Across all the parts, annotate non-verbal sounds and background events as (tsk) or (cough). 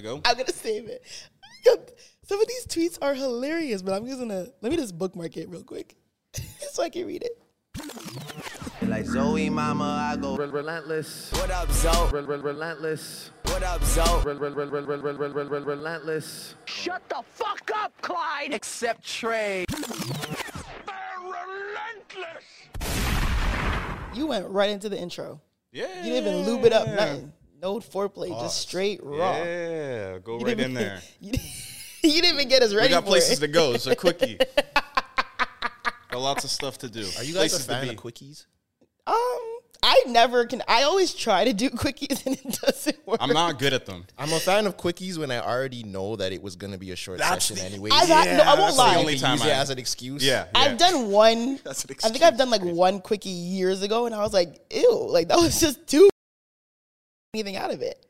Let. I'm gonna save it. Some of these tweets are hilarious, but I'm using a. Let me just bookmark it real quick, (laughs) so I can read it. Like Zoie, mama, I go relentless. What up, Zoie? Relentless. What up, Zoie? Relentless. Shut the fuck up, Clyde. Except Trey. They're relentless. You went right into the intro. Yeah. You didn't even lube it up, nothing. No foreplay, just straight raw. Yeah, go You right in there. (laughs) You, didn't- you didn't even get us We ready got for places it. to go. It's a quickie. (laughs) got lots of stuff to do. Are you guys places a fan of quickies? Um, I never can. I always try to do (laughs) quickies and it doesn't work. I'm not good at them. I'm a fan of quickies when I already know that it was gonna be a short That's session the- anyway. I've had, no, I won't that's the lie. only use time it I- as an excuse. Yeah, yeah. I've done one. That's an I think I've done like one quickie years ago, and I was like, "Ew!" Like that was just too anything out of it.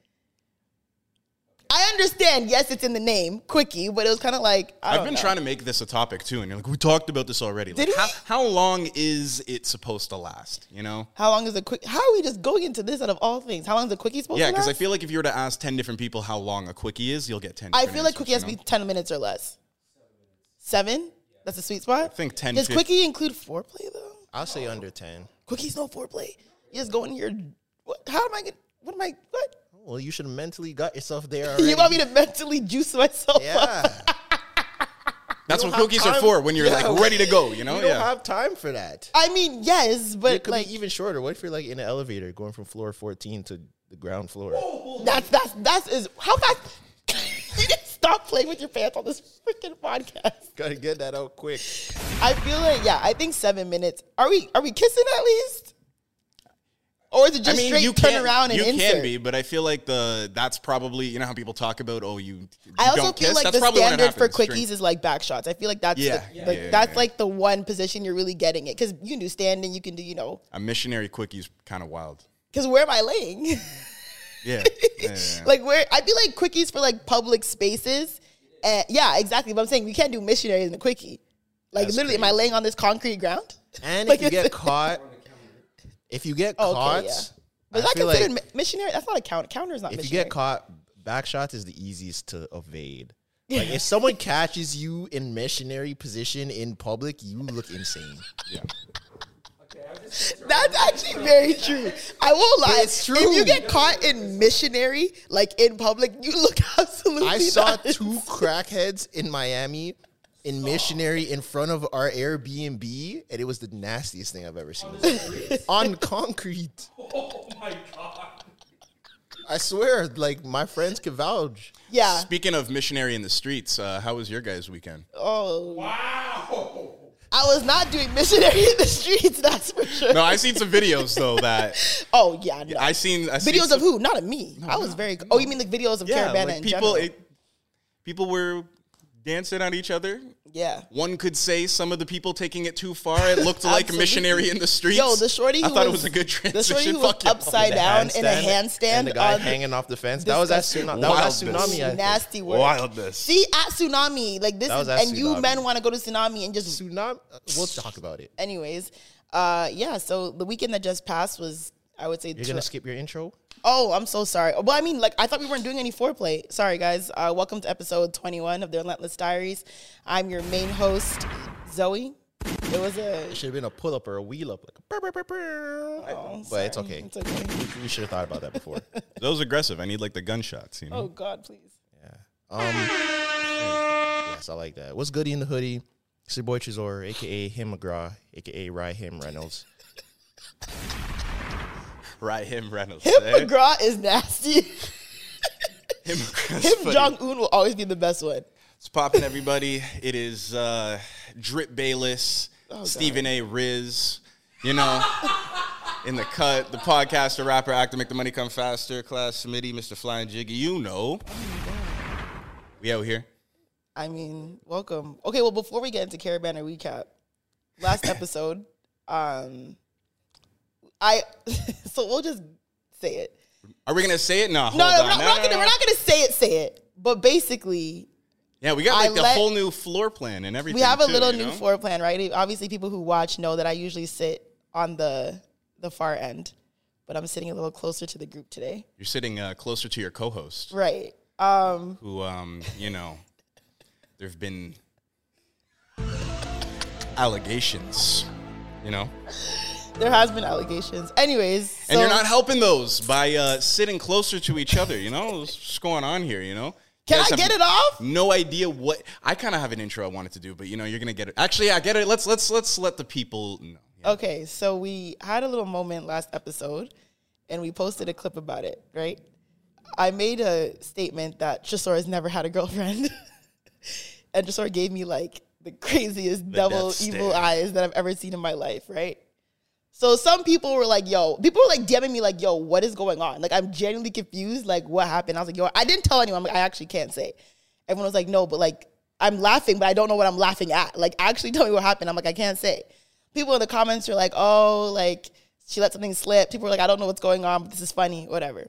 I understand. Yes, it's in the name, quickie, but it was kind of like I I've been know. trying to make this a topic too, and you're like, we talked about this already. Like, Did we? how, how long is it supposed to last? You know? How long is a quick? How are we just going into this out of all things? How long is a quickie supposed to last? Yeah, because I feel like if you were to ask ten different people how long a quickie is, you'll get ten. I feel like quickie has to be ten minutes or less. Seven. That's a sweet spot. I think 10, Does 15. quickie include foreplay though? I'll say under ten. Quickies no foreplay. You just go in here. What, how am I get? What am I? What? Well, you should have mentally got yourself there already. (laughs) You want me to mentally juice myself up? Yeah. (laughs) That's what don't cookies are for when you're Yeah. like ready to go. You know? You don't yeah. have time for that. I mean, yes, but It could like be even shorter. What if you're like in an elevator going from floor 14 to the ground floor? that's that's that's is how fast. (laughs) you need to stop playing with your pants on this freaking podcast. Gotta get that out quick. I feel like yeah, I think seven minutes. Are we are we kissing at least? Or is it just straight turn can- around and you insert? can be, but I feel like the that's probably you know how people talk about oh you. you I also don't feel kiss? like That's the probably when it standard for quickies drink. is like back shots. I feel like that's Yeah, the, yeah, like, yeah, that's yeah. like the one position you're really getting it because you can do standing, you can do you know a missionary quickie's kind of wild. because where am I laying? (laughs) Yeah, yeah, yeah. (laughs) like where I feel like quickies for like public spaces. Uh, yeah, exactly. But I'm saying we can't do missionaries in a quickie. Like That's literally, am I laying on this concrete ground? And (laughs) Like if you get caught, if you get Oh, okay, caught, yeah. But is I that considered like missionary? That's not a counter. Counter is not if you missionary. get caught, back shots is the easiest to evade. Like if someone catches you in missionary position in public, you look insane. yeah. That's actually very true. I won't lie. It's true. If you get caught in missionary, like in public, you look (laughs) absolutely. I saw not two crackheads in Miami in missionary in front of our Airbnb, and it was the nastiest thing I've ever seen (laughs) on concrete. (laughs) Oh my god! I swear, like my friends can vouch. Yeah. Speaking of missionary in the streets, uh, how was your guys' weekend? Oh wow. I was not doing missionary in the streets. That's for sure. No, I seen some videos though that (laughs) Oh yeah. No. I seen I seen videos some- of who? Not of me. I was very. Oh, you mean like videos of Yeah, Caribana like in people general? it, people were dancing on each other. yeah. One could say some of the people taking it too far. It looked (laughs) like a missionary in the streets. Yo, the shorty. I thought was, it was a good transition. The transition. shorty who was Fuck yeah. upside The down in a handstand, handstand and the guy on hanging off the fence. That was at tsunami. That was at tsunami. I nasty work. Wildness. See at tsunami, like this That is, was and you men want to go to tsunami and just. Tsunami. We'll talk about it. Anyways, uh, yeah. So the weekend that just passed was, I would say, You're tw- gonna skip your intro. Oh, I'm so sorry. Well, I mean, like I thought we weren't doing any foreplay. Sorry, guys. Uh, welcome to episode 21 of the Relentless Diaries. I'm your main host, Zoie. It was a. It should have been a pull up or a wheel up, like a brr, brr, brr, brr. Oh, but it's okay. It's okay. We, we should have thought about that before. (laughs) That was aggressive. I need like the gunshots, you know. Oh God, please. Yeah. Um, yes, I like that. What's goody in the hoodie? It's your boy Tresor, aka Him McGraw, aka Rye Him Reynolds. Right, him Reynolds. Him eh? McGraw is nasty. Him, (laughs) Him Jong Un will always be the best one. It's popping, everybody. It is uh, Drip Bayless, Oh, Stephen A. Riz, you know, (laughs) in the cut, the podcaster, rapper, actor, make the money come faster, class committee, Mr. Flying Jiggy, you know. We out here. I mean, welcome. Okay, well, before we get into Caribana recap, last (coughs) episode, um, I (laughs) so we'll just say it. Are we gonna say it? No, hold No, no, on. we're not, we're not gonna we're not gonna say it. Say it. But basically, Yeah, we got I like the let- whole new floor plan and everything. we have a too, little new know? floor plan, right? Obviously, people who watch know that I usually sit on the the far end, but I'm sitting a little closer to the group today. You're sitting uh, closer to your co-host. Right. Um, who, um, you know, there have been allegations, you know, there has been allegations. Anyways, and you're not helping those by uh, sitting closer to each other. You know, what's going on here? You know. Can I get it off? No idea what I kind of have an intro I wanted to do, but you know you're gonna get it. Actually, I get it. Let's let's let's let the people know. Yeah. Okay, so we had a little moment last episode and we posted a clip about it, right? I made a statement that Tresor has never had a girlfriend. (laughs) and Tresor gave me like the craziest devil death evil stare. eyes that I've ever seen in my life, right? So some people were like, yo, people were like DMing me like, yo, what is going on? Like I'm genuinely confused. Like what happened? I was like, yo, I didn't tell anyone. Like, I actually can't say. Everyone was like, no, but like I'm laughing, but I don't know what I'm laughing at. Like actually (laughs) tell me what happened. I'm like, I can't say. People in the comments were like, oh, like she let something slip. People were like, I don't know what's going on, but this is funny, whatever.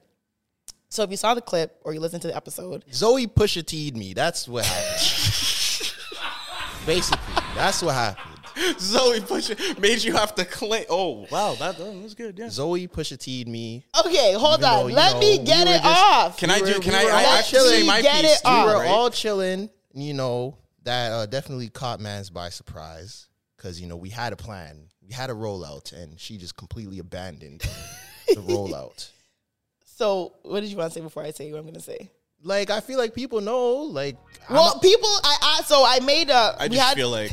So if you saw the clip or you listened to the episode, Zoie Pusha T'd me. That's what happened. (laughs) Basically, that's what happened. (laughs) Zoie push it, made you have to claim. Oh wow, that, that was good. Yeah. Zoie Pusha T'd me. okay, hold Even though, on. you Let know, me get were it just- off. Can I do? Can we I? were I all actually say my Get piece it too, off. we were right? all chilling, you know, that uh, definitely caught man's by surprise because, you know, we had a plan. We had a rollout, and she just completely abandoned the (laughs) rollout. So what did you want to say before I say what I'm going to say? Like, I feel like people know, like, Well, a- people, I, I so I made a. I just had, feel like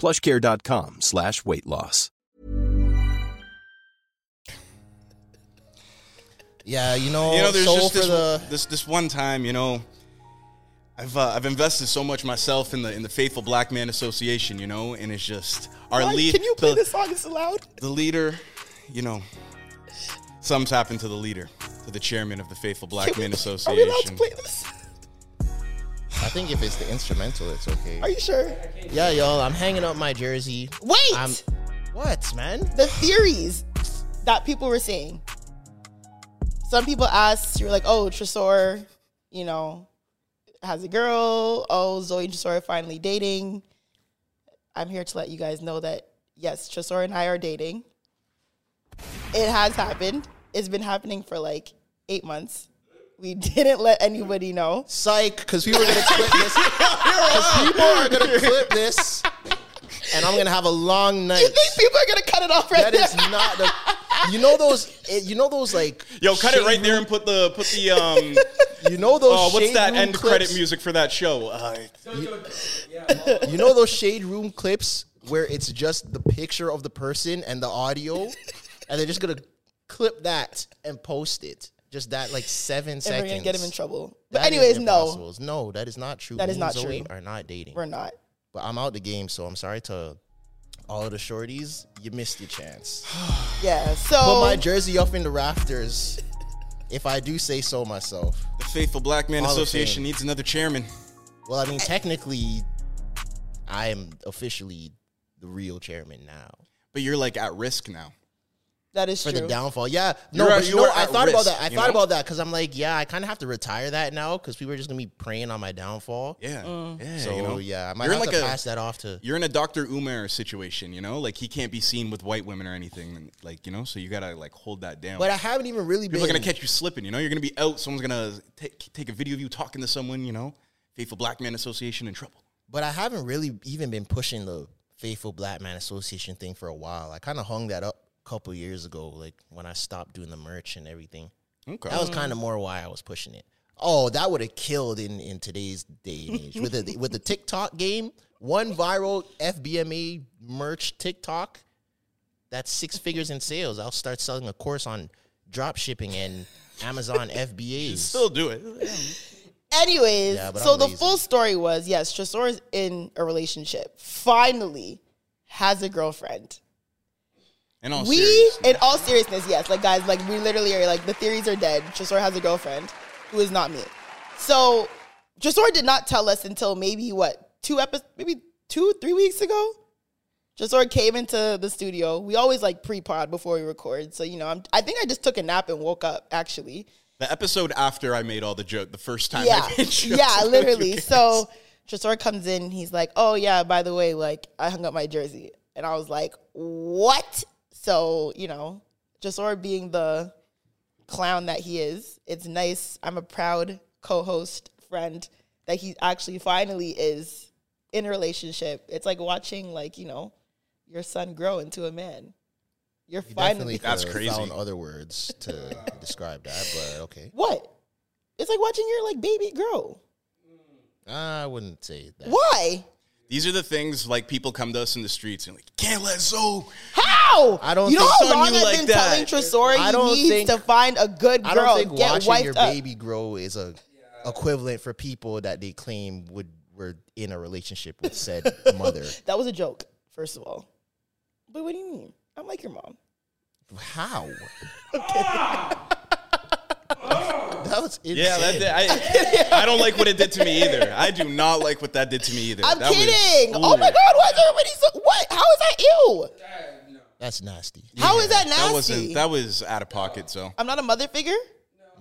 plushcare.com slash weight loss. yeah, you know, you know, there's just this, the. this this one time, you know, I've uh, I've invested so much myself in the in the Faithful Black Man Association, you know, and it's just our Why- lead. Can you play the, this song? It's loud. the leader, you know, something's happened to the leader, to the chairman of the Faithful Black Can we- Men Are we allowed to Association. play this? I think if it's the instrumental, it's okay. Are you sure? Yeah, y'all, I'm hanging up my jersey. Wait. I'm, what, man? the theories that people were saying. Some people asked, you were like, oh, Tresor, you know, has a girl. Oh, Zoie and Tresor are finally dating. I'm here to let you guys know that, yes, Tresor and I are dating. It has happened. It's been happening for like eight months. We didn't let anybody know. Psych, because we were gonna clip (laughs) this. Because people are gonna clip this, and I'm gonna have a long night. You think people are gonna cut it off right That there? is not the. You know those. You know those like. Yo, cut it shade right there room- and put the put the um. (laughs) You know those. oh, what's shade that room end clips? credit music for that show? Uh, You know those shade room clips where it's just the picture of the person and the audio, and they're just gonna clip that and post it. Just that like seven and seconds. we're gonna get him in trouble. But That is anyways, no. No, that is not true. That is Me not and Zoie true. Are not dating. we're not. But I'm out the game, so I'm sorry to all of the shorties. You missed your chance. (sighs) Yeah. So Put my jersey up in the rafters, (laughs) if I do say so myself. the Faithful Black Man Hall of Association needs another chairman. Well, I mean, technically, I am officially the real chairman now. But you're like at risk now. That is for true. the downfall. Yeah, no, You're but you know, you're I at thought about risk, that. I you thought know? about that because I'm like, yeah, I kind of have to retire that now because people are just gonna be preying on my downfall. Yeah, Mm. yeah. So you know? yeah, I might You're have in to like a- pass that off to. You're in a Dr. Umar situation, you know, like he can't be seen with white women or anything, and, like you know, so you gotta like hold that down. But I haven't even really People are been. gonna catch you slipping, you know. You're gonna be out. Someone's gonna take take a video of you talking to someone, you know. Faithful Black Man Association in trouble. But I haven't really even been pushing the Faithful Black Man Association thing for a while. I kind of hung that up a couple years ago, like when I stopped doing the merch and everything. Okay. That was kind of more why I was pushing it. Oh, that would have killed in, in today's day and age with the with the TikTok game. One viral FBMA merch TikTok, that's six figures in sales. I'll start selling a course on drop shipping and Amazon (laughs) FBAs. Still do it. Anyways, Yeah, so I'm the lazy. full story was yes, Tresor is in a relationship. Finally, has a girlfriend. In all we, seriousness. in all seriousness, yes, like guys, like we literally are like the theories are dead. Tresor has a girlfriend who is not me. So Tresor did not tell us until maybe what two episodes, maybe two, three weeks ago. Tresor came into the studio. We always like pre-pod before we record. So you know, I'm, I think I just took a nap and woke up actually. the episode after I made all the joke, the first time yeah, I made (laughs) jokes yeah, literally. So Tresor comes in, he's like, "Oh yeah, by the way, like I hung up my jersey," and I was like, "What?" So you know, Tresor being the clown that he is, it's nice. I'm a proud co-host friend that he actually finally is in a relationship. It's like watching like you know your son grow into a man. You're You finally That's crazy. Found other words to (laughs) describe that, but okay. what? It's like watching your like baby grow. I wouldn't say that. Why? These are the things like people come to us in the streets and like, can't let Zoie. How? I don't You know how long you I've like been that. telling Tresor I he don't needs think- to find a good girl. I girl, don't think get watching wiped your up. baby grow is a equivalent for people that they claim would were in a relationship with said (laughs) mother. That was a joke, first of all. But what do you mean? I'm like your mom. How? (laughs) (laughs) that was insane. Yeah, that did, I, (laughs) I don't like what it did to me either. I do not like what that did to me either. I'm That was kidding. Oh my god, why is everybody so what? How is that ew? That's nasty. How is that nasty? That wasn't. That was out of pocket. So I'm not a mother figure.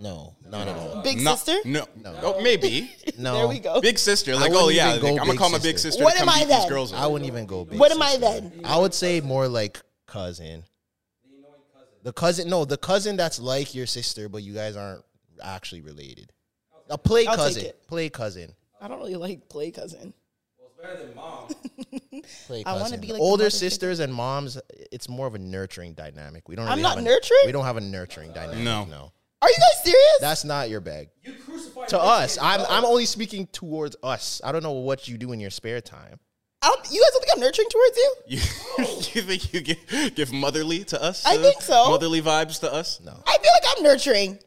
No, not at all. Big Not- sister. No, Oh, maybe (laughs) No. There we go. big sister. I Like, oh yeah, like, I'm gonna big call my big sister. sister. What to come am I beat these then? girls I wouldn't even go big. What am I sister. then? I would say more like cousin. The cousin, no, the cousin that's like your sister, but you guys aren't actually related. A play I'll take cousin, it. play cousin, I don't really like play cousin. Better than (laughs) play I wanna be like the Older mother sisters and moms. It's more of a nurturing dynamic. We don't. I'm really not have a, nurturing? We don't have a nurturing dynamic. No. no. Are you guys serious? That's not your bag. to us, I'm I'm only speaking towards us. I don't know what you do in your spare time. I don't, you guys don't think I'm nurturing towards you? (laughs) You, you think you give, give motherly to us? I uh, think so. Motherly vibes to us? No. I feel like I'm nurturing.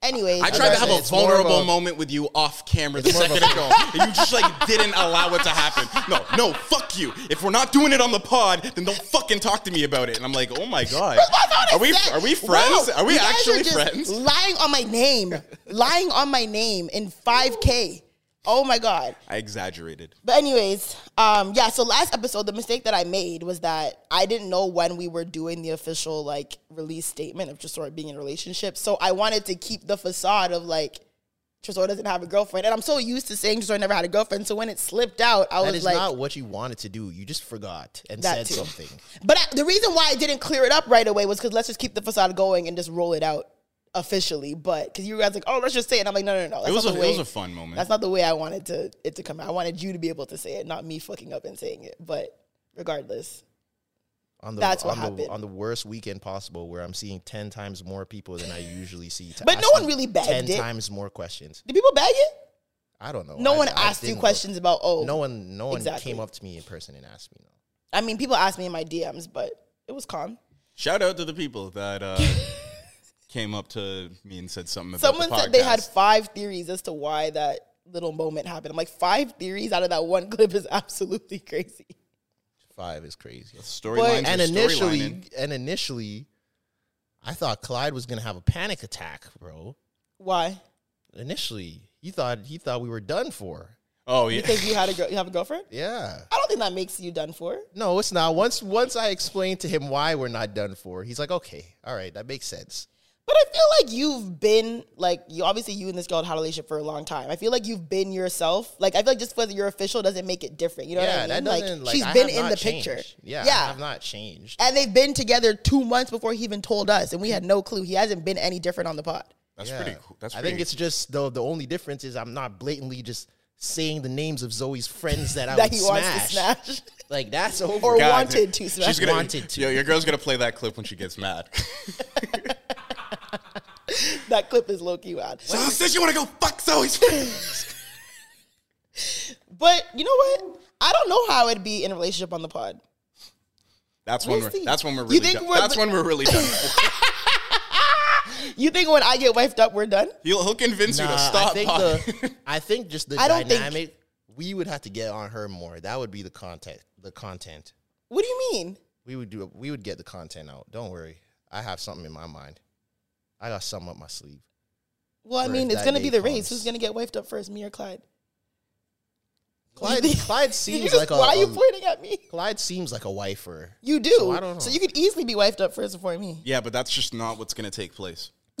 Anyways, I tried to have a It's more of vulnerable a- moment with you off camera the second ago, (laughs) and you just like didn't allow it to happen. No, no, fuck you. If we're not doing it on the pod, then don't fucking talk to me about it. And I'm like, oh my god, That's not what I are we are we friends? Wow, are we actually friends? Lying on my name, lying on my name in 5K. Oh my god. I exaggerated. But anyways, um, yeah. So last episode, the mistake that I made was that I didn't know when we were doing the official like release statement of Tresor being in a relationship. So I wanted to keep the facade of like Tresor doesn't have a girlfriend, and I'm so used to saying Tresor never had a girlfriend. So when it slipped out, I That was is like, not what you wanted to do. You just forgot and said too. something. But I, the reason why I didn't clear it up right away was because let's just keep the facade going and just roll it out officially. But because you guys like, oh, let's just say it. And I'm like, no, no, no. That's It was not a the it was a fun moment. That's not the way I wanted to it to come out. I wanted you to be able to say it, not me fucking up and saying it. But regardless, On the, That's what on happened. The, on the worst weekend possible, where I'm seeing ten times more people than I usually see. To But ask no one really bagged ten it. times more questions. Did people bag it? I don't know. No I- one I asked you questions look. about oh. No one, no one Exactly. came up to me in person and asked me. No. I mean, people asked me in my DMs, but it was calm. Shout out to the people that uh, (laughs) came up to me and said something about Someone the said they had five theories as to why that little moment happened. I'm like, five theories out of that one clip is absolutely (laughs) crazy. Five is crazy. storylines. and are initially, storylining. and initially, I thought Clyde was gonna have a panic attack, bro. Why? Initially, he thought he thought we were done for. oh yeah, Because you had a (laughs) girl, you have a girlfriend. Yeah. I don't don't think that makes you done for. No, it's not. Once once I explained to him why we're not done for, he's like, okay, all right, that makes sense. But I feel like you've been like you. Obviously, you and this girl had a relationship for a long time. I feel like you've been yourself. Like I feel like just because you're official doesn't make it different. You know yeah, what I mean? that doesn't. Like, she's I been in the changed. picture. Yeah, yeah. I have not changed. And they've been together two months before he even told us, and we had no clue. He hasn't been any different on the pod. That's Yeah. pretty cool. That's I pretty think it's just the the only difference is I'm not blatantly just saying the names of Zoie's friends that I (laughs) that would he smash. wants to smash (laughs) Like that's over. or God, wanted to smash. She's gonna, wanted to. Yo, your girl's gonna play that clip when she gets mad. (laughs) that clip is low key wild. so says you want to go fuck Zoie's friends. But you know what? I don't know how it'd be in a relationship on the pod. That's when We'll we're. That's when we're You really. think Done. we're- That's when we're really done. (laughs) You think when I get wifed up, we're done? He'll, he'll convince you to stop. I think the I think just the (laughs) I don't think- dynamic. we would have to get on her more. That would be the content. The content. What do you mean? We would do. We would get the content out. Don't worry. I have something in my mind. I got something up my sleeve. Well, I mean, it's gonna be day the race. Who's gonna get wifed up first, me or Clyde? Clyde, Clyde (laughs) seems just- like a. Why are you a- pointing at me? Clyde seems like a wifer. You do. So I don't know. So you could easily be wifed up first before me. Yeah, but that's just not what's gonna take place. (laughs)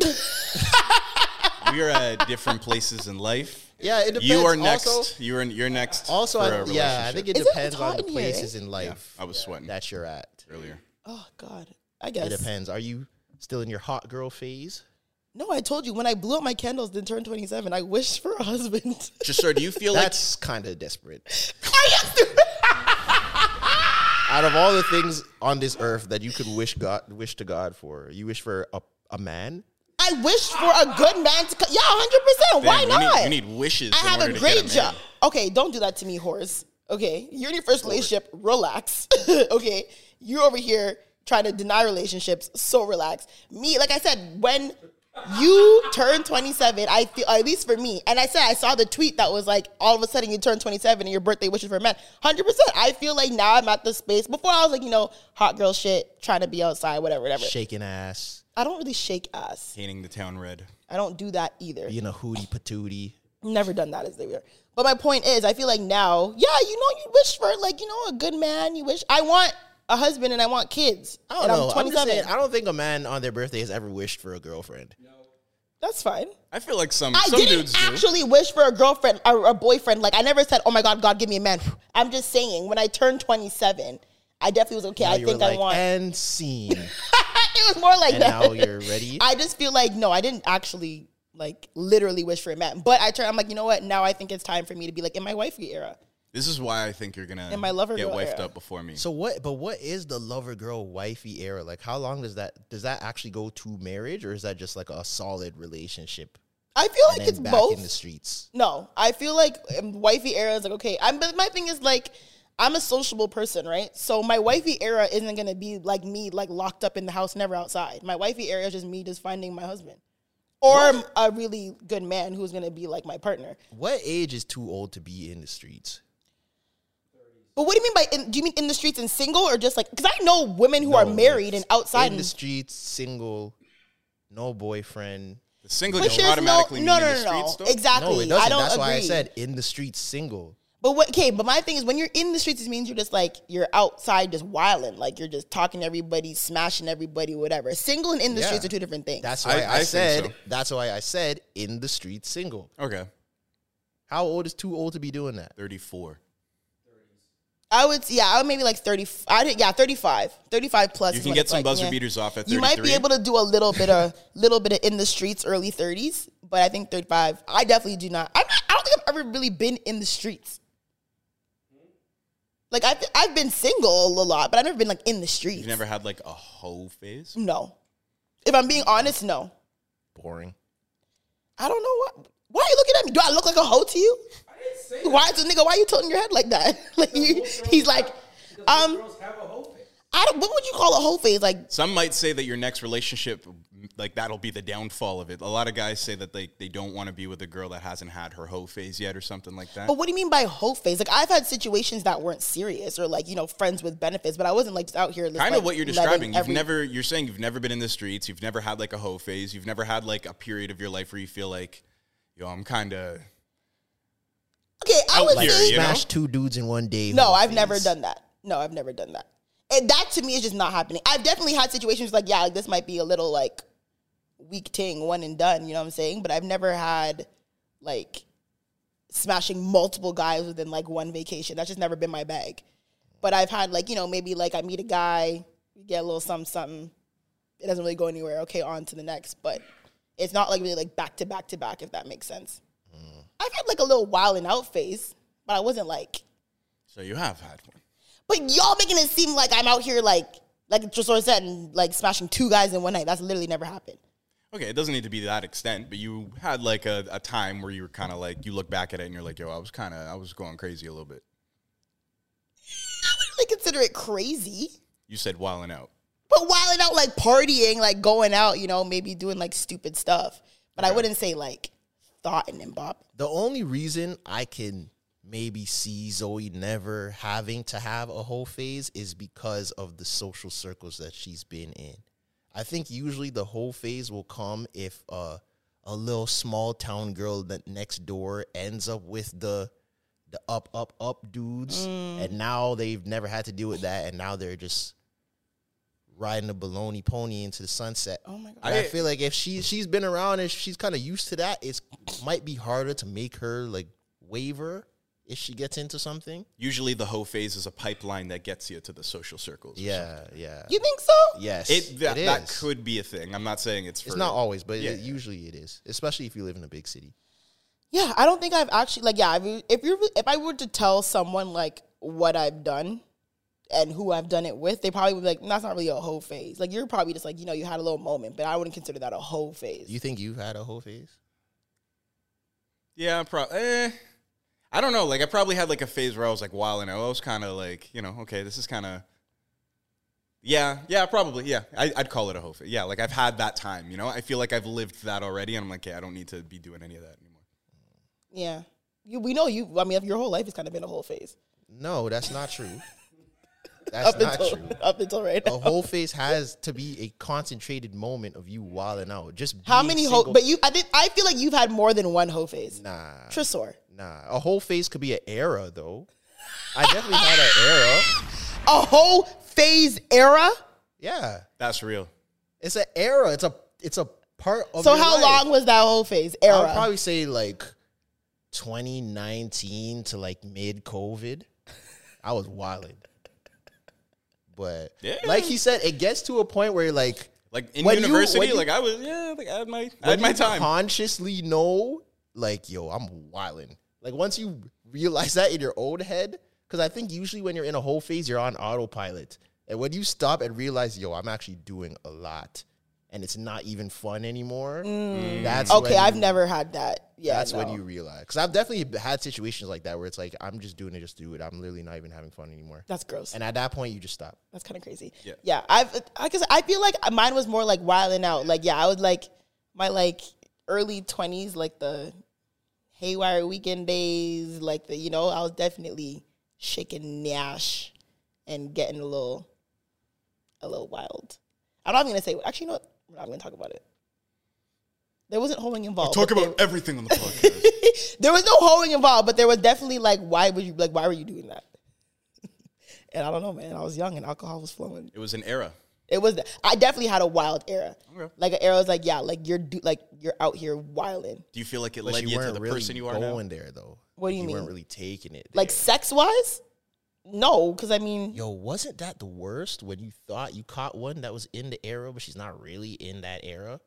we are at different places in life. Yeah, it depends. You are next. Also, you're in, you're next. also for I, a yeah, I think it Is it- depends it's on the in here, places eh? in Yeah, life I was sweating that you're at. earlier. Oh God, I guess. It depends. Are you still in your hot girl phase? No, I told you when I blew up my candles, then turned twenty seven. I wished for a husband. Just sir, do you feel like That's kind of desperate. Are you stupid? Out of all the things on this earth that you could wish God, wish to God for, you wish for a, a man. I wish for a good man to. Co- yeah, hundred percent. Why Damn, not? You need, you need wishes. I in have order a great a job. Okay, don't do that to me, whores. Okay, you're in your first relationship. Relax. (laughs) okay, you're over here trying to deny relationships. So relax. Me, like I said, when you turn 27, I feel at least for me, and I said I saw the tweet that was like, all of a sudden you turn 27 and your birthday wishes for a man. Hundred percent. I feel like now I'm at the space. Before I was like, you know, hot girl shit, trying to be outside, whatever, whatever. Shaking ass, I don't really shake ass. Painting the town red. I don't do that either. being a hootie patootie. Never done that as they were. But my point is, I feel like now, yeah, you know, you wish for like, you know, a good man. You wish I want a husband and I want kids. I don't and know. I'm I'm saying, I don't think a man on their birthday has ever wished for a girlfriend. That's fine. I feel like some I some didn't dudes do. actually wish for a girlfriend or a boyfriend. Like I never said, "Oh my God, God, give me a man." I'm just saying, when I turned 27, I definitely was okay. Now I you were think I like, want. and (laughs) scene, it was more like and that. now you're ready. (laughs) I just feel like no, I didn't actually like literally wish for a man. But I turn, I'm like, you know what? Now I think it's time for me to be like in my wifey era. This is why I think you're gonna and my lover get wifed era. up before me. So what? But what is the lover girl wifey era? Like, how long does that does that actually go to marriage, or is that just like a solid relationship? I feel like it's back both. in the streets. No, I feel like um, wifey era is like okay. I'm but my thing is like I'm a sociable person, right? So my wifey era isn't gonna be like me like locked up in the house, never outside. My wifey era is just me just finding my husband or a really good man who's gonna be like my partner. What age is too old to be in the streets? But what do you mean by? In, do you mean in the streets and single or just like? Because I know women who are married and outside. in the streets, single, no boyfriend. the single Which don't is no, automatically no, mean no, in the no, no. though? Exactly. No, it doesn't. I don't That's agree. why I said in the streets, single. But what? Okay, but my thing is, when you're in the streets, it means you're just like you're outside, just wilding, like you're just talking to everybody, smashing everybody, whatever. Single and in the Yeah. streets are two different things. That's why I, I think said. so. That's why I said in the streets, single. Okay, How old is too old to be doing that? thirty-four. I would, yeah, I would maybe like thirty. I did, yeah, thirty-five, thirty-five plus. You is can what get some like, buzzer yeah. beaters off at You might be able to do a little bit of, little bit of in the streets, early thirties, but I think thirty-five. I definitely do not. I'm not I don't think I've ever really been in the streets. Like I've I've been single a lot, but I've never been like in the streets. You've never had like a hoe phase. No. If I'm being honest, no. Boring. I don't know what. Why are you looking at me? Do I look like a hoe to you? Why is the nigga? Why are you tilting your head like that? (laughs) like you, he's like, um, I don't. What would you call a hoe phase? Like, Some might say that your next relationship, like that'll be the downfall of it. A lot of guys say that they, they don't want to be with a girl that hasn't had her hoe phase yet or something like that. but what do you mean by hoe phase? Like, I've had situations that weren't serious or like you know friends with benefits, but I wasn't like just out here. just, kind like, of what you're describing. You've every- never, you're saying you've never been in the streets. You've never had like a hoe phase. You've never had like a period of your life where you feel like, yo, I'm kind of, Okay, I would here, say you know? Smash two dudes in one day. no. I've phase. never done that. No, I've never done that. And that to me is just not happening. I've definitely had situations like, yeah, like this might be a little like weak ting, one and done. You know what I'm saying? But I've never had like smashing multiple guys within like one vacation. That's just never been my bag. But I've had like you know maybe like I meet a guy, we get a little something something. It doesn't really go anywhere. Okay, on to the next. But it's not like really like back to back to back. If that makes sense. Mm. I've had like a little wild and out phase, but I wasn't like. So you have had one. But y'all making it seem like I'm out here like like Tresor said and like smashing two guys in one night. That's literally never happened. Okay, it doesn't need to be that extent, but you had like a, a time where you were kind of like you look back at it and you're like, yo, I was kind of I was going crazy a little bit. I wouldn't really consider it crazy. You said wilding out. But wilding out like partying, like going out, you know, maybe doing like stupid stuff. But I wouldn't say like thought and bop. The only reason I can maybe see Zoie never having to have a whole phase is because of the social circles that she's been in. I think usually the whole phase will come if uh, a little small town girl that next door ends up with the the up up up dudes, and now they've never had to deal with that, and now they're just riding a baloney pony into the sunset. Oh my god. And I, feel like if she she's been around and she's kind of used to that, it might be harder to make her like waver if she gets into something. Usually, the hoe phase is a pipeline that gets you to the social circles. or Yeah, yeah. You think so? Yes, It that, it that is. could be a thing. I'm not saying it's for It's not always, but Yeah. it, usually it is, especially if you live in a big city. Yeah, I don't think I've actually like yeah. If you if you if I were to tell someone like what I've done and who I've done it with, they probably would be like, "That's not really a whole phase." Like you're probably just like you know you had a little moment, but I wouldn't consider that a whole phase. You think you've had a whole phase? Yeah, pro- eh, I don't know. Like I probably had like a phase where I was like wilding out. I was kind of like, you know, okay, this is kind of. Yeah, yeah, probably. Yeah, I, I'd call it a whole phase. Yeah, like I've had that time. You know, I feel like I've lived that already, and I'm like, yeah, I don't need to be doing any of that anymore. yeah, you, we know you. I mean, your whole life has kind of been a whole phase No, that's not true. That's up not until true. (laughs) up until right now. A whole phase has to be a concentrated moment of you wilding out. Just How many single- whole? But you, I did. I feel like you've had more than one whole phase. Nah, Tresor. nah. A whole phase could be an era though. I definitely had an era. (laughs) A whole phase era. Yeah, That's real. it's an era. It's a it's a part of. So your how life. long was that whole phase era? I would probably say like 2019 to like mid COVID. I was wilding. But Yeah. like he said, it gets to a point where like Like in you- university, you- like I was, yeah, like I had my, I had my you time. consciously know, like, yo, I'm wilding. Like once you realize that in your own head, because I think usually when you're in a whole phase, you're on autopilot. And when you stop and realize, yo, I'm actually doing a lot and it's not even fun anymore, mm. Mm. that's okay, when I've you- never had that. Yeah, that's when you realize. Because I've definitely had situations like that where it's like, I'm just doing it just to do it. I'm literally not even having fun anymore. That's gross. And at that point, you just stop. That's kind of crazy. Yeah. yeah. I've I I feel like mine was more like wilding out. Like yeah, I was like my like early twenties, like the haywire weekend days, like the you know I was definitely shaking Nash and getting a little a little wild. I'm not even gonna say. Actually, you know what? We're not gonna talk about it. There wasn't hoeing involved. Talk but about there, everything on the podcast. (laughs) there was no hoeing involved, but there was definitely like, why would you like? Why were you doing that? (laughs) and I don't know, man. I was young and alcohol was flowing. it was an era. It was. I definitely had a wild era. Okay. Like an era was like, yeah, like you're do, like you're out here wilding. Do you feel like it But led you you, to the really person you are now? going there, though. What do you you mean? weren't really taking it. Like sex wise, no, because I mean, Yo, wasn't that the worst when you thought you caught one that was in the era, but she's not really in that era?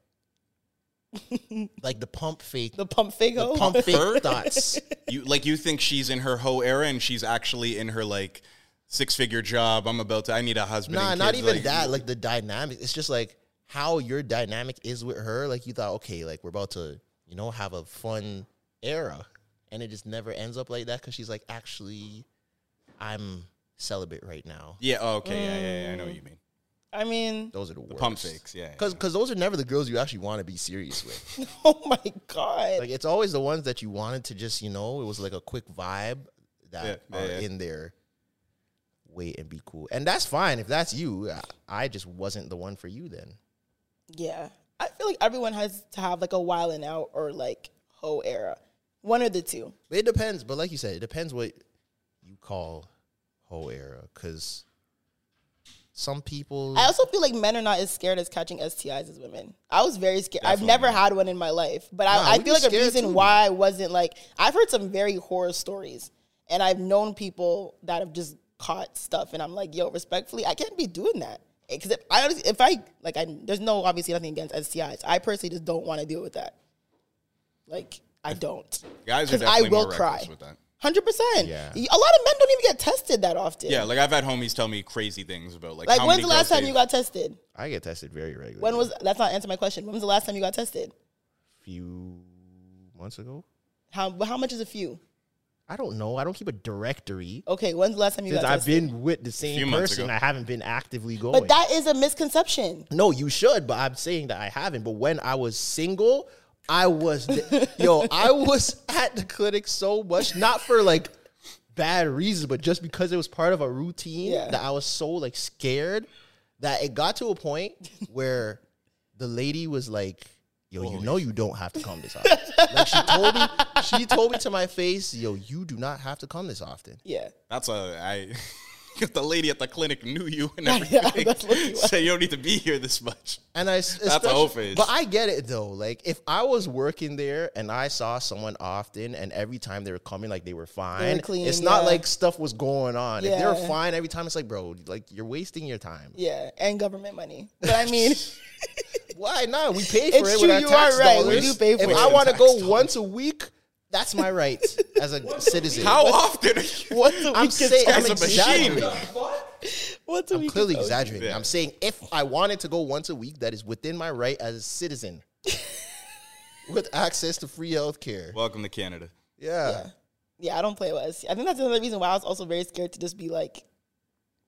(laughs) like the pump fake, the pump figo. the pump Her? fake thoughts. You like you think she's in her hoe era and she's actually in her like six figure job. I'm about to. I need a husband. Nah, and not even like- that. Like the dynamic. It's just like how your dynamic is with her. Like you thought, okay, like we're about to, you know, have a fun era, and it just never ends up like that because she's like, actually, I'm celibate right now. Yeah. Oh, okay. Yeah, yeah, yeah. I know what you mean. Mm. I mean, Those are the, worst. Pump fakes. Yeah. yeah. Because because those are never the girls you actually want to be serious with. (laughs) oh my god. like it's always the ones that you wanted to just you know it was like a quick vibe that Yeah, yeah, are yeah. in there. Wait and be cool, and that's fine if that's you. I- I just wasn't the one for you then. Yeah. I feel like everyone has to have like a while and out or like hoe era. One or the two. It depends, but like you said, it depends what you call whole era. Because some people, I also feel like men are not as scared as catching STIs as women. I was very scared. I've never had one in my life, but Nah, I, I feel like a reason too. why I wasn't like I've heard some very horror stories, and I've known people that have just caught stuff, and I'm like, yo, respectfully, I can't be doing that eh, because if I if I like, I there's no obviously nothing against STIs. I personally just don't want to deal with that. Like I don't. Guys are 'Cause I definitely will more cry. with that. Hundred percent. Yeah. A lot of men don't even get tested that often. Yeah, like I've had homies tell me crazy things about like. Like how when's many the last time you got tested? I get tested very regularly. When was that's not answer my question. When was the last time you got tested? few months ago? How how much is a few? I don't know. I don't keep a directory. Okay, when's the last time you Since got I've been with the same person. I haven't been actively going. but that is a misconception. No, you should, but I'm saying that I haven't. But when I was single, I was the- yo, I was (laughs) at the clinic so much, not for like bad reasons, but just because it was part of a routine Yeah. that I was so like scared that it got to a point (laughs) where the lady was like, Yo, you know you don't have to come this often. like she told me, she told me to my face, yo, you do not have to come this often. Yeah. That's a I. (laughs) the lady at the clinic knew you and everything. that's what you (laughs) so you don't need to be here this much. And I That's a whole phase. But I get it though. Like if I was working there and I saw someone often and every time they were coming like they were fine. clean, it's not like stuff was going on. If they were fine every time, it's like, bro, like you're wasting your time. Yeah, and government money. But I mean, (laughs) Why not? We pay for It's it true, with our you tax are right. We do pay for if it. I want to go dollars. once a week, that's my right as a citizen. How often? Are you, what's a week? I'm is saying I'm As a machine. Oh, exaggerating. what's a I'm week? clearly exaggerating. Yeah. I'm saying if I wanted to go once a week, that is within my right as a citizen (laughs) with access to free health care. Welcome to Canada. Yeah. Yeah, I don't play with STI. I think that's another reason why I was also very scared to just be like,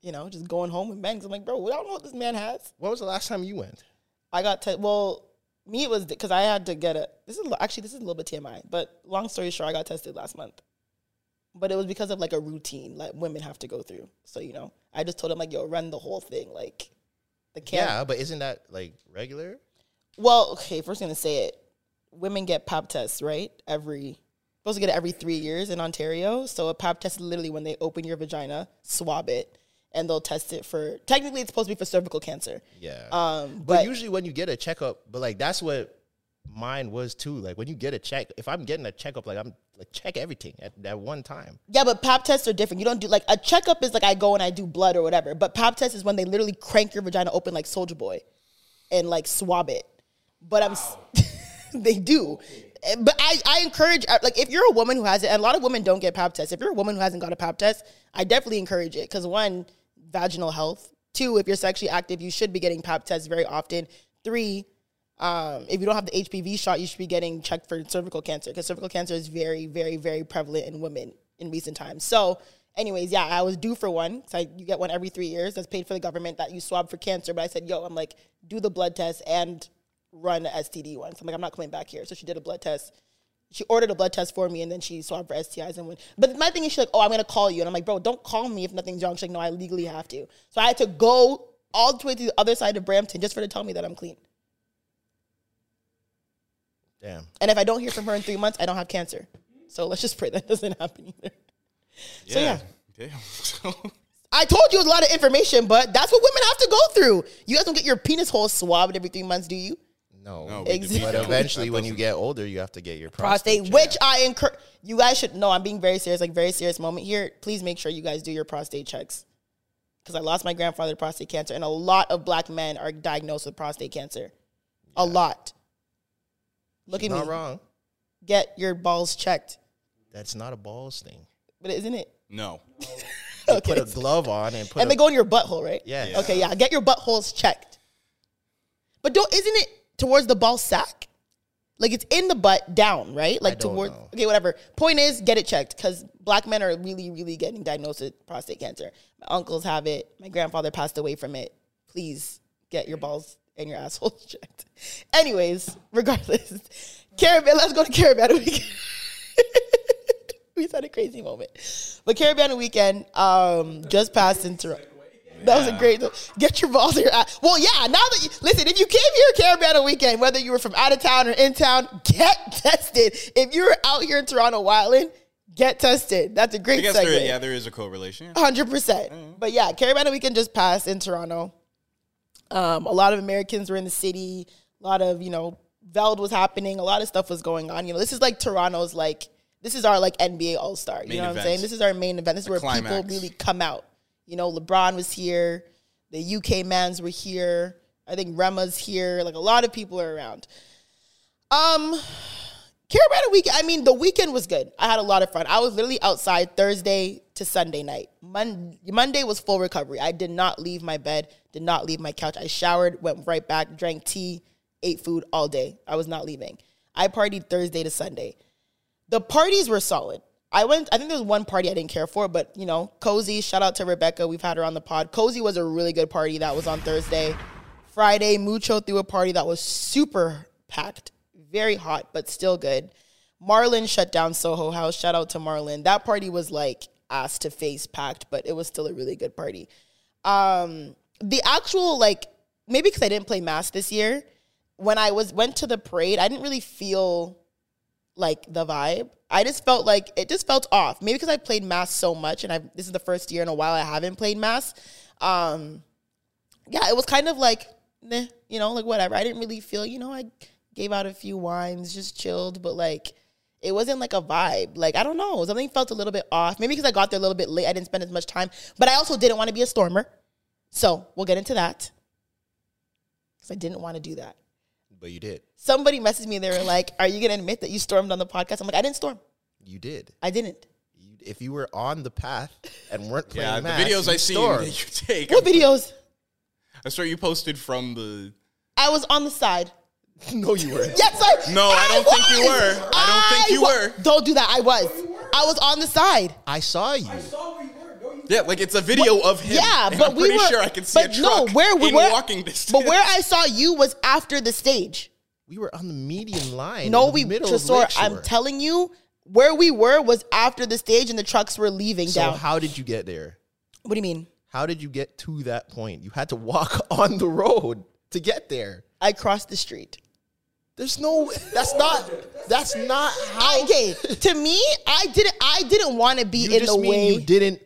you know, just going home with men. 'Cause I'm like, bro, I don't know what this man has. When was the last time you went? I got te- well, me it was because I had to get a. This is actually this is a little bit TMI, but long story short, I got tested last month. But it was because of like a routine like women have to go through. So you know, I just told him like, yo, run the whole thing, like the camp. Yeah, but isn't that like regular? Well, okay, first I'm gonna say it. Women get pap tests, right? Every supposed to get it every three years in Ontario. So a pap test is literally when they open your vagina, swab it, and they'll test it for technically it's supposed to be for cervical cancer. Yeah. Um, but, but, usually when you get a checkup, but like that's what mine was too. Like when you get a check, if I'm getting a checkup, like I'm like check everything at that one time. yeah, but pap tests are different. You don't do like a checkup is like I go and I do blood or whatever. But pap test is when they literally crank your vagina open like Soldier Boy, and like swab it. But I'm, (laughs) they do. Eh, But I, I encourage uh, like if you're a woman who has it, and a lot of women don't get pap tests. If you're a woman who hasn't got a pap test, I definitely encourage it because one, vaginal health. Two, if you're sexually active, you should be getting pap tests very often. Three, um, if you don't have the HPV shot, you should be getting checked for cervical cancer because cervical cancer is very, very, very prevalent in women in recent times. So, anyways, yeah, I was due for one. So I, you get one every three years. That's paid for the government that you swab for cancer. But I said, yo, I'm like, do the blood test and run STD one. So I'm like, I'm not coming back here. So she did a blood test. She ordered a blood test for me and then she swabbed for STIs and went. But my thing is, she's like, oh, I'm gonna call you. And I'm like, bro, don't call me if nothing's wrong. She's like, no, I legally have to. So I had to go all the way to the other side of Brampton just for her to tell me that I'm clean. Damn. And if I don't hear from her in three months, I don't have cancer. So let's just pray that (laughs) doesn't happen either. So yeah. Damn. (laughs) I told you it was a lot of information, but that's what women have to go through. You guys don't get your penis hole swabbed every three months, do you? No. No, Exactly. But eventually, when you get older, you have to get your prostate, prostate, which. I encourage you guys should know. I'm being very serious, like very serious moment here. Please make sure you guys do your prostate checks because I lost my grandfather to prostate cancer, and a lot of black men are diagnosed with prostate cancer. A lot. Look at not me. wrong. Get your balls checked, That's not a balls thing. but isn't it? no. (laughs) You put a glove on and put and a, they go in your butthole, right? Yeah. Yeah. Okay, yeah. Get your buttholes checked. But don't isn't it towards the ball sack? Like it's in the butt down, right? Like towards know. okay, whatever. Point is, get it checked because black men are really, really getting diagnosed with prostate cancer. My uncles have it. My grandfather passed away from it. Please get your balls and your (laughs) assholes checked. Anyways, regardless, (laughs) Caribana. Let's go to Caribana (laughs) weekend. we had a crazy moment, but Caribana weekend um, just passed in Toronto. That was a great. Get your balls in your here. Well, yeah. Now that you listen, if you came here Caribana weekend, whether you were from out of town or in town, get (laughs) tested. If you're out here in Toronto wilding, get tested. That's a great guess segment. there, yeah, there is a correlation. Hundred percent. But yeah, Caribana weekend just passed in Toronto. Um, a lot of Americans were in the city. A lot of you know, Veld was happening. A lot of stuff was going on. You know, this is like Toronto's like this is our like NBA All Star. You Main know what I'm saying? This is our main event. This is where people really come out. You know, LeBron was here. The UK mans were here. I think Rema's here. Like a lot of people are around. Um, Caribana weekend. I mean, the weekend was good. I had a lot of fun. I was literally outside Thursday to Sunday night. Mon- Monday was full recovery. I did not leave my bed, did not leave my couch. I showered, went right back, drank tea, ate food all day. I was not leaving. I partied Thursday to Sunday. The parties were solid. I went. I think there was one party I didn't care for, but you know, cozy. Shout out to Rebecca. We've had her on the pod. Cozy was a really good party. That was on Thursday. Friday, Mucho threw a party that was super packed, very hot, but still good. Marlin shut down Soho House. Shout out to Marlin. That party was like ass to face packed, but it was still a really good party. Um, the actual like maybe because I didn't play mas this year, when I was went to the parade, I didn't really feel like the vibe. I just felt like it just felt off. Maybe because I played mas so much, and I this is the first year in a while I haven't played mas. Um, yeah, it was kind of like, nah, you know, like whatever. I didn't really feel, you know, I gave out a few wines, just chilled, but like it wasn't like a vibe. Like I don't know, something felt a little bit off. Maybe because I got there a little bit late, I didn't spend as much time. But I also didn't want to be a stormer, so we'll get into that. Because I didn't want to do that. But you did. Somebody messaged me. They were like, "Are you gonna admit that you stormed on the podcast?" I'm like, "I didn't storm. You did. I didn't." You, if you were on the path and weren't playing Yeah, the videos you I see stormed. that you take. What videos? I saw you posted from the. I was on the side. (laughs) no, you weren't. Yes, I. No, I don't think you were. I don't think you wa- were. Don't do that. I was. I was on the side. I saw you. I saw you yeah, like it's a video of him. Yeah, but I'm we pretty were. sure I can see but a no, where we in were walking distance. But where I saw you was after the stage. We were on the median line. No, we. middle of Tresor, I'm telling you, where we were was after the stage, and the trucks were leaving So down. how did you get there? what do you mean? How did you get to that point? You had to walk (laughs) on the road to get there. I crossed the street. There's no. That's not. That's not (laughs) how. Okay, to me, I didn't. I didn't want to be You in just the mean way. you didn't.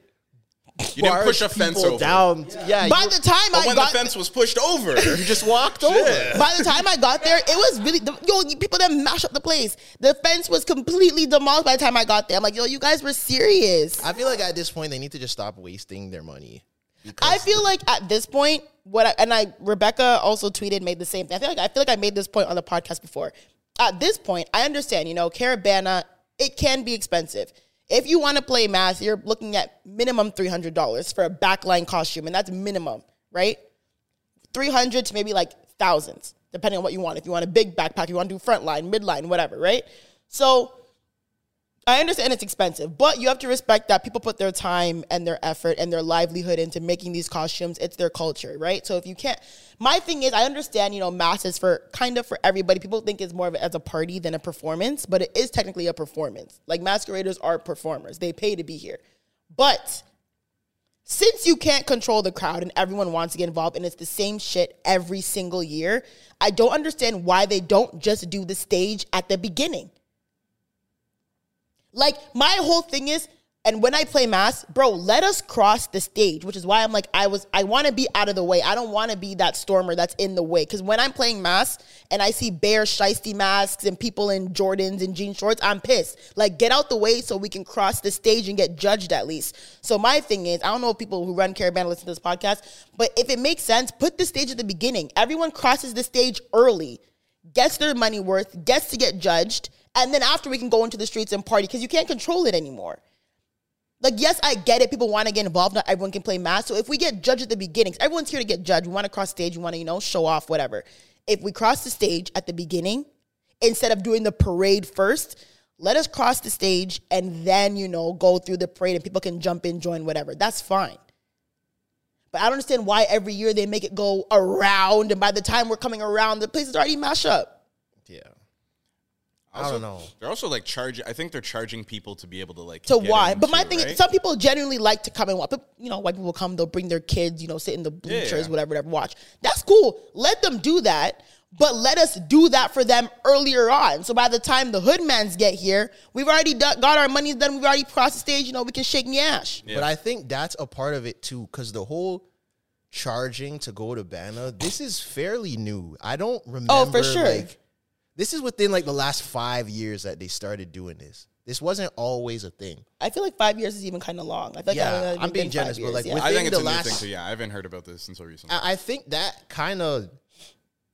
You didn't push a fence over. down. Yeah. By you, the time But I when got, the fence was pushed over, (laughs) you just walked over. by the time I got there, it was really the, yo. you- People that mash up the place. The fence was completely demolished by the time I got there. I'm like, yo, you guys were serious. I feel like at this point they need to just stop wasting their money. I feel like at this point, what I, and I Rebecca also tweeted made the same thing. I feel like I feel like I made this point on the podcast before. At this point, I understand. You know, Caribana it can be expensive. If you want to play mas, you're looking at minimum three hundred dollars for a backline costume, and that's minimum, right? Three hundred to maybe like thousands, depending on what you want. If you want a big backpack, you want to do front line, midline, whatever, right? So I understand it's expensive, but you have to respect that people put their time and their effort and their livelihood into making these costumes. It's their culture, right? So if you can't, my thing is, I understand, you know, mas is for kind of for everybody. People think it's more of it as a party than a performance, but it is technically a performance. Like masqueraders are performers; they pay to be here. But since you can't control the crowd and everyone wants to get involved and it's the same shit every single year, I don't understand why they don't just do the stage at the beginning. Like my whole thing is, and when I play mas, bro, let us cross the stage, which is why I'm like, I was, I want to be out of the way. I don't want to be that stormer that's in the way. Because when I'm playing mas and I see bare shiesty masks and people in Jordans and jean shorts, I'm pissed. Like, get out the way so we can cross the stage and get judged at least. So my thing is, I don't know if people who run Caribana listen to this podcast, but if it makes sense, put the stage at the beginning. Everyone crosses the stage early gets their money worth, gets to get judged, and then after we can go into the streets and party because you can't control it anymore. Like, yes, I get it. People want to get involved. Not everyone can play mas. So if we get judged at the beginning, everyone's here to get judged. We want to cross stage. We want to, you know, show off, whatever. If we cross the stage at the beginning, instead of doing the parade first, let us cross the stage and then, you know, go through the parade and people can jump in, join, whatever. That's fine. But I don't understand why every year they make it go around, and by the time we're coming around, the place is already mashed up. Yeah. I don't know. They're also like charging. I think they're charging people to be able to like to why. But my too, thing right? is, some people genuinely like to come and watch. But, you know, white people come, they'll bring their kids, you know, sit in the bleachers, yeah. whatever, whatever, watch. That's cool. Let them do that. But let us do that for them earlier on. So by the time the hoodmans get here, we've already done, got our money done. We've already crossed the stage. You know, we can shake Nyash. Yeah. But I think that's a part of it too, because the whole charging to go to Bana, this is fairly new. I don't remember. Oh, for sure. Like, this is within like the last five years that they started doing this. This wasn't always a thing. I feel like five years is even kind of long. I feel like Yeah, that would I'm being been generous, five but, like, yeah. I think think it's the a new last- thing too. Yeah, I haven't heard about this until recently. I, I think that kind of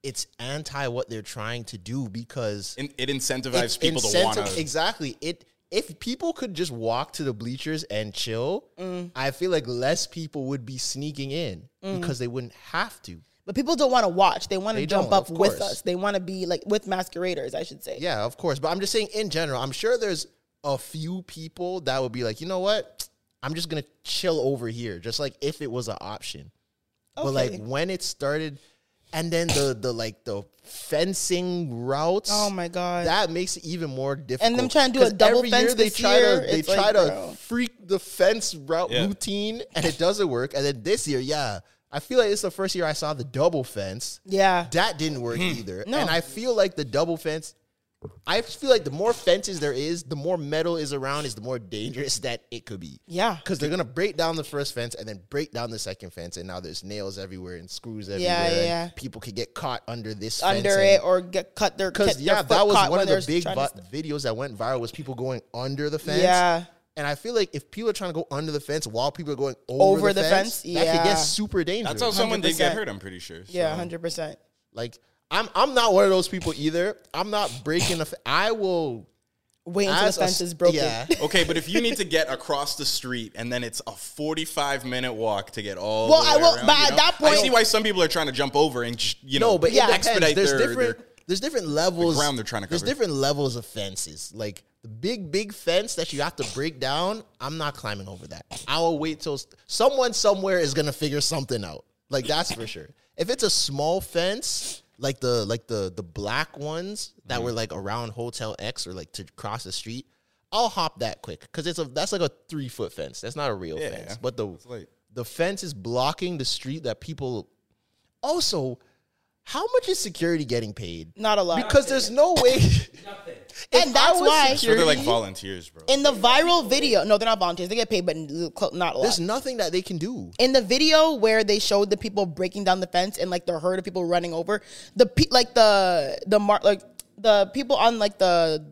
it's anti what they're trying to do because In- it incentivizes it people to incentive- want to. exactly it. If people could just walk to the bleachers and chill, Mm. I feel like less people would be sneaking in Mm. because they wouldn't have to. But people don't want to watch. They want to jump up with us. They want to be like with masqueraders, I should say. Yeah, of course. But I'm just saying in general, I'm sure there's a few people that would be like, you know what? I'm just gonna chill over here, just like if it was an option. But like when it started, and then the the like the fencing routes. Oh my God. that makes it even more difficult. And them trying to do a double every fence year they this try year, to they try like, to bro. freak the fence route Yeah. routine, and it doesn't work. And then this year, yeah, I feel like it's the first year I saw the double fence. Yeah. That didn't work Hmm. either. No. And I feel like the double fence, I feel like the more fences there is, the more metal is around, is the more dangerous (laughs) that it could be. Yeah. Because they're going to break down the first fence and then break down the second fence. And now there's nails everywhere and screws everywhere. Yeah, and yeah. People could get caught under this Under fence it and- or get cut their because get their yeah, foot that was one of the big vi- videos that went viral was people going under the fence. Yeah. And I feel like if people are trying to go under the fence while people are going over, Over the, the fence, fence? that could get super dangerous. That's how someone did get hurt. I'm pretty sure. Yeah, hundred percent. Like I'm I'm not one of those people either. I'm not breaking a. F- I will. Wait until as the a fence s- is broken. Yeah. (laughs) Okay, but if you need to get across the street and then it's a 45 minute walk to get all Well, the I will- around, but you at know? that point- I see why some people are trying to jump over and you know No, but Yeah. expedite There's their, different. their- there's different levels. ground they're trying to There's different levels of fences. Like the big, big fence that you have to break down. I'm not climbing over that. I will wait till someone somewhere is gonna figure something out. Like that's for sure. If it's a small fence, like the like the the black ones that Mm-hmm. were like around Hotel X or like to cross the street, I'll hop that quick because it's a that's like a three foot fence. That's not a real Yeah, fence. But the like- the fence is blocking the street that people. Also, how much is security getting paid? Not a lot. Because there's no way. If And that's I was why- So they're like volunteers, bro. in the viral video, no, they're not volunteers. They get paid, but not a lot. There's nothing that they can do. in the video where they showed the people breaking down the fence and like the herd of people running over the pe- like the the mar- like the people on like the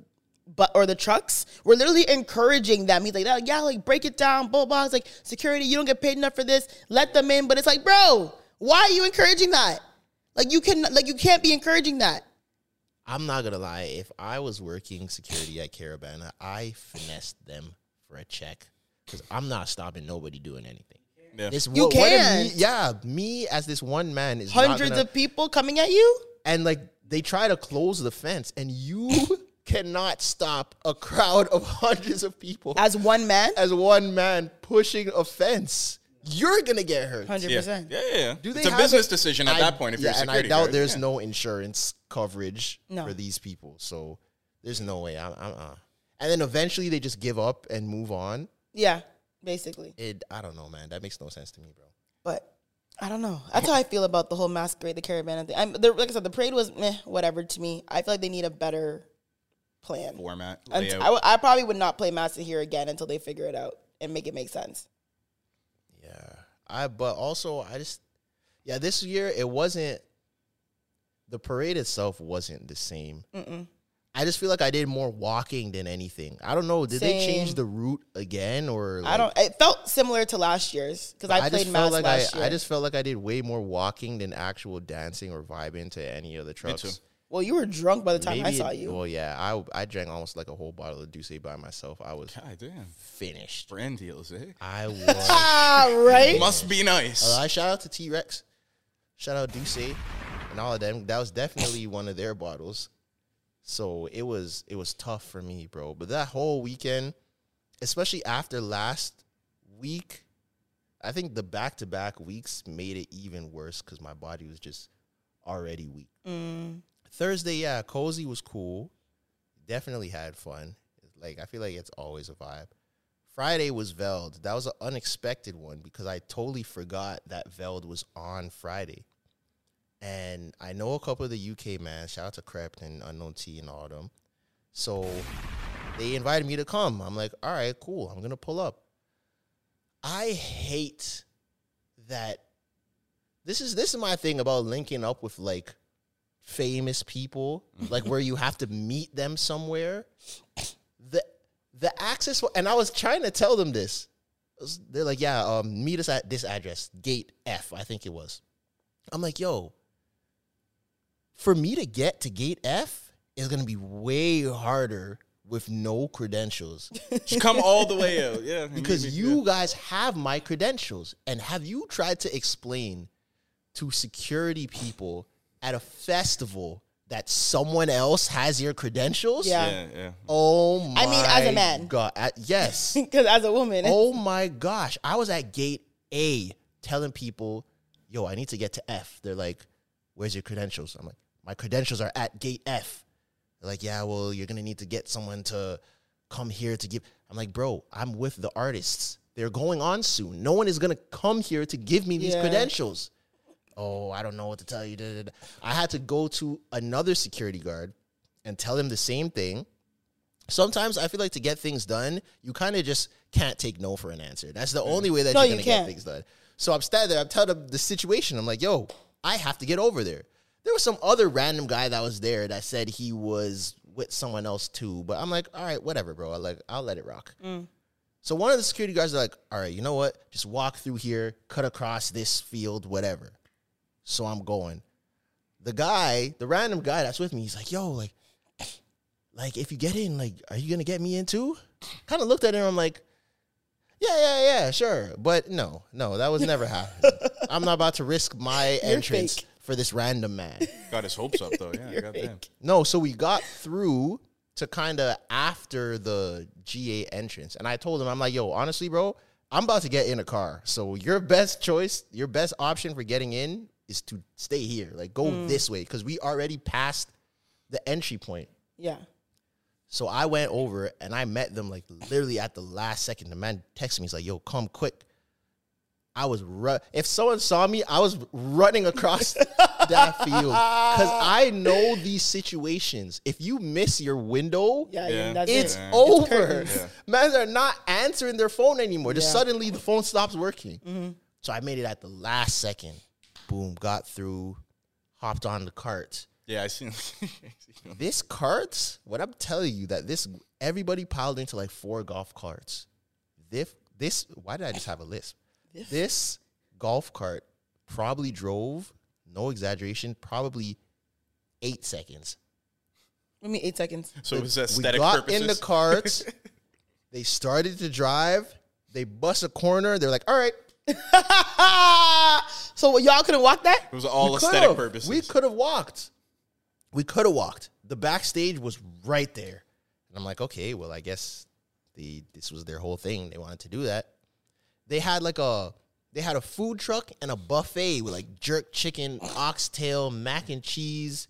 but or the trucks were literally encouraging them. He's like, "Oh, yeah, like break it down, blah blah. It's like security, you don't get paid enough for this. Let them in. But it's like, bro, why are you encouraging that? Like you can like you can't be encouraging that. I'm not gonna lie. If I was working security at Caribana, I finessed them for a check because I'm not stopping nobody doing anything. Yeah. This You what- what can't. me- yeah, me as this one man is not Hundreds gonna- of people coming at you. and like they try to close the fence, and you (laughs) cannot stop a crowd of (laughs) hundreds of people As one man, as one man pushing a fence. You're gonna get hurt. hundred yeah. percent. yeah, yeah, yeah. Do they it's a business it? decision at I- that point if yeah, you're a and I doubt guard. there's Yeah. no insurance coverage No. for these people. So there's no way. I'm, I'm uh. And then eventually they just give up and move on. Yeah, basically. It. I don't know, man. That makes no sense to me, bro. But I don't know. That's how I feel about the whole masquerade, the Caribana thing. I'm, the, like I said, the parade was meh, whatever to me. I feel like they need a better plan. format. And layout. I, w- I probably would not play Master here again until they figure it out and make it make sense. Yeah. I. But also, I just. Yeah, this year it wasn't. The parade itself wasn't the same. I just feel like I did more walking than anything. I don't know. Did they change the route again or? I don't. It felt similar to last year's because I, I played just Mass felt like last I, year. I just felt like I did way more walking than actual dancing or vibing to any of the trucks. Too. well, you were drunk by the time I saw it- you. Well, yeah, I I drank almost like a whole bottle of D'usse by myself. I was God damn. finished. Brand deals, eh? I (laughs) was. ah, right. Must be nice. Uh, I shout out to T Rex, shout out D'usse, and all of them. That was definitely one of their bottles. So it was it was tough for me, bro. But that whole weekend, especially after last week, I think the back to back weeks made it even worse because my body was just already weak. Mm. Thursday, yeah, cozy was cool. definitely had fun. Like I feel like it's always a vibe. Friday was Veld. That was an unexpected one because I totally forgot that Veld was on Friday. And I know a couple of the UK man. Shout out to Krept and Unknown T and them. So they invited me to come. I'm like, all right, cool. I'm gonna pull up. I hate that. This is this is my thing about linking up with like famous people, like where you have to meet them somewhere. The the access, and I was trying to tell them this. They're like, yeah, um, meet us at this address, gate F, I think it was. I'm like, yo, for me to get to gate F is gonna be way harder with no credentials. (laughs) Just come all the way out. Yeah. (laughs) because me- you yeah. guys have my credentials. And have you tried to explain to security people at a festival that someone else has your credentials? Yeah. Yeah, yeah. Oh my I mean, as a man. God. uh, yes. (laughs) Because as a woman, oh my gosh. I was at gate A telling people, yo, I need to get to F. They're like, where's your credentials? I'm like, my credentials are at gate F. They're like, yeah, well, you're going to need to get someone to come here to give. I'm like, bro, I'm with the artists. They're going on soon. No one is going to come here to give me these Yeah. credentials. Oh, I don't know what to tell you. da, da, da. I had to go to another security guard and tell him the same thing sometimes I feel like to get things done, you kind of just can't take no for an answer. That's the mm. only way that No, you're gonna get things done. So I'm standing there, I'm telling them the situation. I'm like, yo, I have to get over there. There was some other random guy that was there that said he was with someone else too. But I'm like, all right, whatever, bro. I like I'll let it rock. Mm. So one of the security guards are like, all right, you know what? Just walk through here, cut across this field, whatever. So I'm going. The guy, the random guy that's with me, he's like, yo, like, like if you get in, like, are you gonna get me in too? Kind of looked at him. I'm like, yeah, yeah, yeah, sure, but no, no, that was never (laughs) happening. I'm not about to risk my You're entrance fake. for this random man. Got his hopes up though. Yeah, goddamn. No, so we got through to kind of after the GA entrance, and I told him, I'm like, yo, honestly, bro, I'm about to get in a car. So your best choice, your best option for getting in is to stay here. Like go this way because we already passed the entry point. yeah. So I went over and I met them like literally at the last second. The man texted me, he's like, yo, come quick. I was ru- if someone saw me, I was running across (laughs) that field because I know these situations. If you miss your window, Yeah, Yeah. yeah. it's it. over. curtains. Yeah. Men are not answering their phone anymore. Just Yeah. Mm-hmm. suddenly the phone stops working. So I made it at the last second. Boom, got through, hopped on the carts. Yeah, I seen. (laughs) This carts, what I'm telling you, that this everybody piled into like four golf carts. This, this, why did I just have a list? This golf cart probably drove, no exaggeration, probably eight seconds. Give me eight seconds. so it was we got purposes. in the carts. (laughs) they started to drive. They bust a corner. They're like, "All right, (laughs) so y'all couldn't walk that? It was all we aesthetic could've. purposes. We could have walked. We could have walked. The backstage was right there. And I'm like, okay, well, I guess the this was their whole thing. They wanted to do that. They had like a they had a food truck and a buffet with like jerk chicken, oxtail, mac and cheese.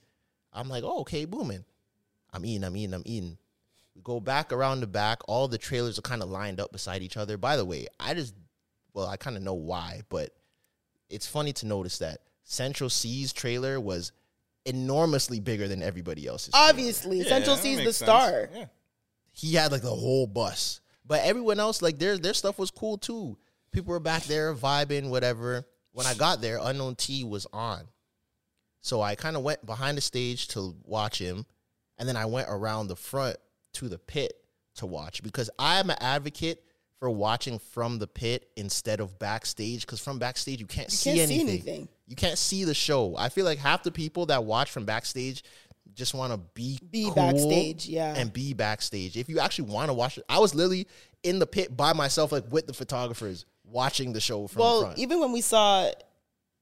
I'm like, oh, okay, booming. I'm eating, I'm eating, I'm eating. We go back around the back. All the trailers are kind of lined up beside each other. By the way, I just, well, I kind of know why, but it's funny to notice that Central Cee's trailer was enormously bigger than everybody else's. Obviously, Yeah, Central Cee's the sense. star. Yeah. he had like the whole bus. But everyone else, like their their stuff was cool too. People were back there vibing, whatever. When I got there, Unknown T was on. So I kind of went behind the stage to watch him, and then I went around the front to the pit to watch because I'm an advocate for watching from the pit instead of backstage because from backstage you can't, You see, can't see anything. anything. You can't see the show. I feel like half the people that watch from backstage just want to be Be cool backstage, yeah. and be backstage. If you actually want to watch it, I was literally in the pit by myself, like with the photographers, watching the show from the Well, front. even when we saw,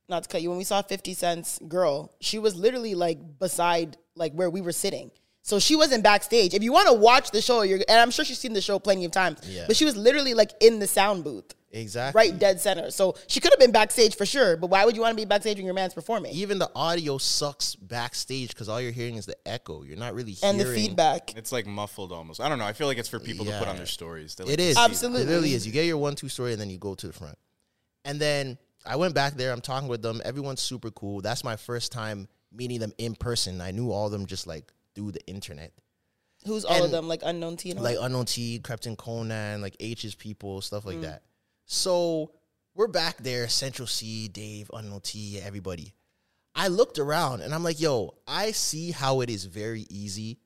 not to cut you, when we saw Fifty Cent's girl, she was literally like beside like where we were sitting. So she wasn't backstage. If you want to watch the show, you're and I'm sure she's seen the show plenty of times. Yeah. But she was literally like in the sound booth. Exactly. right dead center. So she could have been backstage for sure, but why would you want to be backstage when your man's performing? Even the audio sucks backstage because all you're hearing is the echo. You're not really hearing and the feedback. It's like muffled almost. I don't know. I feel like it's for people to put on their stories. They like It to is see- Absolutely. It literally is. You get your one two story and then you go to the front. And then I went back there. I'm talking with them. Everyone's super cool. That's my first time meeting them in person. I knew all of them just like through the internet. Who's all of them? Like unknown T like unknown T, Krept and Konan, like H's people, stuff Mm. like that. So we're back there, Central Cee, Dave, unknown T, everybody. I looked around and I'm like, yo, I see how it is very easy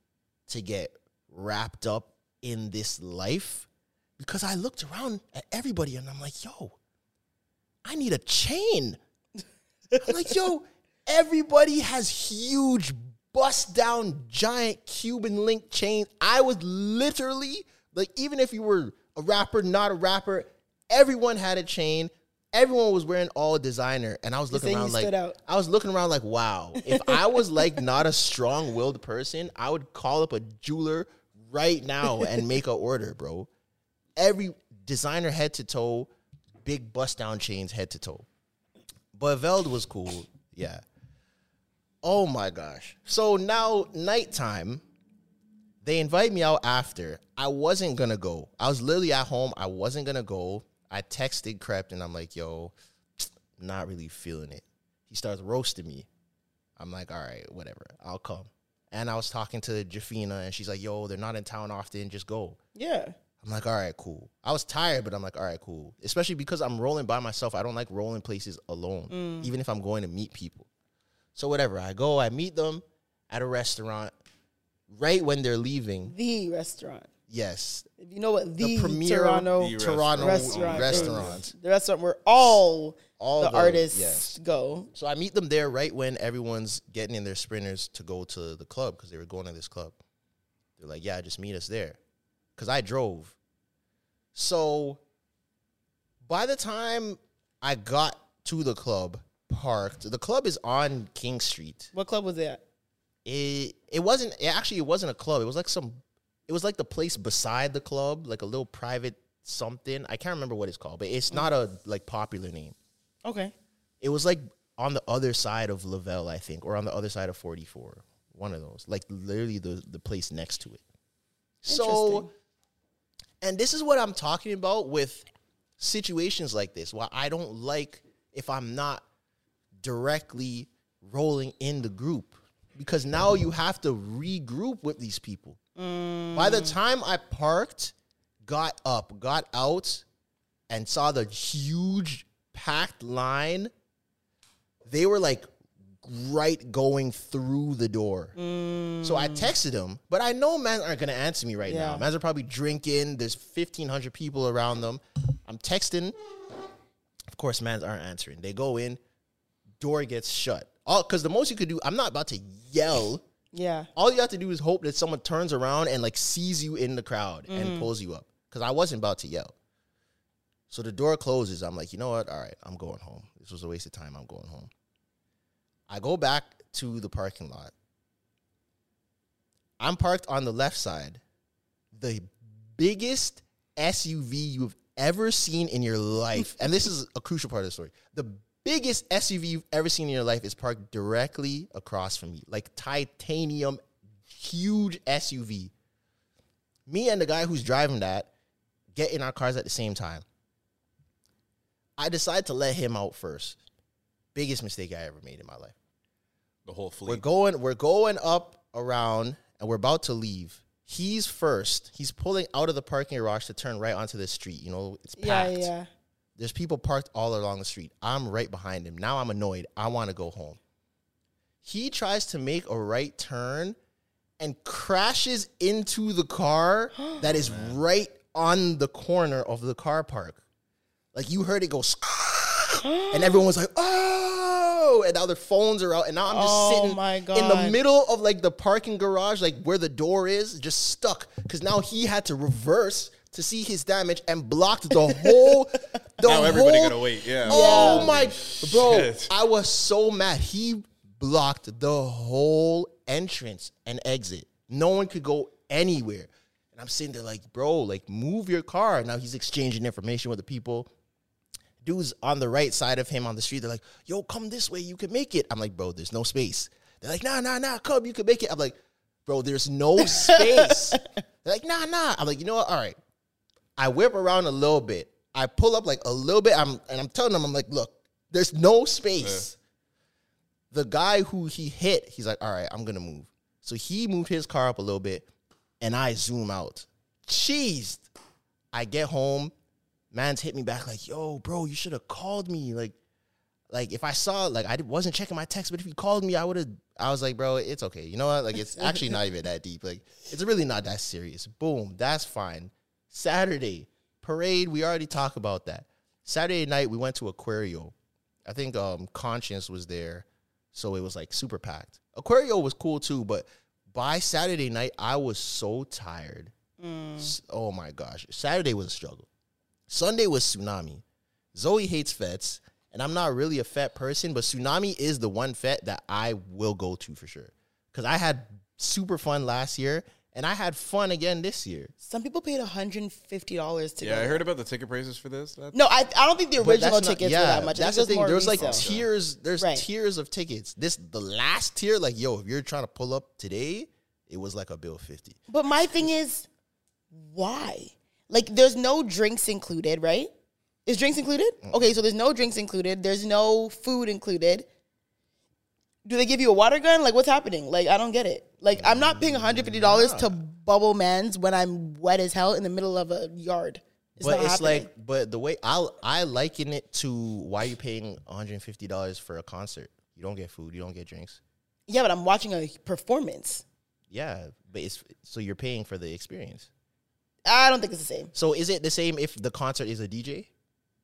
to get wrapped up in this life because I looked around at everybody and I'm like, yo, I need a chain. I'm like, yo, everybody has huge, bust down, giant Cuban link chains. I was literally like, even if you were a rapper, not a rapper, everyone had a chain. Everyone was wearing all designer, and I was looking around like. I was looking around like, wow. If I was like (laughs) not a strong-willed person, I would call up a jeweler right now and make a order, bro. Every designer head to toe, big bust down chains head to toe. But Veld was cool. Yeah. Oh my gosh. So now nighttime, they invite me out after. I wasn't gonna go. I was literally at home. I wasn't gonna go. I texted Krept and I'm like, yo, (tsk) not really feeling it. He starts roasting me. I'm like, all right, whatever. I'll come. And I was talking to Jafina and she's like, yo, they're not in town often. Just go. yeah. I'm like, all right, cool. I was tired, but I'm like, all right, cool. Especially because I'm rolling by myself. I don't like rolling places alone, mm. even if I'm going to meet people. So whatever, I go, I meet them at a restaurant right when they're leaving. The restaurant. Yes, If you know what the, the premier Toronto The Toronto restaurant, restaurant. the restaurant where all, All the, the- artists yes. go. So I meet them there right when everyone's getting in their sprinters to go to the club because they were going to this club. They're like, yeah, just meet us there. Because I drove. So by the time I got to the club, parked, the club is on King Street. What club was that? It it wasn't it actually it wasn't a club. It was like some it was like the place beside the club, like a little private something. I can't remember what it's called, but it's not a like popular name. Okay. It was like on the other side of Lavelle, I think, or on the other side of 44. One of those. Like literally the, the place next to it. So, and this is what I'm talking about with situations like this. Why I don't like if I'm not directly rolling in the group because now you have to regroup with these people. By the mm. time I parked, got up, got out, and saw the huge packed line, they were like right going through the door. So I mm. texted them, but I know men aren't gonna answer me right now. Yeah. Men are probably drinking. There's 1,500 people around them. I'm texting. Of course, men aren't answering. They go in, door gets shut. All because the most you could do, I'm not about to yell. Yeah. All you have to do is hope that someone turns around and like sees you in the crowd and mm-hmm. pulls you up. Because I wasn't about to yell. So the door closes. I'm like, you know what? All right, I'm going home. This was a waste of time. I'm going home. I go back to the parking lot. I'm parked on the left side. The biggest SUV you've ever seen in your life, and this is a crucial part of the story. The biggest SUV you've ever seen in your life is parked directly across from me, like titanium, huge SUV. Me and the guy who's driving that get in our cars at the same time. I decide to let him out first. Biggest mistake I ever made in my life. The whole fleet. We're going, we're going up around and we're about to leave. He's first. He's pulling out of the parking garage to turn right onto the street. You know, it's packed. Yeah, yeah. There's people parked all along the street. I'm right behind him. Now I'm annoyed. I want to go home. He tries to make a right turn and crashes into the car (gasps) that is right on the corner of the car park. Like you heard it go, (gasps) and (gasps) everyone was like, "Oh!" And now their phones are out, and now I'm just Oh sitting in the middle of like the parking garage, like where the door is, just stuck. Because now he had to reverse to see his damage and blocked the whole. (laughs) The Now everybody whole- gotta wait, yeah. Oh Yeah. my, bro! Shit. I was so mad. He blocked the whole entrance and exit. No one could go anywhere. And I'm sitting there like, bro, like move your car. Now he's exchanging information with the people. dudes on the right side of him on the street. They're like, "Yo, come this way, you can make it." I'm like, "Bro, there's no space." They're like, "Nah, nah, nah, come, you can make it." I'm like, "Bro, there's no (laughs) space." They're like, "Nah, nah." I'm like, "You know what? All right." I whip around a little bit. I pull up like a little bit. I'm and I'm telling them, I'm like, "Look, there's no space." The guy who he hit, he's like, "All right, I'm gonna move." So he moved his car up a little bit, and I zoom out. Cheesed. I get home, man's hit me back like, "Yo, bro, you should have called me." Like, like if I saw, like, I wasn't checking my text, but if you called me, I would have. I was like, "Bro, it's okay." You know what? Like, it's actually not even that deep. Like, it's really not that serious. Boom, that's fine. Saturday parade, we already talked about that. Saturday night, we went to Aquario. I think um Conscience was there, so it was like super packed. Aquario was cool too, but by Saturday night, I was so tired. S- Oh my gosh. Saturday was a struggle. Sunday was Tsunami. Zoie hates fets, and I'm not really a fet person, but Tsunami is the one fet that I will go to for sure. Because I had super fun last year, and I had fun again this year. Some people paid $150 to Yeah, go. I heard about the ticket prices for this. That- No, I, I don't think the original that's not- tickets yeah, were that much. That's think the thing. There's like resale. tiers. There's Right. tiers of tickets. This the last tier. Like yo, if you're trying to pull up today, it was like a bill fifty. But my thing is, why? Like, there's no drinks included, right? Is drinks included? Mm. Okay, so there's no drinks included. There's no food included. Do they give you a water gun? Like, what's happening? Like, I don't get it. Like, I'm not paying $150 to bubble mans when I'm wet as hell in the middle of a yard. It's but it's happening. like, but the way I I liken it to why are you paying 150 dollars for a concert. You don't get food. You don't get drinks. yeah, but I'm watching a performance. Yeah, but it's so you're paying for the experience. I don't think it's the same. So is it the same if the concert is a DJ?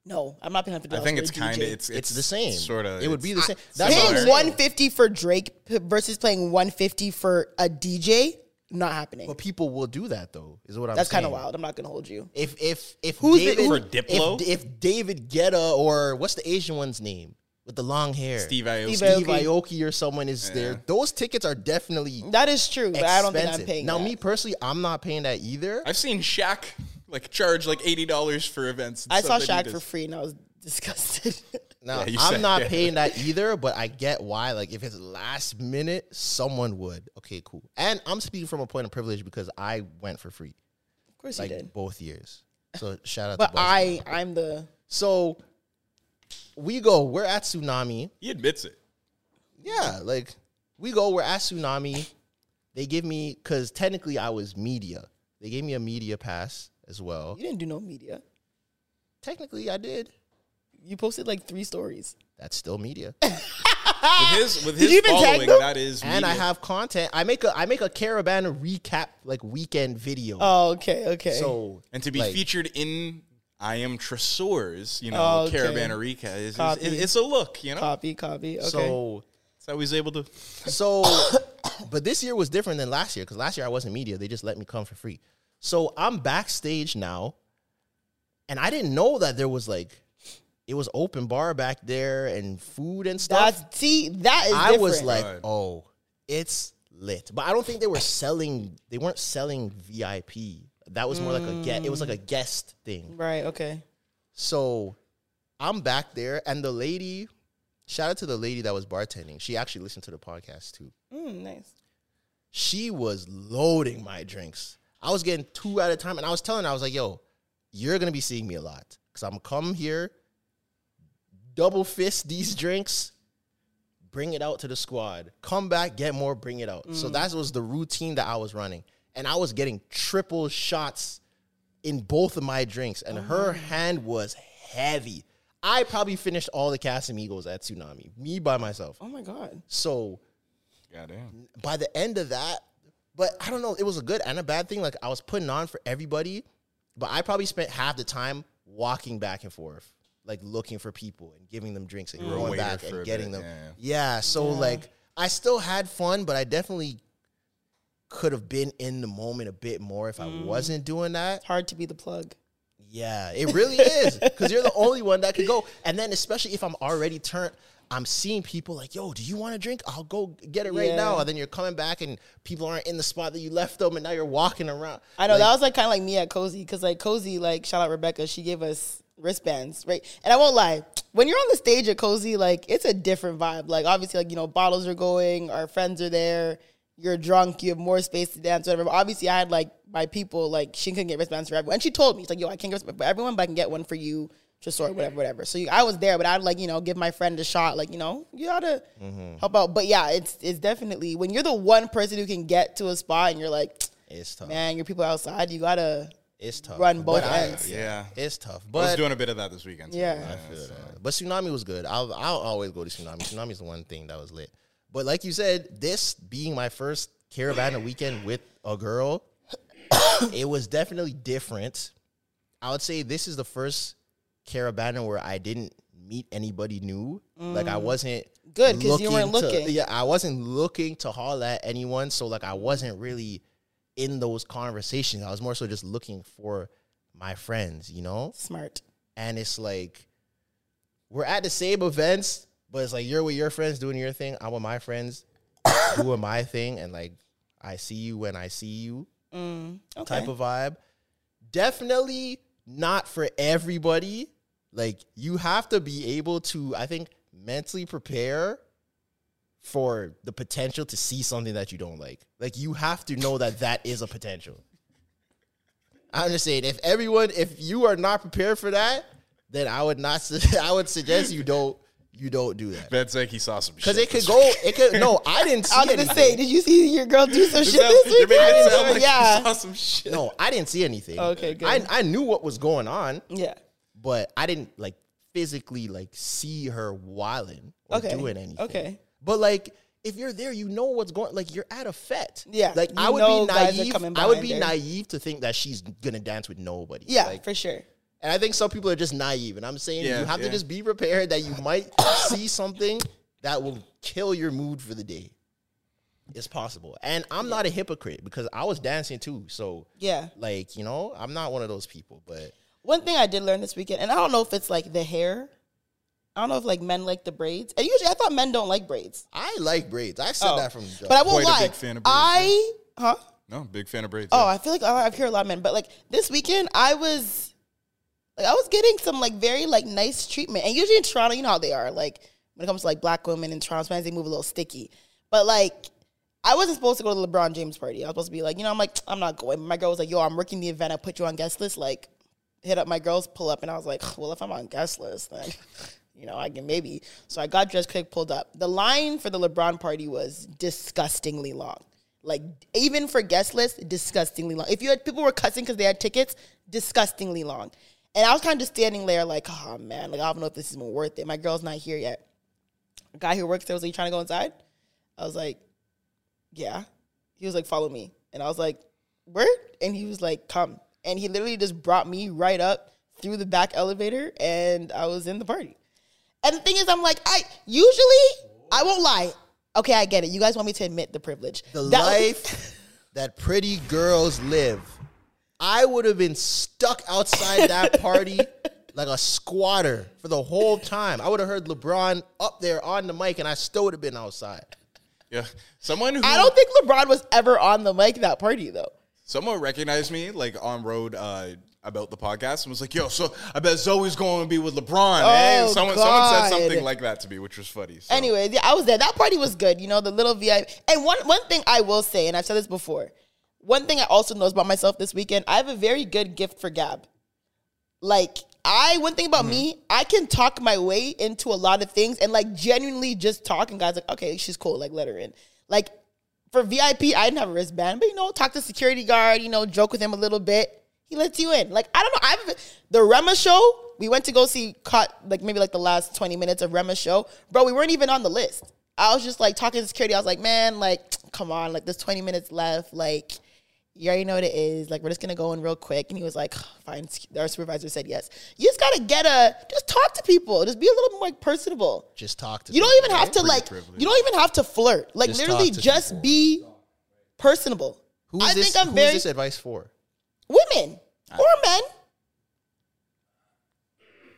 No, I'm not paying $150 I think it's kind of DJ. it's, It's, the same. Sort of. It would be the same. That's paying saying. 150 for Drake versus playing 150 for a DJ, not happening. But people will do that though. Is what I'm. That's kind of wild. I'm not gonna hold you. If if if Who's the- who- For Diplo? if, if David Guetta or what's the Asian one's name with the long hair, Steve Aoki. Steve Steve Aoki. Aoki or someone is there. Those tickets are definitely That is true, but I don't think I'm paying. Now, that. me personally, I'm not paying that either. I've seen Shaq like charge like eighty dollars for events. and I saw stuff that he Shaq for free and I was (laughs) disgusted. Now, Yeah, I'm said- not yeah. paying that (laughs) either, but I get why. Like, if it's last minute, someone would. Okay, cool. And I'm speaking from a point of privilege because I went for free, of course like you did, both years. So shout out. but to Boston. I, I'm the. So we go. We're at tsunami. He admits it. Yeah, like we go. We're at tsunami. They give me because technically I was media. They gave me a media pass as well. You didn't do no media. Technically, I did. You posted like three stories. That's still media. (laughs) With his with his you following, them? that is. and I have content. I make a I make a Caribana recap like weekend video. Oh, okay, okay. so and to be like, featured in I am Tresors, you know, Oh, okay. Caravan Eureka is, is, Copy. it's a look, you know. copy, copy. Okay. So That's how he's able to. so, (coughs) but this year was different than last year because last year I wasn't media. They just let me come for free. So I'm backstage now, and I didn't know that there was like it was open bar back there and food and stuff. That's see, that is. I was like, Right. oh, it's lit. But I don't think they were selling. They weren't selling VIP. That was more like a get. It was like a guest thing. right, okay. So I'm back there, and the lady, shout out to the lady that was bartending. She actually listened to the podcast too. Mm, nice. She was loading my drinks. I was getting two at a time, and I was telling her, I was like, yo, you're gonna be seeing me a lot. Cause I'm gonna come here, double fist these drinks, bring it out to the squad. Come back, get more, bring it out. So mm. that was the routine that I was running. And I was getting triple shots in both of my drinks, and her ah. hand was heavy. I probably finished all the Casamigos at Tsunami, me by myself. Oh my god. So Goddamn. by the end of that, but I don't know, it was a good and a bad thing. Like I was putting on for everybody, but I probably spent half the time walking back and forth, like looking for people and giving them drinks and were going back and getting bit, them. yeah. Yeah. so like I still had fun, but I definitely could have been in the moment a bit more if I mm. wasn't doing that. It's hard to be the plug. Yeah, it really is because you're the only one that could go. And then, especially if I'm already turned, I'm seeing people like, "Yo, do you want a drink? I'll go get it right Yeah. now." And then you're coming back, and people aren't in the spot that you left them, and now you're walking around. I know Like, that was like kind of like me at Cozy because like Cozy, like shout out Rebecca, she gave us wristbands, right? And I won't lie, when you're on the stage at Cozy, like it's a different vibe. Like obviously, like you know, bottles are going, our friends are there. You're drunk, you have more space to dance, whatever. But obviously, I had like my people, like she couldn't get wristbands for everyone, and she told me, she's like, "Yo, I can't get wristbands for everyone, but I can get one for you." Just or whatever, whatever. So you, I was there, but I'd like you know give my friend a shot, like you know you gotta mm-hmm. help out. But yeah, it's it's definitely when you're the one person who can get to a spot and you're like, It's tough. man, your people outside, you gotta It's tough. run both But I- ends. Yeah. It's tough. I was But doing a bit of that this weekend. too. Yeah. so- But tsunami was good. I'll I'll always go to tsunami. Tsunami's the one thing that was lit. But like you said, this being my first Caribana weekend with a girl, (coughs) it was definitely different. I would say this is the first Caribana where I didn't meet anybody new. Like I mm. wasn't good because you weren't to- looking. yeah, I wasn't looking to haul at anyone. So like I wasn't really in those conversations. I was more so just looking for my friends, you know? smart. and it's like we're at the same events, but it's like you're with your friends doing your thing. I'm with my friends (coughs) doing my thing, and like I see you when I see you mm, Okay. type of vibe. Definitely not for everybody. Like you have to be able to, I think, mentally prepare for the potential to see something that you don't like. Like you have to know that that is a potential. I'm just saying, if everyone, if you are not prepared for that, then I would not. su- (laughs) I would suggest you don't. You don't do that Ben's like he saw some because it could go. It could. No, I didn't (laughs) see I was gonna say, did you see your girl do some shit this you're making it weekend? sound like yeah, saw some shit. No, I didn't see anything. Okay, good. I I knew what was going on, yeah. But I didn't like physically like see her wilding or Okay, doing anything. okay. But like if you're there, you know what's going. Like you're at a fete. Yeah, Like I would know be guys are naive. I would be her. naive to think that she's gonna dance with nobody. Yeah, Like, for sure. and I think some people are just naive. And I'm saying Yeah, you have yeah. to just be prepared that you might (coughs) see something that will kill your mood for the day. It's possible. And I'm not a hypocrite because I was dancing too. So Yeah. like, you know, I'm not one of those people. But One thing I did learn this weekend, and I don't know if it's like the hair. I don't know if like men like the braids. And usually I thought men don't like braids. I like braids. I said Oh. that from the jump. But I won't Quite a lie. big fan of braids, I huh? No, big fan of braids. Oh, yeah. I feel like oh, I- I've heard a lot of men, but like this weekend, I was like, I was getting some like very like nice treatment. And usually in Toronto, you know how they are. Like when it comes to like black women in Toronto, sometimes they move a little sticky. But like, I wasn't supposed to go to the LeBron James party. I was supposed to be like, you know, I'm like, I'm not going. My girl was like, yo, I'm working the event. I put you on guest list. Like, hit up my girls, pull up, and I was like, well, if I'm on guest list, then. (laughs) You know, I can maybe. So I got dressed quick, pulled up. The line for the LeBron party was disgustingly long. Like even for guest list, disgustingly long. If you had people were cussing because they had tickets, disgustingly long. And I was kind of just standing there like, oh man, like I don't know if this is even worth it. My girl's not here yet. A guy who works there was like, you trying to go inside? I was like, yeah. He was like, follow me. And I was like, where? And he was like, come. And he literally just brought me right up through the back elevator and I was in the party. And the thing is, I'm like, I usually, I won't lie. Okay, I get it. You guys want me to admit the privilege. the That- life (laughs) that pretty girls live. I would have been stuck outside that (laughs) party like a squatter for the whole time. I would have heard LeBron up there on the mic and I still would have been outside. yeah. Someone who I don't think LeBron was ever on the mic that party though. Someone recognized me like on road uh, about the podcast and was like, "Yo, so I bet Zoie's going to be with LeBron." Oh, someone someone said something like that to me, which was funny. So. Anyways, yeah, I was there. That party was good. You know, the little VIP. And one one thing I will say, and I've said this before, one thing I also noticed about myself this weekend, I have a very good gift for gab. Like I, one thing about me, I can talk my way into a lot of things, and like genuinely just talking. Guys, like, okay, she's cool. Like, let her in. Like for VIP, I didn't have a wristband, but you know, talk to security guard. You know, joke with him a little bit. He lets you in. Like I don't know. I've the Rema show. We went to go see caught like maybe like the last twenty minutes of Rema show, bro. We weren't even on the list. I was just like talking to security. I was like, man, like (tsk) come on, like there's twenty minutes left. Like you already know what it is. Like we're just gonna go in real quick. And he was like, (sighs) fine. Our supervisor said yes. You just gotta get a just talk to people. Just be a little more like personable. Just talk to You don't people. even have to like. You don't even have to flirt. Like Just literally, talk to just be personable. Who's I this, think I'm who is very this advice for? women or men.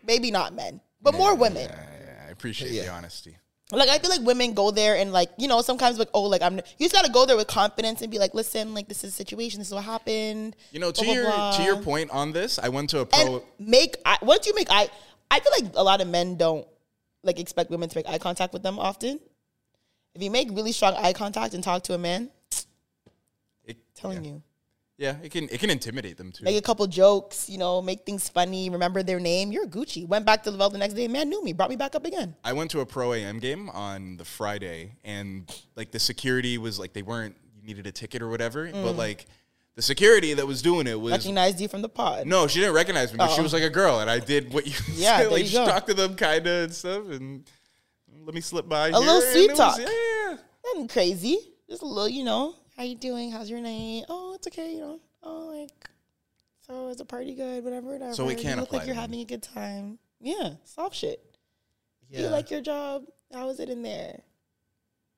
Maybe not men, but more women. I, I appreciate the honesty. Like I feel like women go there and like you know sometimes like oh like I'm you just gotta go there with confidence and be like listen like this is a situation this is what happened You know, to blah, your blah. to your point on this, I went to a and pro. make eye, once you make eye I feel like a lot of men don't like expect women to make eye contact with them often. If you make really strong eye contact and talk to a man, It, telling yeah. you. Yeah, it can it can intimidate them too. Make a couple jokes, you know, make things funny, remember their name. You're Gucci. Went back to Lavelle the next day, man knew me, brought me back up again. I went to a pro AM game on the Friday, and like the security was like they weren't you needed a ticket or whatever, Mm. but like the security that was doing it was Recognized you from the pod. no, she didn't recognize me, but she Oh. was like a girl, and I did what you (laughs) Yeah, (laughs) said, like you talk to them kind of and stuff, and let me slip by A little sweet it was- talk. yeah. Nothing crazy. Just a little, you know, how you doing? How's your night? Oh, it's okay, you know. Oh, like, so is the party good? Whatever, whatever. So You can look like you're me. having a good time. Yeah, soft shit. Do you like your job? How is it in there?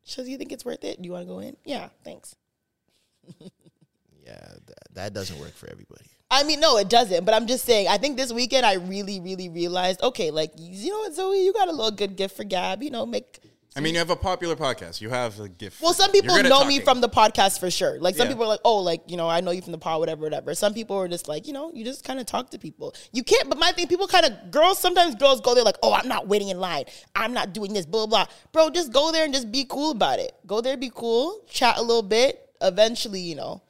So do you think it's worth it? Do you want to go in? Yeah, thanks. Yeah, that, that doesn't work for everybody. I mean, no, it doesn't. But I'm just saying. I think this weekend I really, really realized. Okay, like you know what, Zoie, you got a little good gift for Gab. You know, make. I mean, you have a popular podcast. You have a gift. Well, some people know me from the podcast for sure. Like some Yeah. people are like, oh, like you know, I know you from the pod, whatever, whatever. Some people are just like, you know, you just kind of talk to people. You can't. But my thing, people kind of girls. Sometimes girls go there like, oh, I'm not waiting in line. I'm not doing this. Blah blah. Bro, just go there and just be cool about it. Go there, be cool, chat a little bit. Eventually, you know,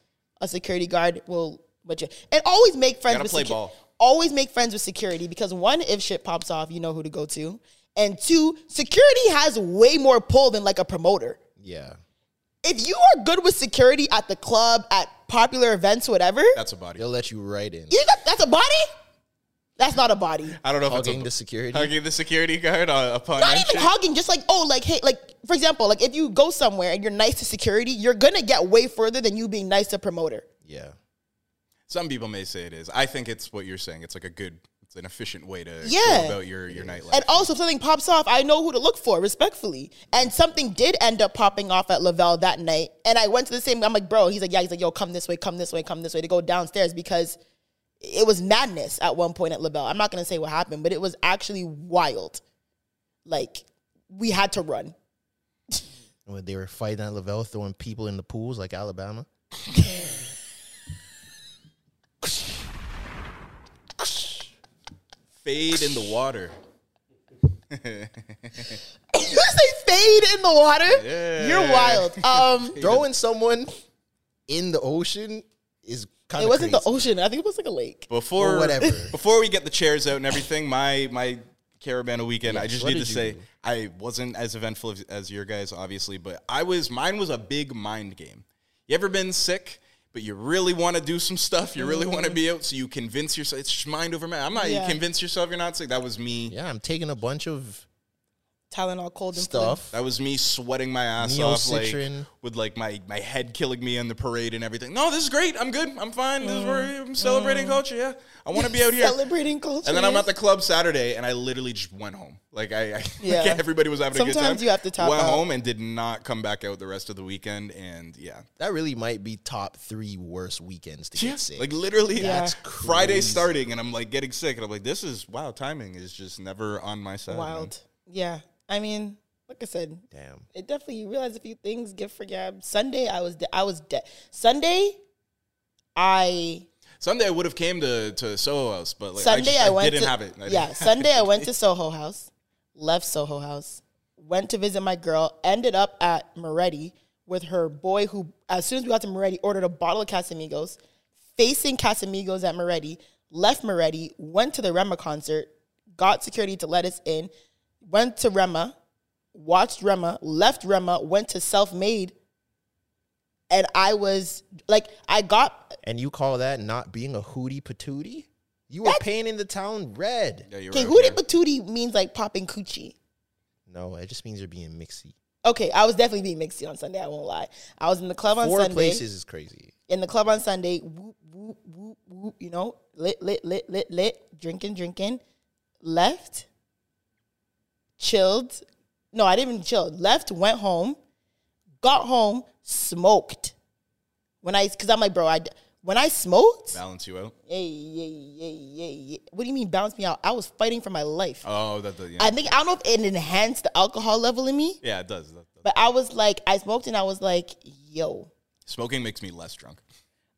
a security guard will. But you and always make friends Gotta with play secu- ball. always make friends with security because one, if shit pops off, you know who to go to. And two, security has way more pull than like a promoter. Yeah. If you are good with security at the club, at popular events, whatever, That's a body. They'll let you right in. you got, that's a body? That's not a body. I don't know if Hugging it's a, the security. hugging the security guard uh, upon Not entry. even hugging, just like, oh, like, hey, like, for example, like if you go somewhere and you're nice to security, you're gonna get way further than you being nice to promoter. Yeah. Some people may say it is. I think it's what you're saying. It's like a good, it's an efficient way to Yeah. go about your your nightlife. And also, if something pops off, I know who to look for, respectfully. And something did end up popping off at Lavelle that night. And I went to the same, I'm like, bro, he's like, yeah, he's like, yo, come this way, come this way, come this way to go downstairs because it was madness at one point at Lavelle. I'm not going to say what happened, but it was actually wild. Like, we had to run. When they were fighting at Lavelle, throwing people in the pools like Alabama. (laughs) Fade in the water. you say fade in the water? Yeah. You're wild. Um, (laughs) Throwing someone in the ocean is kind of. it wasn't the ocean. I think it was like a lake. Before Or whatever. (laughs) Before we get the chairs out and everything, my my Caribana weekend. I just need to you say do? I wasn't as eventful as, as your guys, obviously, but I was. Mine was a big mind game. You ever been sick? But you really want to do some stuff. You really want to mm-hmm. be out, so you convince yourself. It's mind over matter. I'm not. Yeah. You convince yourself you're not sick. That was me. Yeah, I'm taking a bunch of Tylenol, cold and flu. stuff. That was me sweating my ass off, like with like my, my head killing me on the parade and everything. No, this is great. I'm good. I'm fine. This is where mm. I'm celebrating mm. culture. Yeah, I want to be (laughs) out here. Celebrating culture. And then I'm at the club Saturday, and I literally just went home. Like I, I (laughs) Yeah. like everybody was having a good time. Sometimes you have to tap Went out. home and did not come back out the rest of the weekend. And yeah, That really might be top three worst weekends to get sick. like literally, Yeah. that's Friday starting, and I'm like getting sick, and I'm like, this is wow. Timing is just never on my side. man. wild. Yeah. I mean, like I said, Damn. it definitely you realize a few things. Gift for Gab. Sunday, I was de- I was dead. Sunday, I Sunday I would have came to to Soho House, but like, Sunday I, I, just, went didn't to have it. I yeah. (laughs) Sunday I went to Soho House, left Soho House, went to visit my girl, ended up at Moretti with her boy who, as soon as we got to Moretti, ordered a bottle of Casamigos, facing Casamigos at Moretti, left Moretti, went to the Rema concert, got security to let us in, went to Rema, watched Rema, left Rema, went to Self Made, and I was like, I got And you call that not being a hootie patootie? You were painting the town red. Yeah, okay. right, Hootie patootie means like popping coochie. No, it just means you're being mixy. Okay, I was definitely being mixy on Sunday. I won't lie. I was in the club on Four Sunday. places is crazy. In the club on Sunday, whoop whoop whoop whoop. You know, lit lit lit lit lit, drinking drinking. Left, chilled. No, I didn't even chill. Left, went home, got home, smoked. When I, because I'm like, bro, I When I smoked, Balance you out. yay, yay, yay, yay, yay. What do you mean balance me out? I was fighting for my life. Oh, that does. Yeah, I think I don't know if it enhanced the alcohol level in me, yeah it does. That- that- but I was like, I smoked and I was like, yo, Smoking makes me less drunk.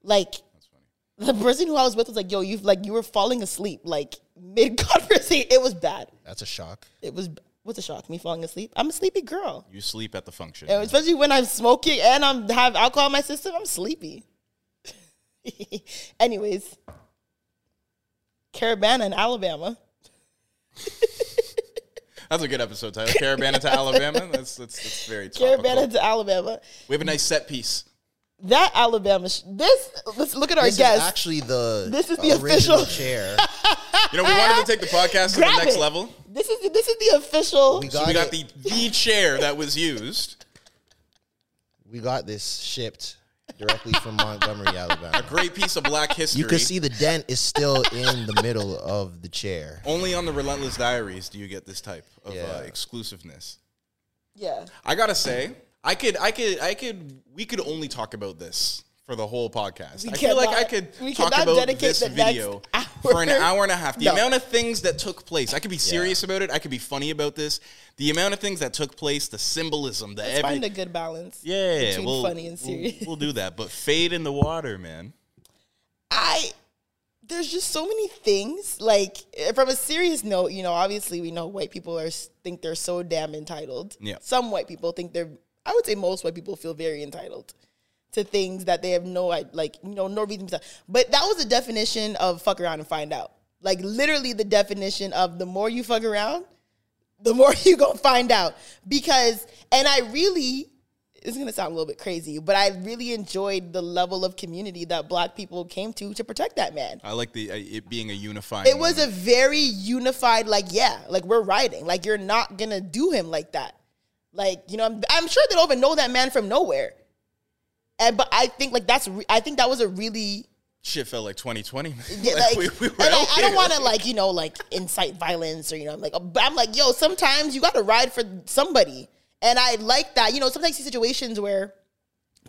like that's funny. the person who I was with was like, yo, you've like you were falling asleep like mid conversation. (laughs) It was bad. That's a shock. It was what's a shock? Me falling asleep. I'm a sleepy girl. You sleep at the function. And especially when I'm smoking and I'm have alcohol in my system, I'm sleepy. (laughs) Anyways, Caribana in Alabama. (laughs) That's a good episode title. Caribana to Alabama. (laughs) That's that's, that's very topical. Caribana to Alabama. We have a nice set piece. That Alabama. Sh- this. Let's look at our This guest. actually the This is the official- chair. You know, we wanted to take the podcast to the next it. level. This is this is the official. We So got, we got it. the the chair that was used. we got this shipped directly from Montgomery, (laughs) Alabama. A great piece of black history. You can see the dent is still in the middle of the chair. Only on the Relentless Diaries do you get this type of uh, exclusiveness. yeah. I gotta say, I could, I could, I could, we could only talk about this for the whole podcast. We I feel like I cannot- could we talk cannot about dedicate this the next video hour. For an (laughs) hour and a half. The No. amount of things that took place, I could be serious about it. I could be funny about this. The amount of things that took place, the symbolism, the Let's every, find a good balance. yeah, between we'll, funny and we'll- serious. We'll, do that, but fade in the water, man. I there's just so many things. Like eh, from a serious note, you know, obviously we know white people are think they're so damn entitled. Yeah. Some white people think they're. I would say most white people feel very entitled to things that they have no like you know no reason. To, but that was the definition of fuck around and find out. Like literally the definition of the more you fuck around, the more (laughs) you gonna find out. Because and I really it's gonna sound a little bit crazy, but I really enjoyed the level of community that black people came to to protect that man. I like the uh, it being a unifying. It was a very unified, like, yeah, like we're riding. Like you're not gonna do him like that. Like, you know, I'm, I'm sure they don't even know that man from nowhere. And but I think like that's re- I think that was a really shit felt like 2020. (laughs) yeah, Like, like, we- we were and I, I don't want to like you know like incite violence or you know I'm like but I'm like yo sometimes you got to ride for somebody and I like that you know sometimes you see situations where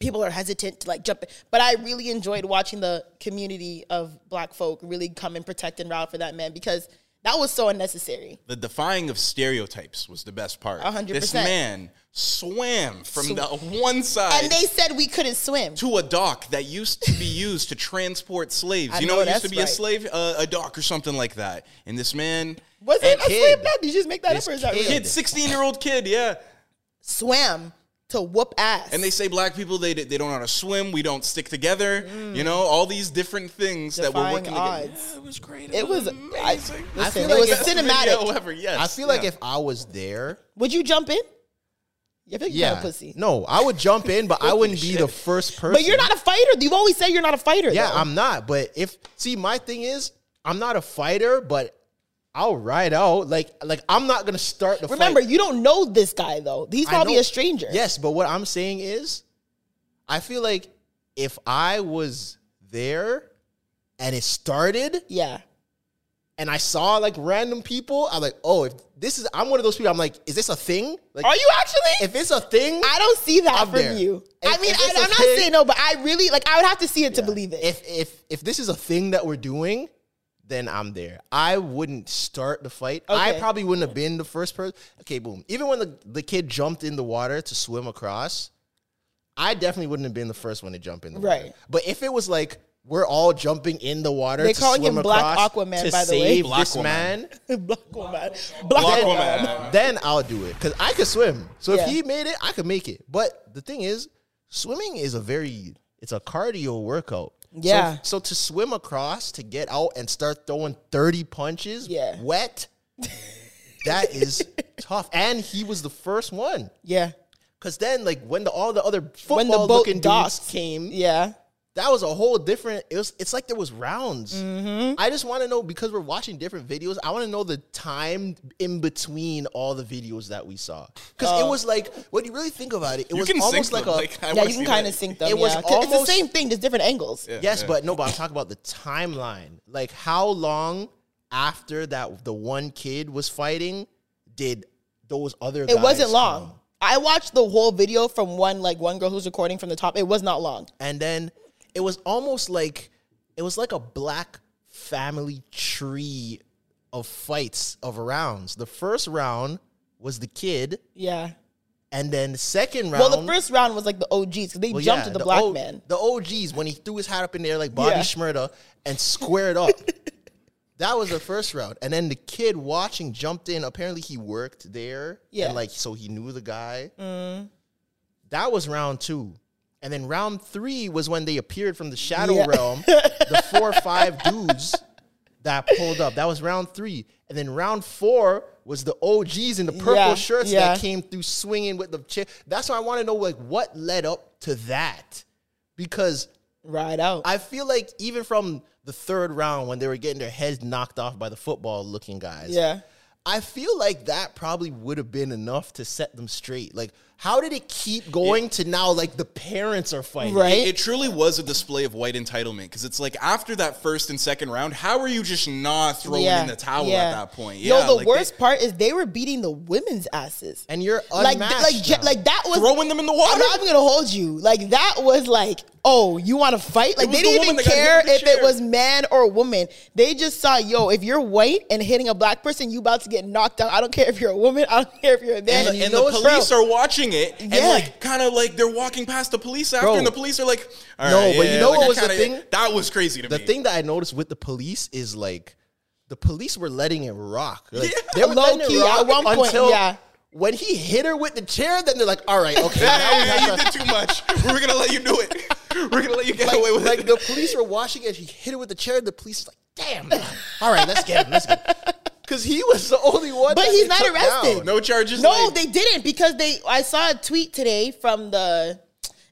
people are hesitant to like jump in. but I really enjoyed watching the community of black folk really come and protect and root for that man because that was so unnecessary the defying of stereotypes was the best part. A hundred This man swam from Sw- the one side and they said we couldn't swim to a dock that used to be used to transport slaves. I you know know, it used to be a slave, uh, a dock or something like that. And this man, was it a kid. swim that did you just make that up or is that kid. real kid, sixteen year old kid, yeah. swam to whoop ass And they say black people they they don't know how to swim. We don't stick together. You know all these different things that we're working together. odds. Yeah, it was great. it was I, amazing. listen, feel it like was cinematic Video ever, yes. I feel like if I was there, would you jump in you like yeah, kind of pussy no, I would jump in, but I wouldn't be the first person. But you're not a fighter. You've always said you're not a fighter. Yeah, though. I'm not. But if see, my thing is, I'm not a fighter, but I'll ride out. Like, like I'm not gonna start the Remember, fight. you don't know this guy though. He's probably a stranger. Yes, but what I'm saying is, I feel like if I was there and it started Yeah. And I saw like random people, I'm like, oh, if this is, I'm one of those people. I'm like, is this a thing? Like, Are you actually? if it's a thing, I don't see that I'm from there. you. If- I mean, if I, it's a I'm not thing- saying no, but I really like. I would have to see it to believe it. if if if this is a thing that we're doing, then I'm there. I wouldn't start the fight. I probably wouldn't have been the first person. Okay, boom. Even when the, the kid jumped in the water to swim across, I definitely wouldn't have been the first one to jump in the water. Right. But if it was like we're all jumping in the water, They're calling him Black Aquaman, to by the way. save Black this woman. man, (laughs) Black woman. Black, Black woman. woman. then I'll do it because I could swim. So Yeah. if he made it, I could make it. But the thing is, swimming is a very it's a cardio workout. Yeah. So, to swim across to get out and start throwing thirty punches, Yeah. wet, that is (laughs) tough. And he was the first one. Yeah. Cause then, like when the all the other When the football boat looking dudes came, Yeah. That was a whole different. It was. It's like there was rounds. Mm-hmm. I just want to know because we're watching different videos. I want to know the time in between all the videos that we saw. Because it was like when you really think about it, it was almost like them, a. I Yeah, you can kind of sync them. It was yeah. 'Cause it's the same thing, just different angles. yes, but no, but I'm talking about the timeline. Like how long after that the one kid was fighting did those other? It wasn't long. come? I watched the whole video from one like one girl who's recording from the top. It was not long. And then it was almost like it was like a black family tree of fights of rounds. The first round was the kid, Yeah. and then the second round. Well, the first round was like the OGs because they well, jumped yeah, at the, black O- man. The OGs when he threw his hat up in the air like Bobby Yeah. Shmurda and squared up. (laughs) that was the first round, and then the kid watching jumped in. Apparently, he worked there. Yeah. and like so he knew the guy. Mm. That was round two. And then round three was when they appeared from the shadow Yeah. realm, the four or (laughs) five dudes that pulled up. That was round three. And then round four was the OGs in the purple Yeah, shirts yeah. that came through swinging with the chair. That's why I want to know, like, what led up to that? Because right out. I feel like even from the third round when they were getting their heads knocked off by the football looking guys, yeah. I feel like that probably would have been enough to set them straight. Like, how did it keep going to now? Like the parents are fighting, Right. It, it truly was a display of white entitlement because it's like after that first and second round, how are you just not throwing yeah. in the towel yeah. at that point? Yo, Yeah, the like they- worst part is they were beating the women's asses. And you're like, unmatched like, je- now. like that was Throwing them in the water? I'm not even gonna hold you. Like that was like, oh, you want to fight? Like they didn't woman even that got hit care with the if it was man or woman. They just saw, yo, if you're white and hitting a black person, you about to get knocked out. I don't care if you're a woman. I don't care if you're a man. and, You and know the police bro, are watching it, and Yeah. like kind of like they're walking past the police after, Bro. and the police are like, All No, right, but you know like, what was the kinda- thing? That was crazy to the me. thing that I noticed with the police is like the police were letting it rock. (laughs) Like, (laughs) Yeah. They were Low letting it key, rock at one point, until yeah. when he hit her with the chair. Then they're like, "All right, okay, now we yeah, you did too much. (laughs) We're gonna let you do it. We're gonna let you get like, away with like it. the police were watching it. He hit her with the chair. The police is like, "Damn, all right, let's get him. Let's get him." Because he was the only one. But he's not arrested. down. no charges. No, laid. they didn't because they. I saw a tweet today from the.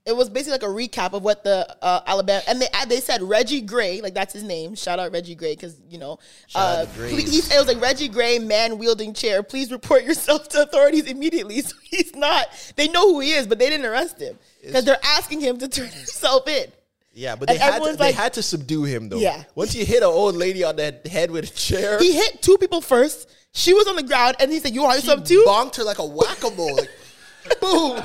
It was basically like a recap of what the uh, Alabama and they they said Reggie Gray, like that's his name. Shout out Reggie Gray because you know, out uh, to please, it was like Reggie Gray, man wielding chair. Please report yourself to authorities immediately. (laughs) So he's not. They know who he is, but they didn't arrest him because they're asking him to turn (laughs) himself in. Yeah, but they had to, everyone's they had to subdue him though. Yeah. Once you hit an old lady on the head with a chair, He hit two people first. She was on the ground, and he said, "You want some too?" bonked her like a whack a mole. Like, (laughs) boom.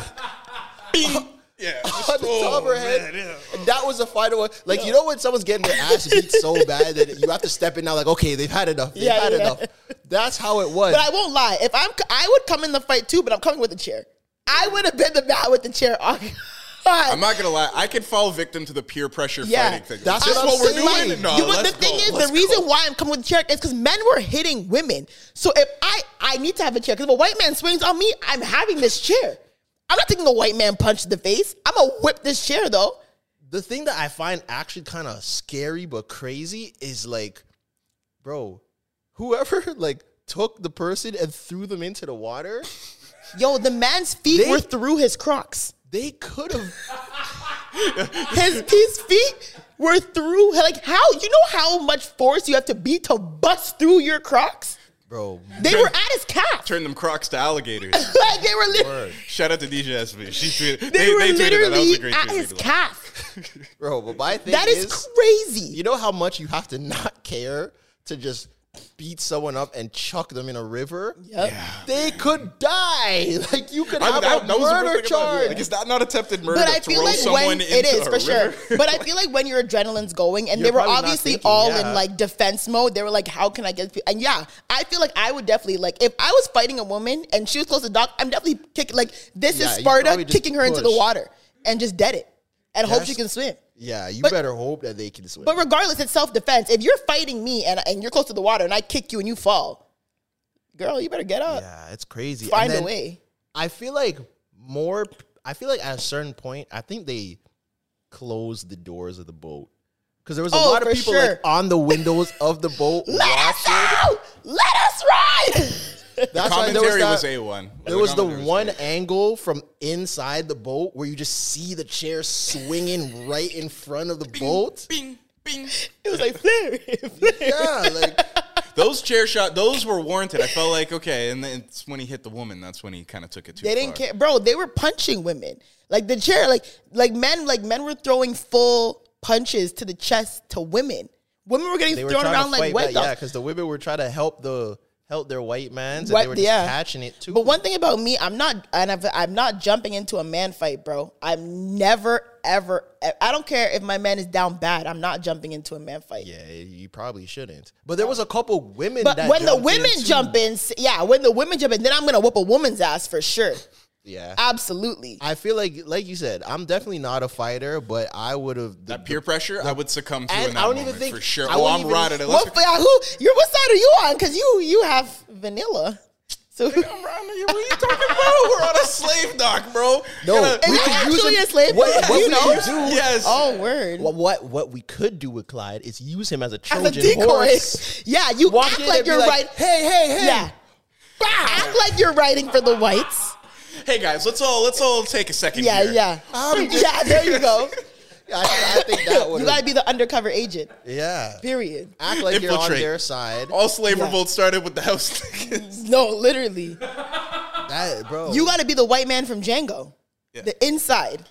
yeah, (laughs) on the top of her head. And that was the final one. Like, you know when someone's getting their ass beat so bad that you have to step in now, like, okay, they've had enough. They've Yeah, had yeah. enough. That's how it was. But I won't lie. If I'm, I would come in the fight too, but I'm coming with a chair. I would have been the man with the chair (laughs) on. I'm not gonna lie. I could fall victim to the peer pressure Yeah, fighting thing. that's Is this what what, I'm we're saying. doing. No, You- but let's the thing go. is, Let's the reason go. why I'm coming with the chair is because men were hitting women. So if I, I need to have a chair because if a white man swings on me, I'm having this chair. I'm not taking a white man punch to the face. I'm gonna whip this chair though. the thing that I find actually kind of scary but crazy is like, bro, whoever (laughs) like took the person and threw them into the water, Yo, the man's feet They- were through his Crocs. They could have. His his feet were through. Like how? You know how much force you have to be to bust through your Crocs? Bro, They were at his calf. Turn them Crocs to alligators. (laughs) like they were literally, Shout out to DJ SB. She tweeted. they, They, were they, tweeted that. That was literally a great at tweet. his calf. (laughs) bro, but my thing That is, crazy. You know how much you have to not care to just beat someone up and chuck them in a river? Yep. They could die. (laughs) Like you could I have that, a that murder first thing about it. charge. Like, is that not attempted murder But to I feel throw like when it is a for sure. (laughs) But I feel like when your adrenaline's going, and You're they were obviously thinking, all yeah. in like defense mode. They were like, "How can I get?" And yeah, I feel like I would definitely like if I was fighting a woman and she was close to Doc. I'm definitely kicking like this Yeah, is Sparta kicking her into the water and just dead it and hope she can swim. Yeah, you But- better hope that they can swim. But regardless, it's self defense. If you're fighting me and and you're close to the water and I kick you and you fall, girl, you better get up. yeah, it's crazy. Find a way. I feel like more. I feel like at a certain point, I think they closed the doors of the boat because there was a Oh, lot of people sure. like on the windows of the boat (laughs) Let us out! Let us ride. (laughs) That's why there was, that, was A1. There was the commentary one A1. angle from inside the boat where you just see the chair swinging right in front of the boat. Bing, bing. it was like flare, (laughs) flare. Yeah, like Those chair shot, those were warranted. I felt like okay, and then it's when he hit the woman. That's when he kind of took it too They didn't far. care, bro. They were punching women. Like the chair, like like men, like men were throwing full punches to the chest to women. Women were getting they thrown trying around like wet yeah, because the women were trying to help the help their white mans, and they were just yeah. catching it too. But one thing about me, I'm not, and I've, I'm not jumping into a man fight, bro. I'm never, ever, I don't care if my man is down bad. I'm not jumping into a man fight. yeah, you probably shouldn't. But there was a couple women. But that when the women in jump in, yeah, when the women jump in, then I'm gonna whoop a woman's ass for sure. Yeah, Absolutely. I feel like, like you said, I'm definitely not a fighter, but I would have That peer pressure, I would succumb to And in that I don't even think- for sure. I oh, I'm even- riding it. What, Let's who? You're what side are you on? Because you you have vanilla. So I'm riding it. What are you talking about? We're on a slave dock, bro. No, Gotta- Is we it could use actually him- a slave? What, dog? what you we know? do? (laughs) Yes. Oh, word. What, what what we could do with Clyde is use him as a As Trojan a decoy. horse. (laughs) Yeah, you Walk act like you're like, right. Hey, hey, hey! Yeah. Act like you're writing for the whites. Hey guys, let's all let's all take a second Yeah, here. yeah. (laughs) Um, (laughs) yeah, there you go. (laughs) I, I think that would. You gotta be the undercover agent. yeah. Period. Act like you're on their side. All slave Yeah. revolts started with the house niggas. No, literally. That, bro. You gotta be the white man from Django. The inside.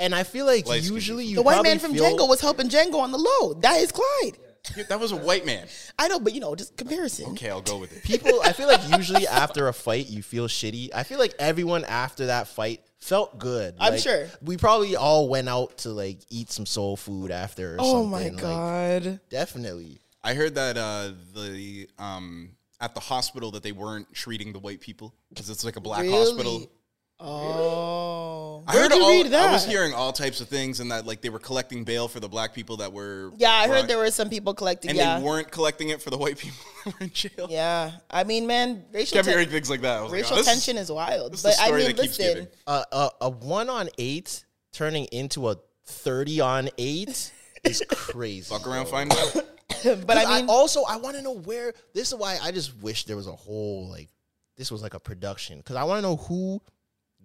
and I feel like Light usually you The white man from feel, Django was helping Django on the low. That is Clyde. (laughs) That was a white man. I know, but you know, just comparison. Okay, I'll go with it. people. I feel like (laughs) usually after a fight you feel shitty. I feel like everyone after that fight felt good. I'm Like, sure. we probably all went out to like eat some soul food after. Or Oh my something. Like, god. definitely. I heard that uh, the um, at the hospital that they weren't treating the white people because it's like a black Really? hospital. Oh. I Where'd heard you all, read that? I was hearing all types of things, and that like they were collecting bail for the black people that were. Yeah, I brought- heard there were some people collecting. and yeah. they weren't collecting it for the white people (laughs) that were in jail. Yeah. I mean, man, racial Kept ten- hearing things like that. I was like, racial oh, this is- tension is wild. this is the But I mean, that listen, giving. Uh, a, a one on eight turning into a thirty on eight (laughs) is crazy. Fuck around, find out. (coughs) but I mean, also I want to know where. This is why I just wish there was a whole like this was like a production because I want to know who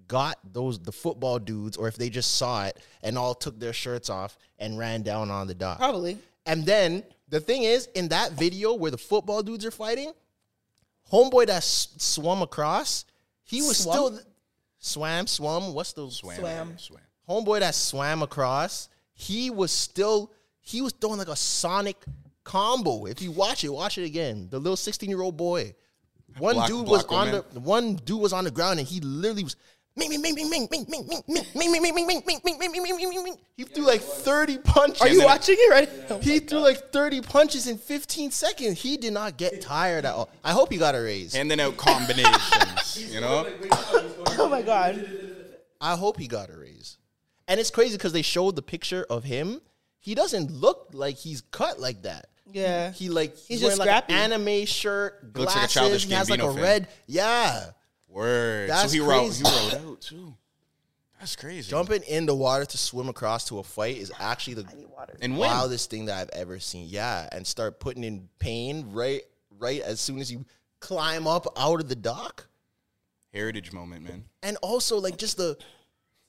got those the football dudes or if they just saw it and all took their shirts off and ran down on the dock. probably. And then the thing is, in that video where the football dudes are fighting, homeboy that s- swum across, he was Swum? still swam, swum. What's the Swam. Swam. Swam. homeboy that swam across? He was still he was throwing like a sonic combo. If you watch it, watch it again. The little sixteen year old boy. One Black- dude was black on the one dude was on the ground and he literally was. Ming, ming, ming, ming, ming, ming, ming, ming, ming, ming, ming, ming, ming, ming, ming, ming, ming, ming, ming, ming. He threw like 30 punches. Are you watching it right? He threw like 30 punches in 15 seconds. He did not get tired at all. I hope he got a raise. Handing out combinations, you know? oh my god. I hope he got a raise. And it's crazy because they showed the picture of him. He doesn't look like he's cut like that. Yeah. He like he's, He's wearing just like an anime shirt, Looks like a glasses. Childish he has like a Gambino fan. red. Yeah, Word. That's so he rode, crazy. he rode out too. That's crazy. jumping in the water to swim across to a fight is actually the and win. wildest thing that I've ever seen. Yeah, and start putting in pain right right as soon as you climb up out of the dock. Heritage moment, man. And also like just the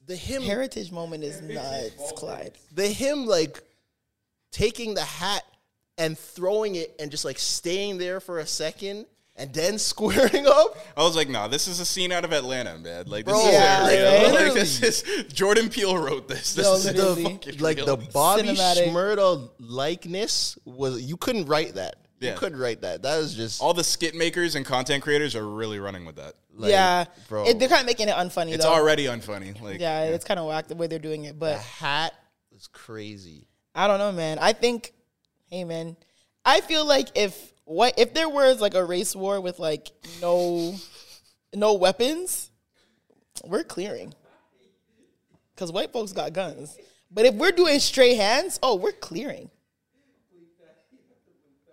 the him Heritage moment is nuts, Clyde. the him like taking the hat and throwing it and just like staying there for a second and then squaring up. I was like, nah, this is a scene out of Atlanta, man. Like, this Bro, is Yeah, it, right? real. (laughs) Like, this is Jordan Peele wrote this. This No, is literally. fucking like real. the Bobby Cinematic. Shmurda likeness was you couldn't write that. Yeah. You couldn't write that. That was just all the skit makers and content creators are really running with that. like, yeah. bro. It, they're kind of making it unfunny, It's though. already unfunny. Like, yeah, it's kind of whack the way they're doing it. But the But hat was crazy. I don't know, man. I think, hey, man, I feel like if what if there was like a race war with like no no weapons, we're clearing. Cause white folks got guns. But if we're doing straight hands, oh, we're clearing.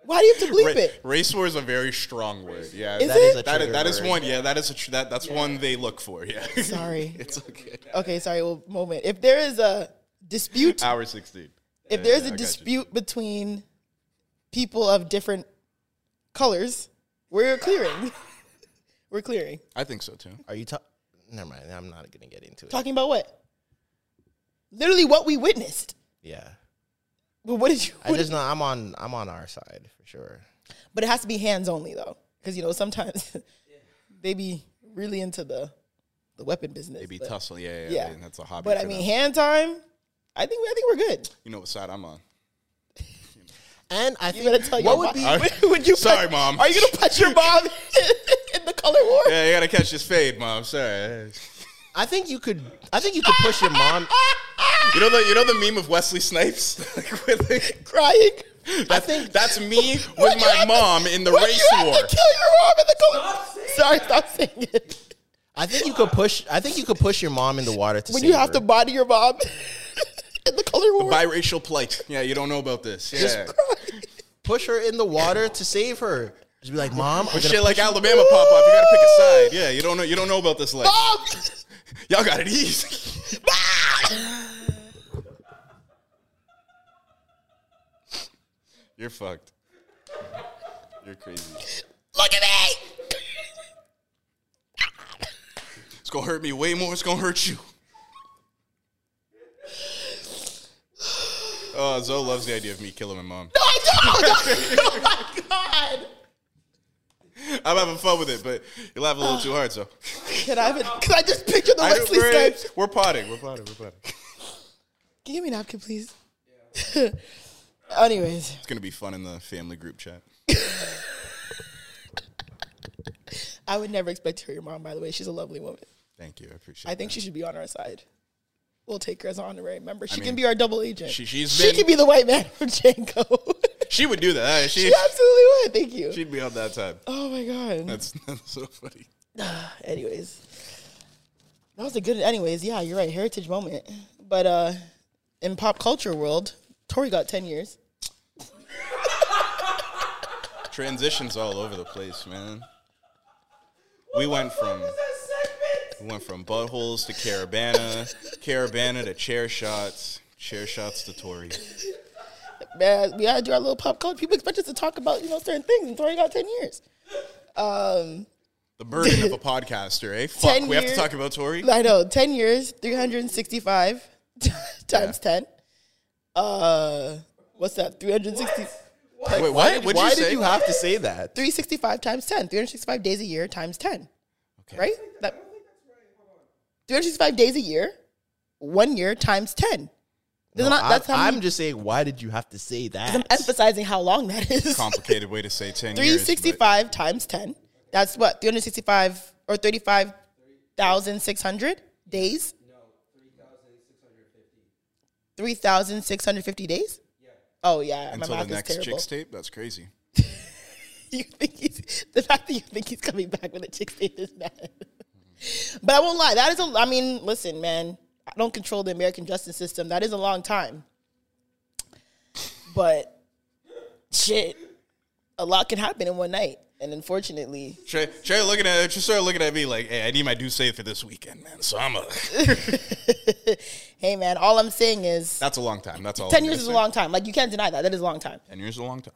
Why do you have to bleep Ra- it? race war is a very strong word. Yeah, Is that it? is a that, is, that is one. Yeah, that is a tr- that that's one they look for. Yeah, (laughs) Sorry. it's okay. Okay, sorry. Well, moment. If there is a dispute, Hour sixteen. if Yeah, there's yeah, I a dispute between people of different colors, we're clearing. (laughs) we're clearing. I think so too. Are you ta- Never mind. I'm not gonna get into it. Talking about what? Literally what we witnessed. yeah. But what did you? I just did, know I'm on I'm on our side for sure. but it has to be hands only though, because you know sometimes (laughs) they be really into the the weapon business. They be tussling. tussle. Yeah, yeah, Yeah, yeah. That's a hobby. But I mean, them. hand time. I think I think we're good. you know what side I'm on. And I You think better tell your what would mom. be (laughs) would you Sorry, punch- Mom. Are you gonna punch your mom (laughs) in the color war? Yeah, you gotta catch this fade, mom. Sorry. I think you could I think you could push your mom (laughs) You know the you know the meme of Wesley Snipes? Like, with the- Crying. that's, that's me with my have to- mom in the race you have war. To kill your mom in the color. Sorry, stop saying it. I think you could push I think you could push your mom in the water to When save you have her. to body your mom in the color war. Biracial plight. Yeah, you don't know about this. (laughs) Yeah. push her in the water to save her. Just be like, Mom, we're shit like Alabama pop up, you gotta pick a side. Yeah, you don't know you don't know about this life. Mom! (laughs) Y'all got it easy. You're fucked. You're crazy. Look at me! It's gonna hurt me way more. It's gonna hurt you. Oh, Zoie loves the idea of me killing my mom. No, I don't! (laughs) oh my god! I'm having fun with it, but you're laughing a little too hard, so. Can I have it? Can I just picture the I- Wesley we're, Snipes? we're potting. We're potting. We're potting. Can you give me a napkin, please? (laughs) Anyways, It's gonna be fun in the family group chat. (laughs) I would never expect to hear your mom, by the way. She's a lovely woman. Thank you. I appreciate it. I think that. she should be on our side. We'll take her as an honorary member. She I can be our double agent. she- she's she been- can be the white man from Django. (laughs) She would do that. (laughs) She, she absolutely would. Thank you. she'd be on that time. oh my god. That's, (laughs) that's so funny. (sighs) anyways, that was a good. Anyways, yeah, you're right. Heritage moment. But uh, in pop culture world, Tory got ten years. Transitions all over the place, man. We went from we went from buttholes to Caribana, Caribana to chair shots, chair shots to Tory. Man, we gotta do our little pop culture. People expect us to talk about you know certain things, and Tory got ten years. Um, The burden of a podcaster, eh? Fuck, 10 we have to talk about Tory. I know, ten years, three hundred and sixty-five (laughs) times ten. Uh, what's that? Three hundred sixty. Wait, what? What'd Why you did you have to say that? 365 times 10. 365 days a year times 10. Okay. Right? That 365 days a year, one year times 10. No, not, that's I, how I'm many, just saying, why did you have to say that? I'm emphasizing how long that is. Complicated way to say ten years. 365 times 10. That's what? 365 or 35,600 days? No, 3,650. 3,650 days? Yeah. Oh, yeah. Until my the next is chicks tape. That's crazy. (laughs) you think he's the fact that you think he's coming back with a chick tape is bad. But I won't lie, that is a. I mean, listen, man, I don't control the American justice system. That is a long time. But shit, a lot can happen in one night, and unfortunately, Trey, Trey looking at just started looking at me like, "Hey, I need my D'usse for this weekend, man." So I'm a. (laughs) hey, man, all I'm saying is That's a long time. That's all. ten I'm years is a long time. Like you can't deny that. That is a long time. Ten years is a long time.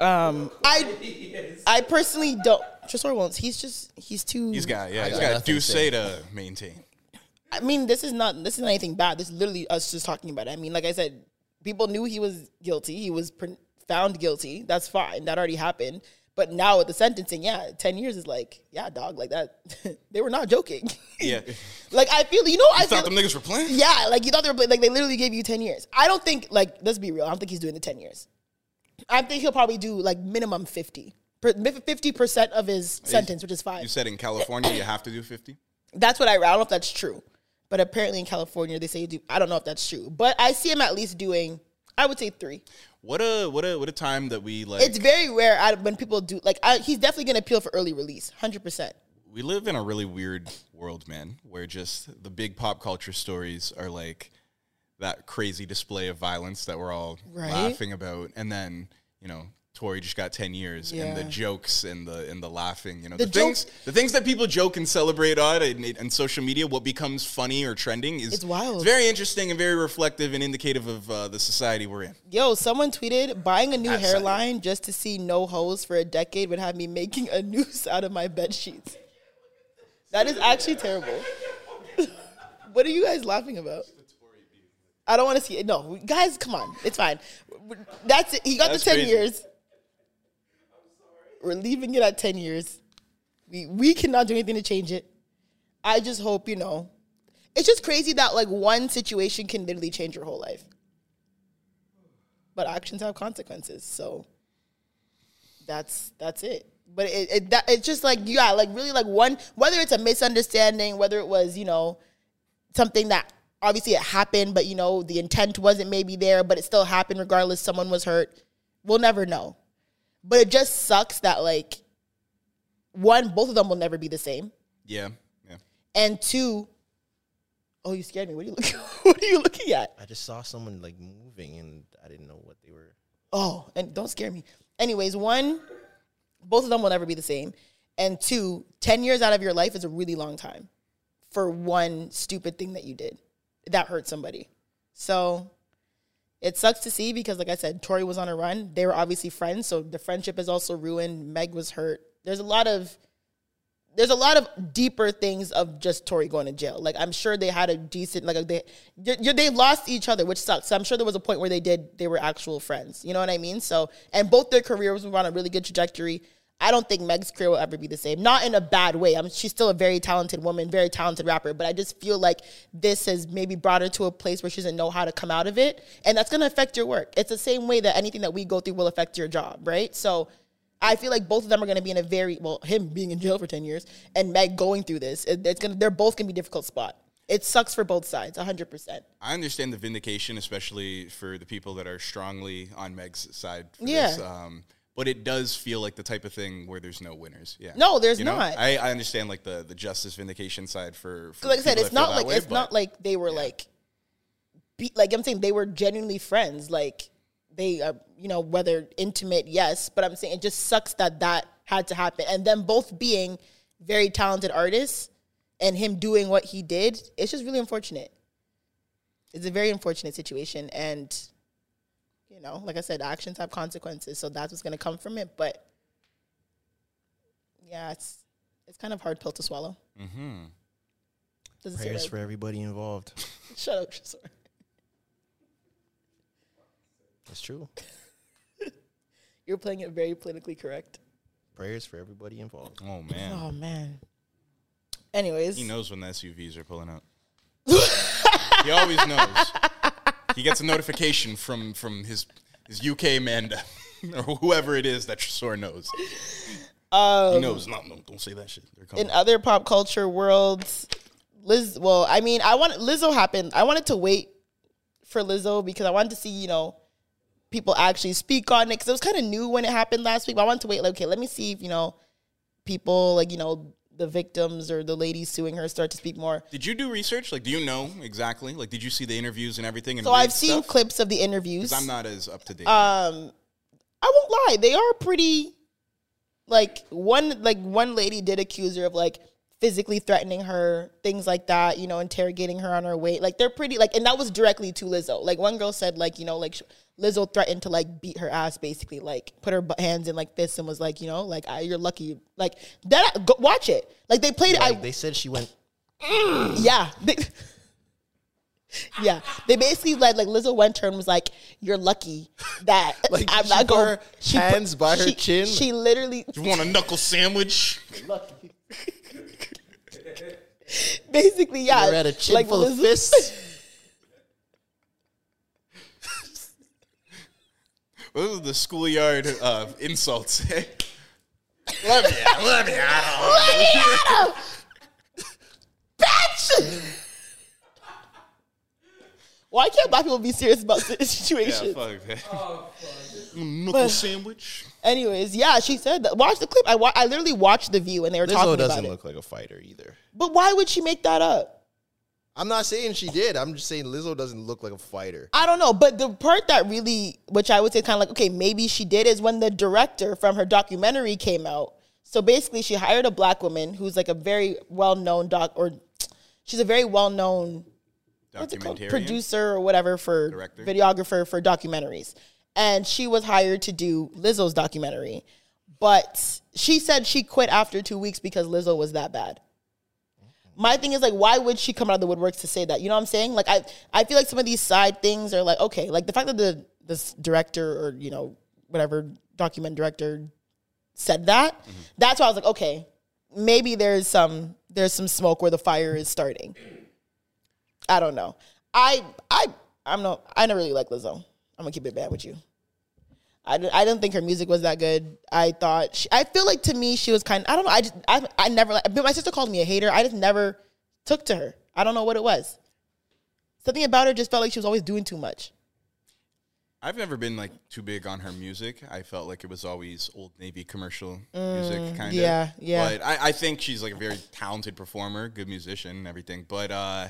Um, I, (laughs) I personally don't. Tresor won't. He's just he's too. He's got yeah. I He's got got nothing due to say say. to maintain. I mean, this is not this is not anything bad. This is literally us just talking about it. I mean, like I said, people knew he was guilty. He was pr- found guilty. That's fine. That already happened. But now with the sentencing, yeah, ten years is like, yeah, dog, like that. (laughs) they were not joking. Yeah. (laughs) like I feel, you know, I I thought feel, them niggas were playing. yeah, like you thought they were playing. like they literally gave you ten years. I don't think like let's be real. I don't think he's doing the ten years. I think he'll probably do like minimum fifty. Fifty percent of his sentence, which is five. You said in California you have to do fifty. That's what I. I don't know if that's true, but apparently in California they say you do. I don't know if that's true, but I see him at least doing. I would say three. What a what a what a time that we like. It's very rare I, when people do like. I, he's definitely going to appeal for early release, hundred percent. we live in a really weird world, man, where just the big pop culture stories are like that crazy display of violence that we're all Right. laughing about, and then you know. Tory just got ten years, and the jokes and the and the laughing, you know, The the, things, the things that people joke and celebrate on and, and social media, what becomes funny or trending is It's wild. It's very interesting and very reflective and indicative of uh, the society we're in. Yo, someone tweeted buying a new That's hairline just to see no holes for a decade would have me making a (laughs) noose out of my bed sheets. That is actually terrible. (laughs) what are you guys laughing about? I don't want to see it. No, guys, come on. It's fine. That's it. He got That's the 10 crazy. years. We're leaving it at 10 years. We, we cannot do anything to change it. I just hope, you know. It's just crazy that like one situation can literally change your whole life. but actions have consequences. So that's that's it. But it, it that it's just like yeah, like really like one whether it's a misunderstanding, whether it was you know something that obviously it happened, but you know the intent wasn't maybe there, but it still happened regardless. Someone was hurt. We'll never know. But it just sucks that like one, both of them will never be the same, Yeah. Yeah. and two, oh, you scared me. What are you (laughs) looking? what are you looking at? I just saw someone like moving and I didn't know what they were. Oh, and don't scare me. Anyways, one, both of them will never be the same. And two, 10 years out of your life is a really long time for one stupid thing that you did that hurt somebody. So it sucks to see because, like I said, Tory was on a run. They were obviously friends. So the friendship is also ruined. Meg was hurt. There's a lot of. There's a lot of deeper things of just Tory going to jail. Like I'm sure they had a decent like they they lost each other, which sucks. So I'm sure there was a point where they did they were actual friends. You know what I mean? So and both their careers were on a really good trajectory. I don't think Meg's career will ever be the same. Not in a bad way. I mean, she's still a very talented woman, very talented rapper. But I just feel like this has maybe brought her to a place where she doesn't know how to come out of it, and that's going to affect your work. It's the same way that anything that we go through will affect your job, right? So. I feel like both of them are going to be in a very well, him being in jail for ten years and Meg going through this. It's gonna, they're both going to be a difficult spot. It sucks for both sides, hundred percent. I understand the vindication, especially for the people that are strongly on Meg's side. Yeah. This. Um, but it does feel like the type of thing where there's no winners. Yeah. No, there's You know? not. I, I understand like the, the justice vindication side for. for like I said, it's not like way, it's not like they were like, be, like I'm saying they were genuinely friends. Like they, are, you know, whether intimate, yes, but I'm saying it just sucks that that had to happen, and them both being very talented artists, and him doing what he did. It's just really unfortunate. It's a very unfortunate situation, and you know, like I said, actions have consequences, so that's what's going to come from it. But yeah, it's it's kind of hard pill to swallow. Mm-hmm. Doesn't Prayers right. for everybody involved. (laughs) Shut up, (laughs) sorry. That's true. (laughs) You're playing it very politically correct. Prayers for everybody involved. Oh man, Oh man. Anyways, he knows when the SUVs are pulling up. he always knows. He gets a notification from from his his UK man (laughs) or whoever it is that Tresor knows. he um, knows. No, no, don't say that shit. In other pop culture worlds, Liz. Well, I mean, I want Lizzo happened. I wanted to wait for Lizzo because I wanted to see, you know, people actually speak on it because it was kind of new when it happened last week. But I wanted to wait. Like, okay, let me see if you know people like you know the victims or the ladies suing her start to speak more. Did you do research? Like, do you know exactly? Like, did you see the interviews and everything? And So I've seen stuff? clips of the interviews. I'm not as up to date. um i won't lie they are pretty like one like one lady did accuse her of like physically threatening her things like that you know interrogating her on her weight like they're pretty like and that was directly to lizzo like one girl said like you know like lizzo threatened to like beat her ass basically like put her hands in like fists and was like you know like I, you're lucky like that go, watch it like they played it Like I, they said she went. Mm. yeah. They, (laughs) yeah. They basically like like Lizzo went to her and was like, You're lucky that (laughs) Like, I'm she not put going her hands by her she, chin? She literally you want a knuckle sandwich? Lucky. (laughs) basically yeah. You're at a chin like full of fists. Those are the schoolyard uh, insults. let me out. Let me out. Let me out. Bitch! Why can't black people be serious about this (laughs) Yeah, situation? fuck that. Knuckle sandwich. Anyways, yeah, she said that. Watch the clip. I wa- I literally watched the view and they were Lizzo talking about it. doesn't look like a fighter either. But why would she make that up? I'm not saying she did. I'm just saying Lizzo doesn't look like a fighter. I don't know, but the part that really, which I would say kind of like, okay, maybe she did, is when the director from her documentary came out. So basically, she hired a black woman who's like a very well known doc, or she's a very well known what's it called? Producer or whatever for Director. videographer for documentaries. And she was hired to do Lizzo's documentary. But she said she quit after two weeks because Lizzo was that bad. My thing is like, why would she come out of the woodworks to say that? You know what I'm saying? Like, I I feel like some of these side things are like, okay, like the fact that the this director or you know whatever document director said that, mm-hmm. that's why I was like, okay, maybe there's some there's some smoke where the fire is starting. I don't know. I I I'm no I never really like Lizzo. I'm gonna keep it bad with you. I, d- I don't think her music was that good. I thought she, I feel like to me she was kind. I don't know. I just I, I never. But my sister called me a hater. I just never took to her. I don't know what it was. Something about her just felt like she was always doing too much. I've never been like too big on her music. I felt like it was always old Navy commercial music kind of. Mm, yeah, yeah. But I, I think she's like a very talented performer, good musician, and everything. But uh,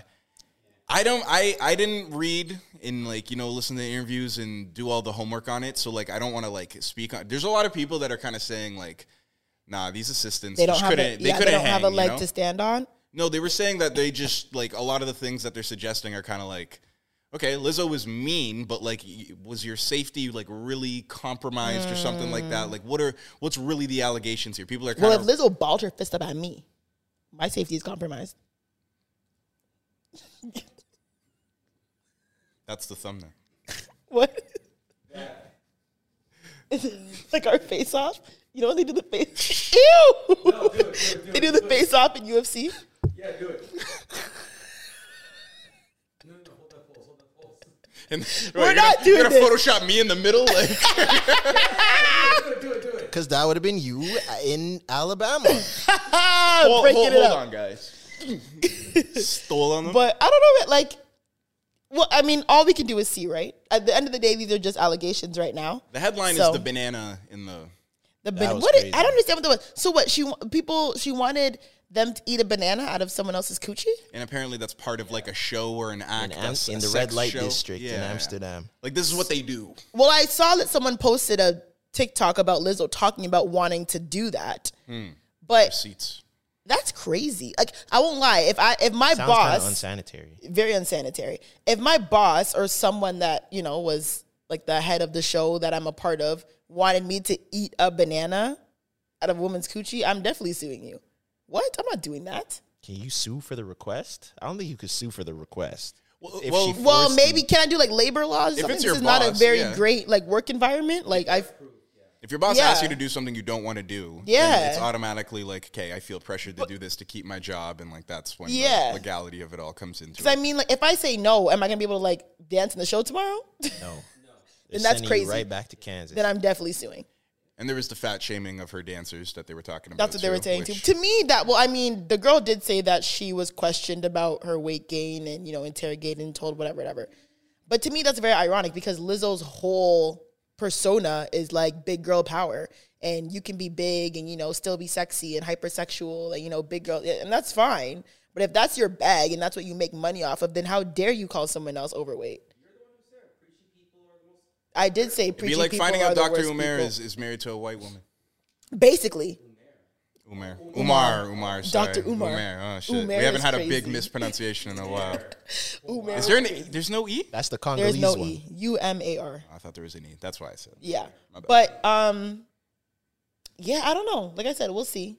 I don't. I I didn't read and like you know listen to the interviews and do all the homework on it. So like I don't want to like speak on. There's a lot of people that are kind of saying like, nah, these assistants They don't have couldn't. a, they yeah, couldn't they don't hang, have a you leg know? to stand on. No, they were saying that they just like a lot of the things that they're suggesting are kind of like, okay, Lizzo was mean, but like, was your safety like really compromised or something like that? Like, what are what's really the allegations here? People are kind Well, if Lizzo balled her fist up at me, my safety is compromised. (laughs) that's the thumbnail. (laughs) What? like our face off. You know when they do the face. (laughs) Ew. they do the face off in UFC. (laughs) And We're you're not gonna, doing You're gonna this. Photoshop me in the middle, like Because that would have been you in Alabama. hold, Breaking hold, it hold up. on, guys. Stole on them. But I don't know. Like, well, I mean, all we can do is see, right? At the end of the day, these are just allegations right now. the headline So- is the banana in the. The That ban- what crazy. I don't understand what that was. So what she people she wanted them to eat a banana out of someone else's coochie. And apparently, that's part of like a show or an act. in, Am- a in the red light show. district in Yeah. Amsterdam. Like this is what they do. Well, I saw that someone posted a TikTok about Lizzo talking about wanting to do that, hmm. but Receipts. That's crazy. Like I won't lie, if I if my Sounds boss unsanitary. very unsanitary. If my boss or someone that, you know, was like the head of the show that I'm a part of wanted me to eat a banana out of a woman's coochie, I'm definitely suing you. What? I'm not doing that. Can you sue for the request? I don't think you could sue for the request. Well, well, Well, maybe you- can I do like labor laws? or If something? it's this your is not a very yeah. great like work environment. Like I've If your boss Yeah. asks you to do something you don't want to do, Yeah. then it's automatically like, okay, I feel pressured to do this to keep my job, and like that's when Yeah. the legality of it all comes into because I mean, like if I say no, am I gonna be able to like dance in the show tomorrow? No. (laughs) They're Then that's crazy. You right back to Kansas. then I'm definitely suing. And there was the fat shaming of her dancers that they were talking about. That's what they were saying which- too. To me, that well, I mean, the girl did say that she was questioned about her weight gain and you know interrogated and told whatever, whatever. But to me, that's very ironic because Lizzo's whole persona is like big girl power, and you can be big and you know still be sexy and hypersexual and you know big girl, and that's fine. But if that's your bag and that's what you make money off of, then how dare you call someone else overweight? I did say It'd preachy be like people finding are out Dr. Umar is, is married to a white woman. basically. Umar. Umar. Umar. Sorry. Dr. Umar. Umar. Oh, shit. Umar we haven't is had a big mispronunciation in a while. (laughs) Umar Is there an E? There's no E? That's the There's Congolese no one. E. U M A R. I thought there was an E. That's why I said. Yeah. But um yeah, I don't know. Like I said, we'll see.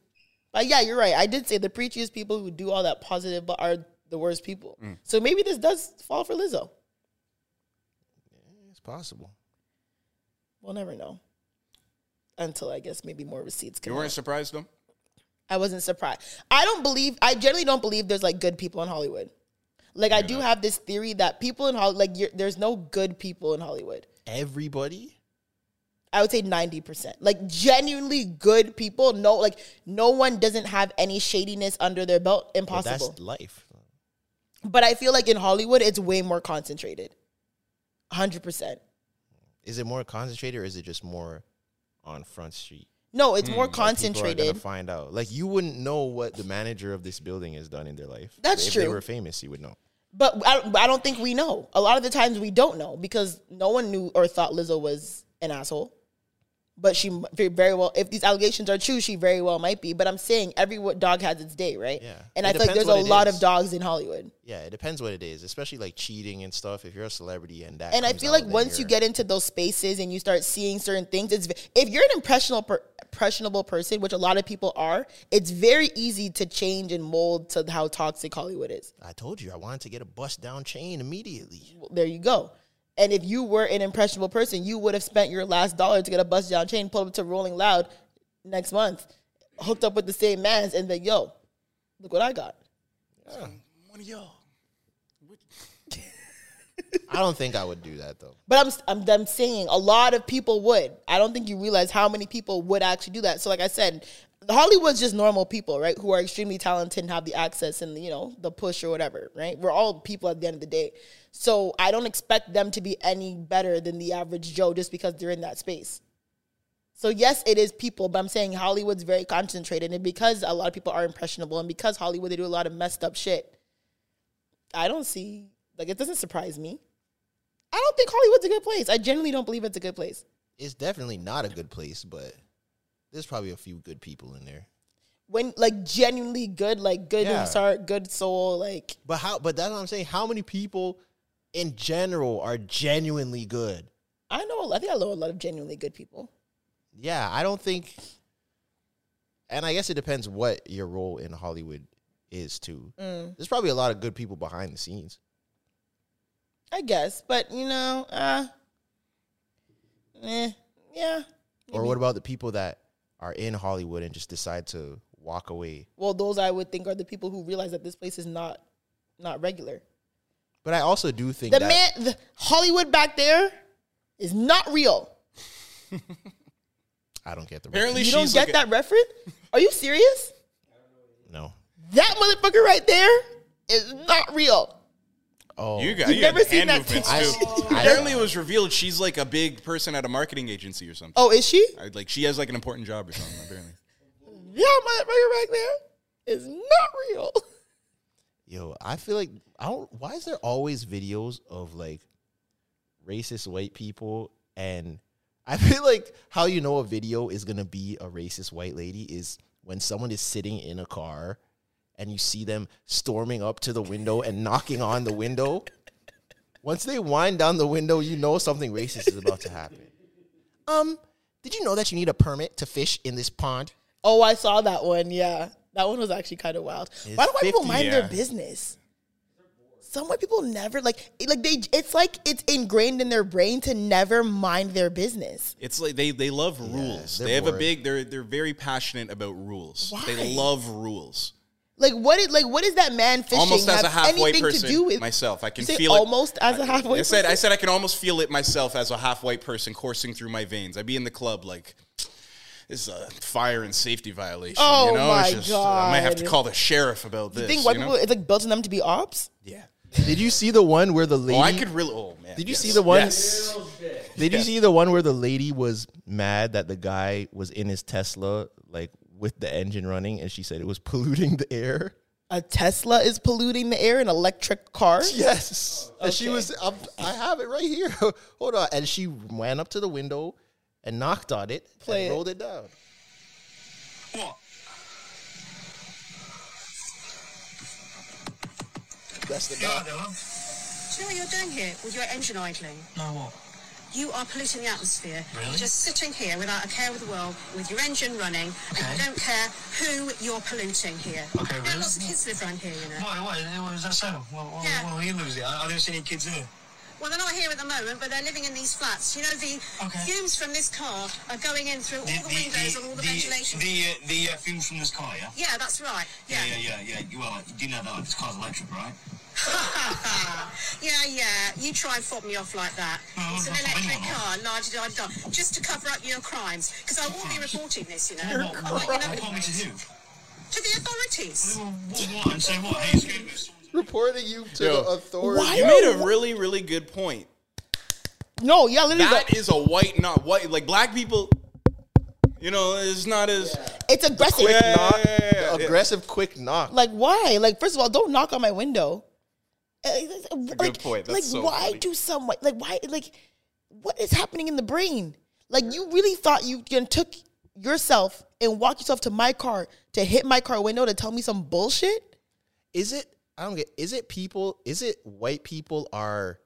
But yeah, you're right. I did say the preachiest people who do all that positive but are the worst people. Mm. So maybe this does fall for Lizzo. It's possible. We'll never know. Until I guess maybe more receipts come You weren't out. surprised though? I wasn't surprised. I don't believe I generally don't believe there's like good people in Hollywood. Like I do have this theory that people in Hollywood like you're, there's no good people in Hollywood. Everybody? I would say 90%. Like genuinely good people. No, like no one doesn't have any shadiness under their belt. Well, Impossible. that's life. but I feel like in Hollywood, it's way more concentrated. 100%. Is it more concentrated or is it just more on Front Street? No, it's hmm, more people are concentrated. find out. Like you wouldn't know what the manager of this building has done in their life. That's true. if they were famous, you would know. But I, I don't think we know. A lot of the times we don't know because no one knew or thought Lizzo was an asshole. But she very, well, if these allegations are true, she very well might be. But I'm saying every dog has its day, right? Yeah. And It I feel like there's a lot is. of dogs in Hollywood. Yeah, it depends what it is, especially like cheating and stuff. If you're a celebrity and that, and I feel like once you get into those spaces and you start seeing certain things, it's if you're an impressionable per, impressionable person, which a lot of people are, it's very easy to change and mold to how toxic Hollywood is. I told you I wanted to get a bust down chain immediately. Well, there you go. And if you were an impressionable person, you would have spent your last dollar to get a bust down chain, pulled up to Rolling Loud next month, hooked up with the same man's, and then yo, look what I got. One of y'all. I don't think I would do that though. But I'm, I'm I'm saying a lot of people would. I don't think you realize how many people would actually do that. So like I said, Hollywood's just normal people, right? Who are extremely talented and have the access and you know the push or whatever, right? We're all people at the end of the day. So I don't expect them to be any better than the average Joe just because they're in that space. So yes, it is people, but I'm saying Hollywood's very concentrated, and because a lot of people are impressionable, and because Hollywood they do a lot of messed up shit. I don't see like it doesn't surprise me. I don't think Hollywood's a good place. I genuinely don't believe it's a good place. It's definitely not a good place, but there's probably a few good people in there. When like genuinely good, like good Yeah. heart, good soul, like But how? But that's what I'm saying. How many people in general are genuinely good? I know. I think I know a lot of genuinely good people. Yeah, I don't think. And I guess it depends what your role in Hollywood is too. Mm. There's probably a lot of good people behind the scenes. I guess, but you know, uh, eh, yeah. Or what about the people that are in Hollywood and just decide to walk away? Well, those I would think are the people who realize that this place is not not regular. But I also do think The that man, the Hollywood back there is not real. (laughs) I don't get the Apparently, You don't like get a- that reference? Are you serious? no. That motherfucker right there is not real. Oh, You got You've you got never seen hand that movements TikTok? too. Apparently, it was revealed she's like a big person at a marketing agency or something. Oh, is she? I- Like she has like an important job or something. Apparently, That motherfucker back there is not real. Yo, I feel like I don't. Why is there always videos of like racist white people? And I (laughs) feel like how you know a video is gonna be a racist white lady is when someone is sitting in a car and you see them storming up to the window and knocking on the window. Once they wind down the window, you know something racist is about to happen. Um, did you know that you need a permit to fish in this pond? Oh, I saw that one. Yeah, that one was actually kind of wild. Why do white people 50, mind their business? Some white people never like it- like they. It's like it's ingrained in their brain to never mind their business. it's like they they love rules. they're They have a big. They're they're very passionate about rules. Why? They love rules. Like what is like what is that man fishing almost as have a half white anything person to do with myself. I can You say feel it. almost as a half white. I said I said I can almost feel it myself as a half white person coursing through my veins. I'd be in the club like this is a fire and safety violation. Oh you know? my it's just, I might have to call the sheriff about this. You think white you know? people? It's like built in them to be ops. Yeah. Did you see the one where the lady? Oh, I could really. Oh man. Did you yes. see the one? Yes. Did you see the one where the lady was mad that the guy was in his Tesla, like with the engine running, and she said it was (laughs) polluting the air? A Tesla is polluting the air. An electric car. Yes. And she was, I'm, I have it right here. (laughs) Hold on. And she ran up to the window and knocked on it Play and it. rolled it down. What? That's the Yeah, dog. Dylan. Do you know what you're doing here with your engine idling? No, what? You are polluting the atmosphere. Really? Just sitting here without a care of the world, with your engine running, and Okay. you don't care who you're polluting here. Okay, really? lots of kids live around here, you know. Why, why, what does that say? Well, Yeah. you lose it. I, I don't see any kids here. Well, they're not here at the moment, but they're living in these flats. You know, the Okay. fumes from this car are going in through all the, windows and all the, ventilation. the, uh, the uh, fumes from this car, yeah? yeah, that's right. Yeah. yeah, yeah, yeah. Well, you do know that this car's electric, right? (laughs) yeah, yeah. You try and fob me off like that. No, it's an I'm not fobbing electric you car, large da da, just to cover up your crimes. Because I will be reporting this, you know. What, I'll you know. want me to do? To the authorities. Well, what, what? And say what? Hey. Reporting you to Yo. the authority. Why You made a really really good point. No, yeah, literally. That is a white, not white. Like black people, you know, is not as. it's aggressive. Yeah, yeah, knock, yeah, yeah, yeah. the aggressive quick knock. Like why? Like first of all, don't knock on my window. Uh, Like, good point. That's like so why funny. do some white- like why like what is happening in the brain? Like you really thought you can took yourself and walk yourself to my car to hit my car window to tell me some bullshit? Is it? I don't get. Is it people? Is it white people are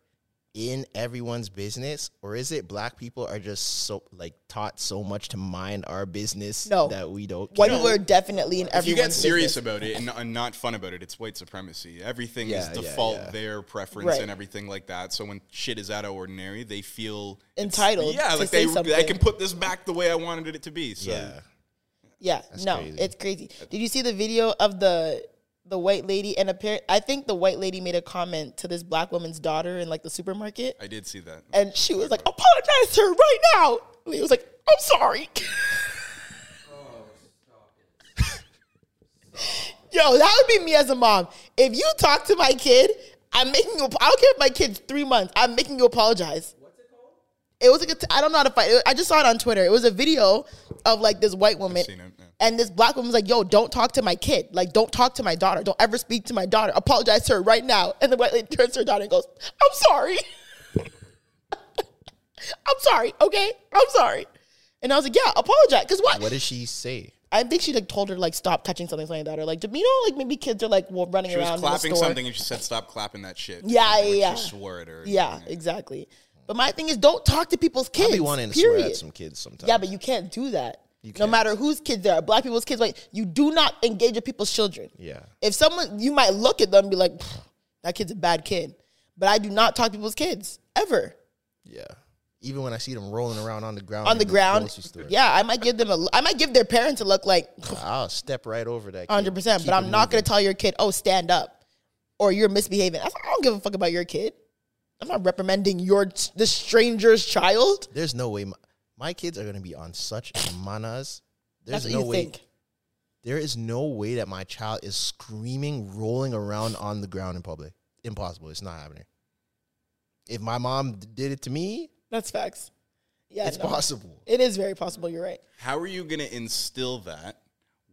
in everyone's business, or is it black people are just so like taught so much to mind our business No. that we don't? White people are definitely in If you get serious business. about it and, and not fun about it, it's white supremacy. Everything Yeah, is default, yeah. their preference Right. and everything like that. So when shit is out of ordinary, they feel Entitled Yeah, to like say they, I can put this back the way I wanted it to be. So. Yeah. Yeah, no, crazy. it's crazy. Did you see the video of the the white lady and apparent. I think the white lady made a comment to this black woman's daughter in like the supermarket, I did see that. and she was like, "Apologize to her right now." And he was like, "I'm sorry." (laughs) Yo, that would be me as a mom. If you talk to my kid, I'm making you. I don't care if my kid's three months. I'm making you apologize. What's it called? It was like a t- I don't know how to fight. I just saw it on Twitter. It was a video of like this white woman, seen it, yeah. And this black woman was like, "Yo, don't talk to my kid. Like, don't talk to my daughter. Don't ever speak to my daughter. Apologize to her right now." And the white lady turns to her daughter and goes, "I'm sorry. (laughs) I'm sorry. Okay, I'm sorry." And I was like, "Yeah, apologize. Because what? What did she say? I think she like told her like stop touching something something like that, or like you know like maybe kids are like well running She around was in the clapping store. something and she said, "Stop clapping that shit." Yeah, Or yeah, yeah. She swore at her. Yeah, exactly. But my thing is, don't talk to people's kids. I be wanting to period. swear at some kids sometimes. Yeah, but you can't do that. No matter whose kids they are, black people's kids, like you do not engage with people's children. Yeah. If someone, you might look at them and be like, that kid's a bad kid. But I do not talk to people's kids ever Yeah. Even when I see them rolling around on the ground on the in ground. Yeah, I might give them a, I might give their parents a look like, I'll step right over that. kid. hundred percent. But I'm not gonna tell your kid, oh, stand up, or you're misbehaving. I don't give a fuck about your kid. I'm not reprimanding your the stranger's child. There's no way my, my kids are gonna be on such manas. There's That's what no you way. think. There is no way that my child is screaming, rolling around on the ground in public. Impossible. It's not happening. If my mom did it to me, That's facts. Yeah, it's no. possible. It is very possible. You're right. How are you gonna instill that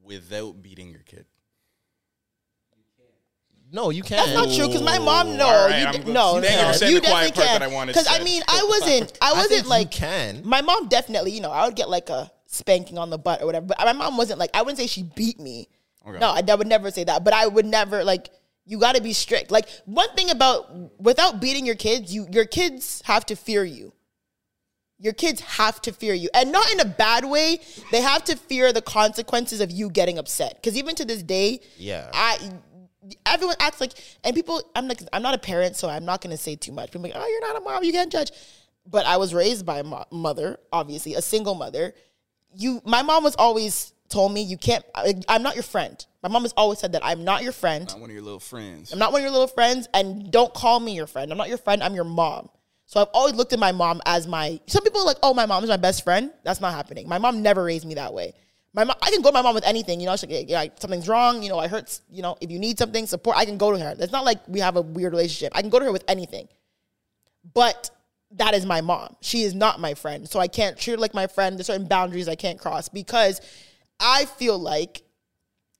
without beating your kid? No, you can't. That's not true because my mom. No, All right, you, I'm d- good. no, Thank you no, for saying you the quiet definitely part can. that I wanted Because I said. mean, I wasn't. (laughs) I I wasn't think like you can. My mom definitely. You know, I would get like a spanking on the butt or whatever. But my mom wasn't like. I wouldn't say she beat me. Okay. No, I, I would never say that. But I would never like. You got to be strict. Like one thing about without beating your kids, you your kids have to fear you. Your kids have to fear you, and not in a bad way. They have to fear the consequences of you getting upset. Because even to this day, Yeah. I everyone acts like, and people. I'm like, I'm not a parent, so I'm not going to say too much. People are like, oh, you're not a mom, you can't judge. But I was raised by a mo- mother, obviously a single mother. You, my mom was always told me you can't. I, I'm not your friend. My mom has always said that I'm not your friend. Not one of your little friends. I'm not one of your little friends, and don't call me your friend. I'm not your friend. I'm your mom. So I've always looked at my mom as my. Some people are like, oh, my mom is my best friend. That's not happening. My mom never raised me that way. My mom, I can go to my mom with anything. You know, like, yeah, something's wrong. You know, I hurt. You know, if you need something, support. I can go to her. It's not like we have a weird relationship. I can go to her with anything. But that is my mom. She is not my friend. So I can't treat her like my friend. There's certain boundaries I can't cross because I feel like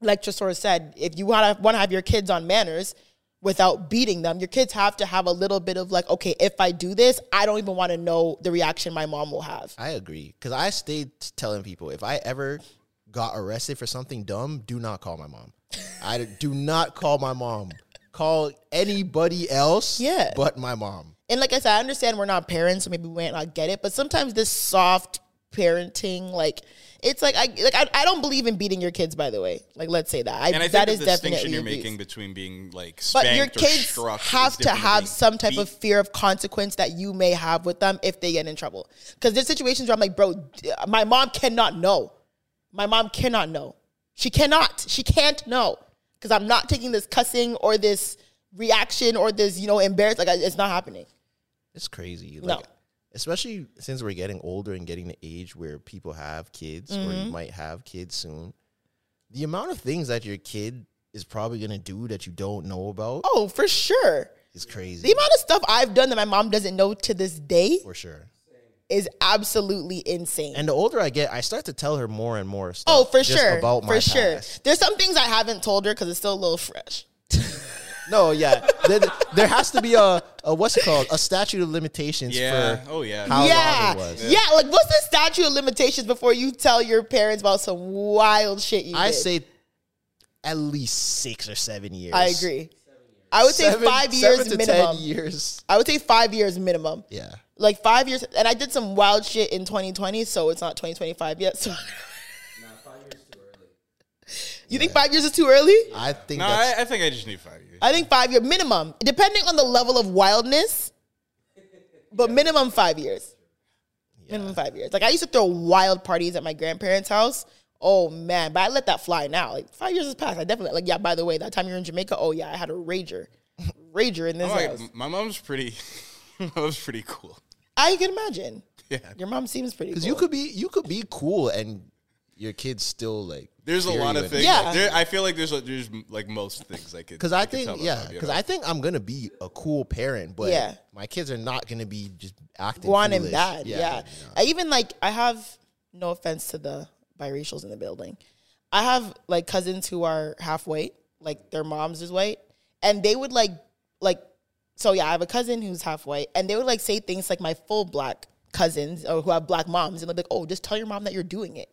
like Tresor said, if you want to want to have your kids on manners without beating them, your kids have to have a little bit of like, okay, if I do this, I don't even want to know the reaction my mom will have. I agree because I stayed telling people if I ever got arrested for something dumb, do not call my mom. I do not call my mom. Call anybody else, Yeah. but my mom. And like I said, I understand we're not parents, so maybe we might not get it. But sometimes this soft parenting, like it's like I like I, I don't believe in beating your kids. By the way, like let's say that. I, and I think that the is distinction definitely you're abuse. making between being like But spanked your or kids struck have to have some type beat. of fear of consequence that you may have with them if they get in trouble. Because there's situations where I'm like, bro, my mom cannot know. My mom cannot know. She cannot. She can't know. Because I'm not taking this cussing or this reaction or this, you know, embarrassed. Like, I- it's not happening. It's crazy. No. Like, Especially since we're getting older and getting the age where people have kids or Mm-hmm. you might have kids soon. The amount of things that your kid is probably gonna do that you don't know about Oh, for sure. is crazy. The amount of stuff I've done that my mom doesn't know to this day for sure. Is absolutely insane. And the older I get, I start to tell her more and more stuff. oh, for just sure. About my for sure. past. There's some things I haven't told her because it's still a little fresh. (laughs) No, yeah. there, there has to be a, a what's it called? A statute of limitations Yeah. for Oh, yeah. how yeah. long it was. Yeah, like what's the statute of limitations before you tell your parents about some wild shit you I did? say at least six or seven years. I agree. I would say Seven- five years seven to minimum. Ten years. I would say five years minimum. Yeah. Like five years, and I did some wild shit in 2020, so it's not 2025 yet. So, you think five years is too early? I think No, I, I think I just need five years. I think five year minimum, depending on the level of wildness, (laughs) but minimum five years. Minimum five years. Like I used to throw wild parties at my grandparents' house. Oh man, but I let that fly now. Like five years has passed. I definitely like. Yeah. By the way, that time you're in Jamaica. Oh yeah, I had a rager, (laughs) rager in this I'm like, house. my mom's pretty. (laughs) my was pretty cool. I can imagine. Yeah. Your mom seems pretty. Because cool. you could be you could be cool and your kids still like. There's a lot of things. Yeah. There, I feel like there's a, there's like most things I could. Because I could think tell yeah, about, you because know? I think I'm gonna be a cool parent, but Yeah. my kids are not gonna be just acting one and foolish. bad. Yeah. I even like I have no offense to the biracials in the building. I have like cousins who are half white, like their moms is white, and they would like like so yeah, I have a cousin who's half white, and they would like say things like my full black cousins or who have black moms, and they're like, oh, just tell your mom that you're doing it.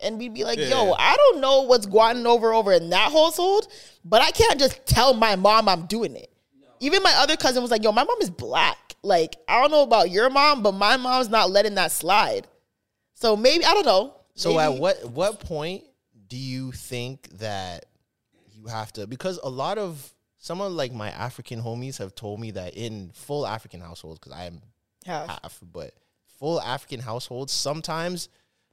And we'd be like, yo, Yeah. I don't know what's going over over in that household, but I can't just tell my mom I'm doing it. Even my other cousin was like, yo, my mom is black. Like, I don't know about your mom, but my mom's not letting that slide. So maybe, I don't know. So Maybe- at what what point do you think that you have to because a lot of some of like my African homies have told me that in full African households because I am Half. half, but full African households sometimes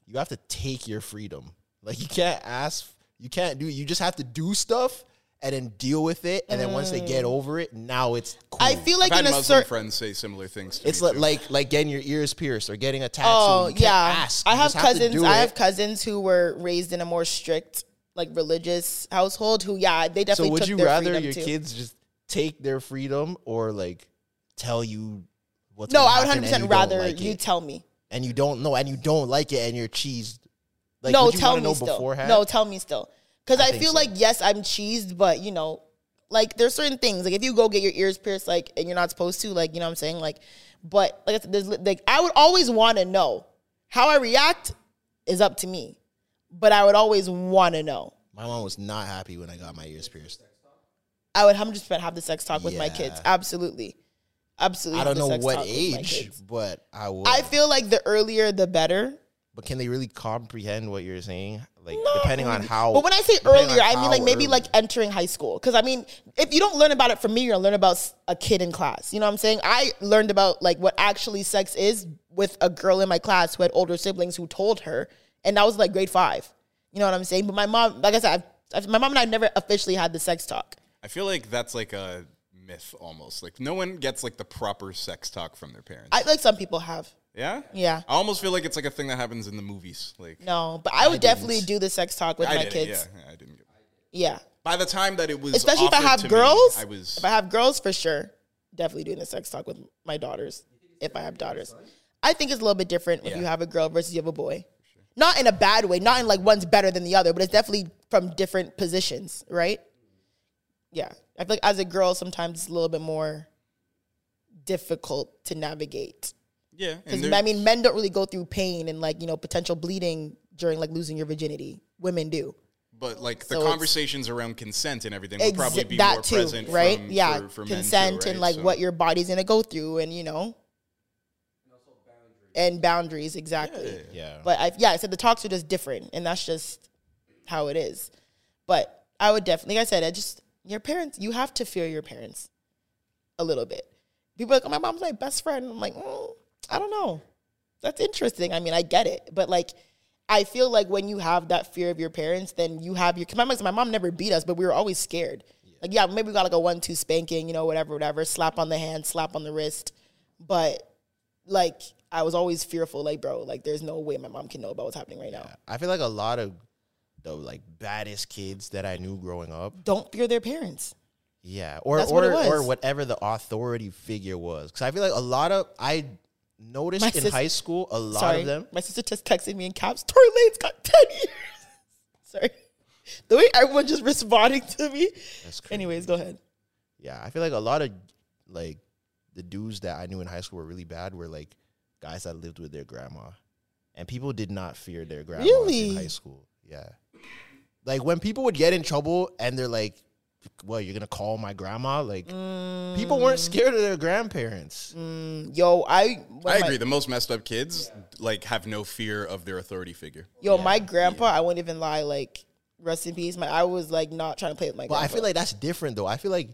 you have to take your freedom. Like you can't ask, you can't do, you just have to do stuff and then deal with it, and then once they get over it, now it's cool. Mm. I feel like I've in had a Muslim certain. friends say similar things. To it's me like, too. like like getting your ears pierced or getting a tattoo. Oh yeah, ask. I You have cousins. do I have cousins who were raised in a more strict, like religious household. Who, yeah, they definitely. So would took you their rather your too. kids just take their freedom or like tell you what's No, I would hundred percent rather like you tell me. and you don't know and you don't like it and you're cheesed. Like, no, tell me know still. beforehand? No, tell me still. Because I I, feel so. like yes, I'm cheesed, but you know, like there's certain things. Like if you go get your ears pierced, like and you're not supposed to, like you know what I'm saying, like. But like I said, there's like I would always want to know how I react is up to me, but I would always want to know. My mom was not happy when I got my ears pierced. I would 100% have the sex talk with my kids. Absolutely. Absolutely. I don't the know sex what talk with my age, kids. but I would. I feel like the earlier the better. but can they really comprehend what you're saying? Like depending on how. But when I say depending on earlier, I mean how like maybe early. like entering high school. Because I mean, if you don't learn about it from me, you're gonna learn about s- a kid in class. You know what I'm saying? I learned about like what actually sex is with a girl in my class who had older siblings who told her, and that was like grade five. You know what I'm saying? But my mom, like I said, I've, I've, my mom and I never officially had the sex talk. I feel like that's like a myth almost. Like no one gets like the proper sex talk from their parents. I like some people have. yeah, Yeah. I almost feel like it's like a thing that happens in the movies. Like No, but I would definitely do the sex talk with I my kids. Yeah, yeah, I didn't. Get yeah. By the time that it was, especially if I have to me, girls. I was. if I have girls for sure, definitely doing the sex talk with my daughters. If I have daughters, I think it's a little bit different if you have a girl versus you have a boy. Not in a bad way, not in like one's better than the other, but it's definitely from different positions, right? Yeah, I feel like as a girl, sometimes it's a little bit more difficult to navigate yeah, because I mean, men don't really go through pain and like you know potential bleeding during like losing your virginity. Women do. but like the so conversations around consent and everything Exa- probably be that more too, present, right? from- yeah, for, for men too, consent and like So- what your body's gonna go through, and you know, and boundaries exactly. Yeah. But I, yeah, I said the talks are just different, and that's just how it is. But I would definitely, like I said, I just your parents. You have to fear your parents a little bit. People are like, oh, my mom's my best friend. I'm like, mm, I don't know. That's interesting. I mean, I get it, but like. I feel like when you have that fear of your parents, then you have your. 'cause My mom, my mom never beat us, but we were always scared. Like, yeah, maybe we got like a one-two spanking, you know, whatever, whatever. Slap on the hand, slap on the wrist, but like I was always fearful. Like, bro, like there's no way my mom can know about what's happening right now. I feel like a lot of the like baddest kids that I knew growing up. Don't fear their parents. Yeah, or That's or what or whatever the authority figure was. Because I feel like a lot of I noticed My in sis- high school a lot Sorry, of them. my sister just texted me in caps. Tory Lanez got ten years. (laughs) Sorry, the way everyone just responding to me. That's crazy. Anyways, go ahead. Yeah, I feel like a lot of like the dudes that I knew in high school were really bad were like guys that lived with their grandma, and people did not fear their grandma Really? in high school. Yeah, like when people would get in trouble and they're like, "Well, you're gonna call my grandma?" Like people weren't mm. scared of their grandparents. Mm, yo, I when I my- agree. The most messed up kids like have no fear of their authority figure. Yo, my grandpa, I wouldn't even lie. Like, rest in peace. My, I was like not trying to play with my. But I feel like that's different though. I feel like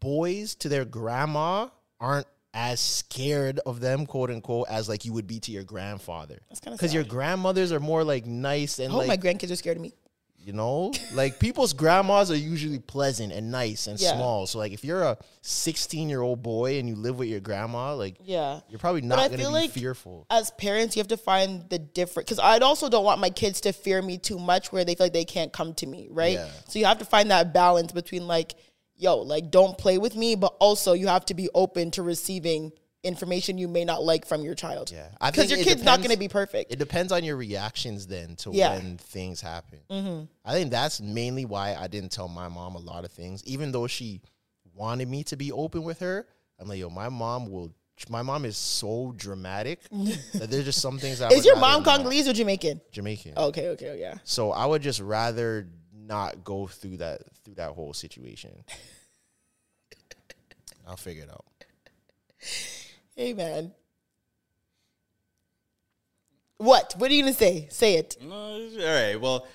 boys to their grandma aren't as scared of them, quote unquote, as like you would be to your grandfather. That's kinda because your grandmothers are more like nice I and hope like my grandkids are scared of me. you know, like people's grandmas are usually pleasant and nice and Yeah. small. So like if you're a 16 year old boy and you live with your grandma, like Yeah. you're probably not I gonna be feel like fearful. As parents, you have to find the different because I also don't want my kids to fear me too much where they feel like they can't come to me, right? Yeah. So you have to find that balance between like, yo, like don't play with me, but also you have to be open to receiving information you may not like from your child. Yeah, Because your kid's not going to be perfect. It depends on your reactions then to Yeah. when things happen. Mhm. I think that's mainly why I didn't tell my mom a lot of things, even though she wanted me to be open with her. I'm like, yo, my mom will. My mom is so dramatic (laughs) that there's just some things. I Is your mom Congolese or Jamaican? Jamaican. Okay, okay, yeah. So I would just rather not go through that through that whole situation. (laughs) I'll figure it out. Hey, man. What? What are you going to say? Say it. No, all right. Well,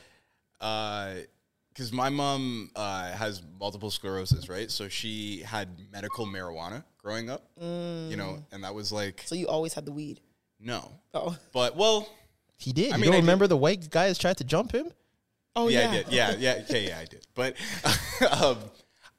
because my mom uh, has multiple sclerosis, right? So she had medical marijuana growing up, you know, and that was like So you always had the weed. no. Oh. But well, He did. I you mean, don't I did- remember the white guys tried to jump him? Oh, yeah, yeah. I did. Yeah, yeah, okay, yeah, I did. But (laughs) um,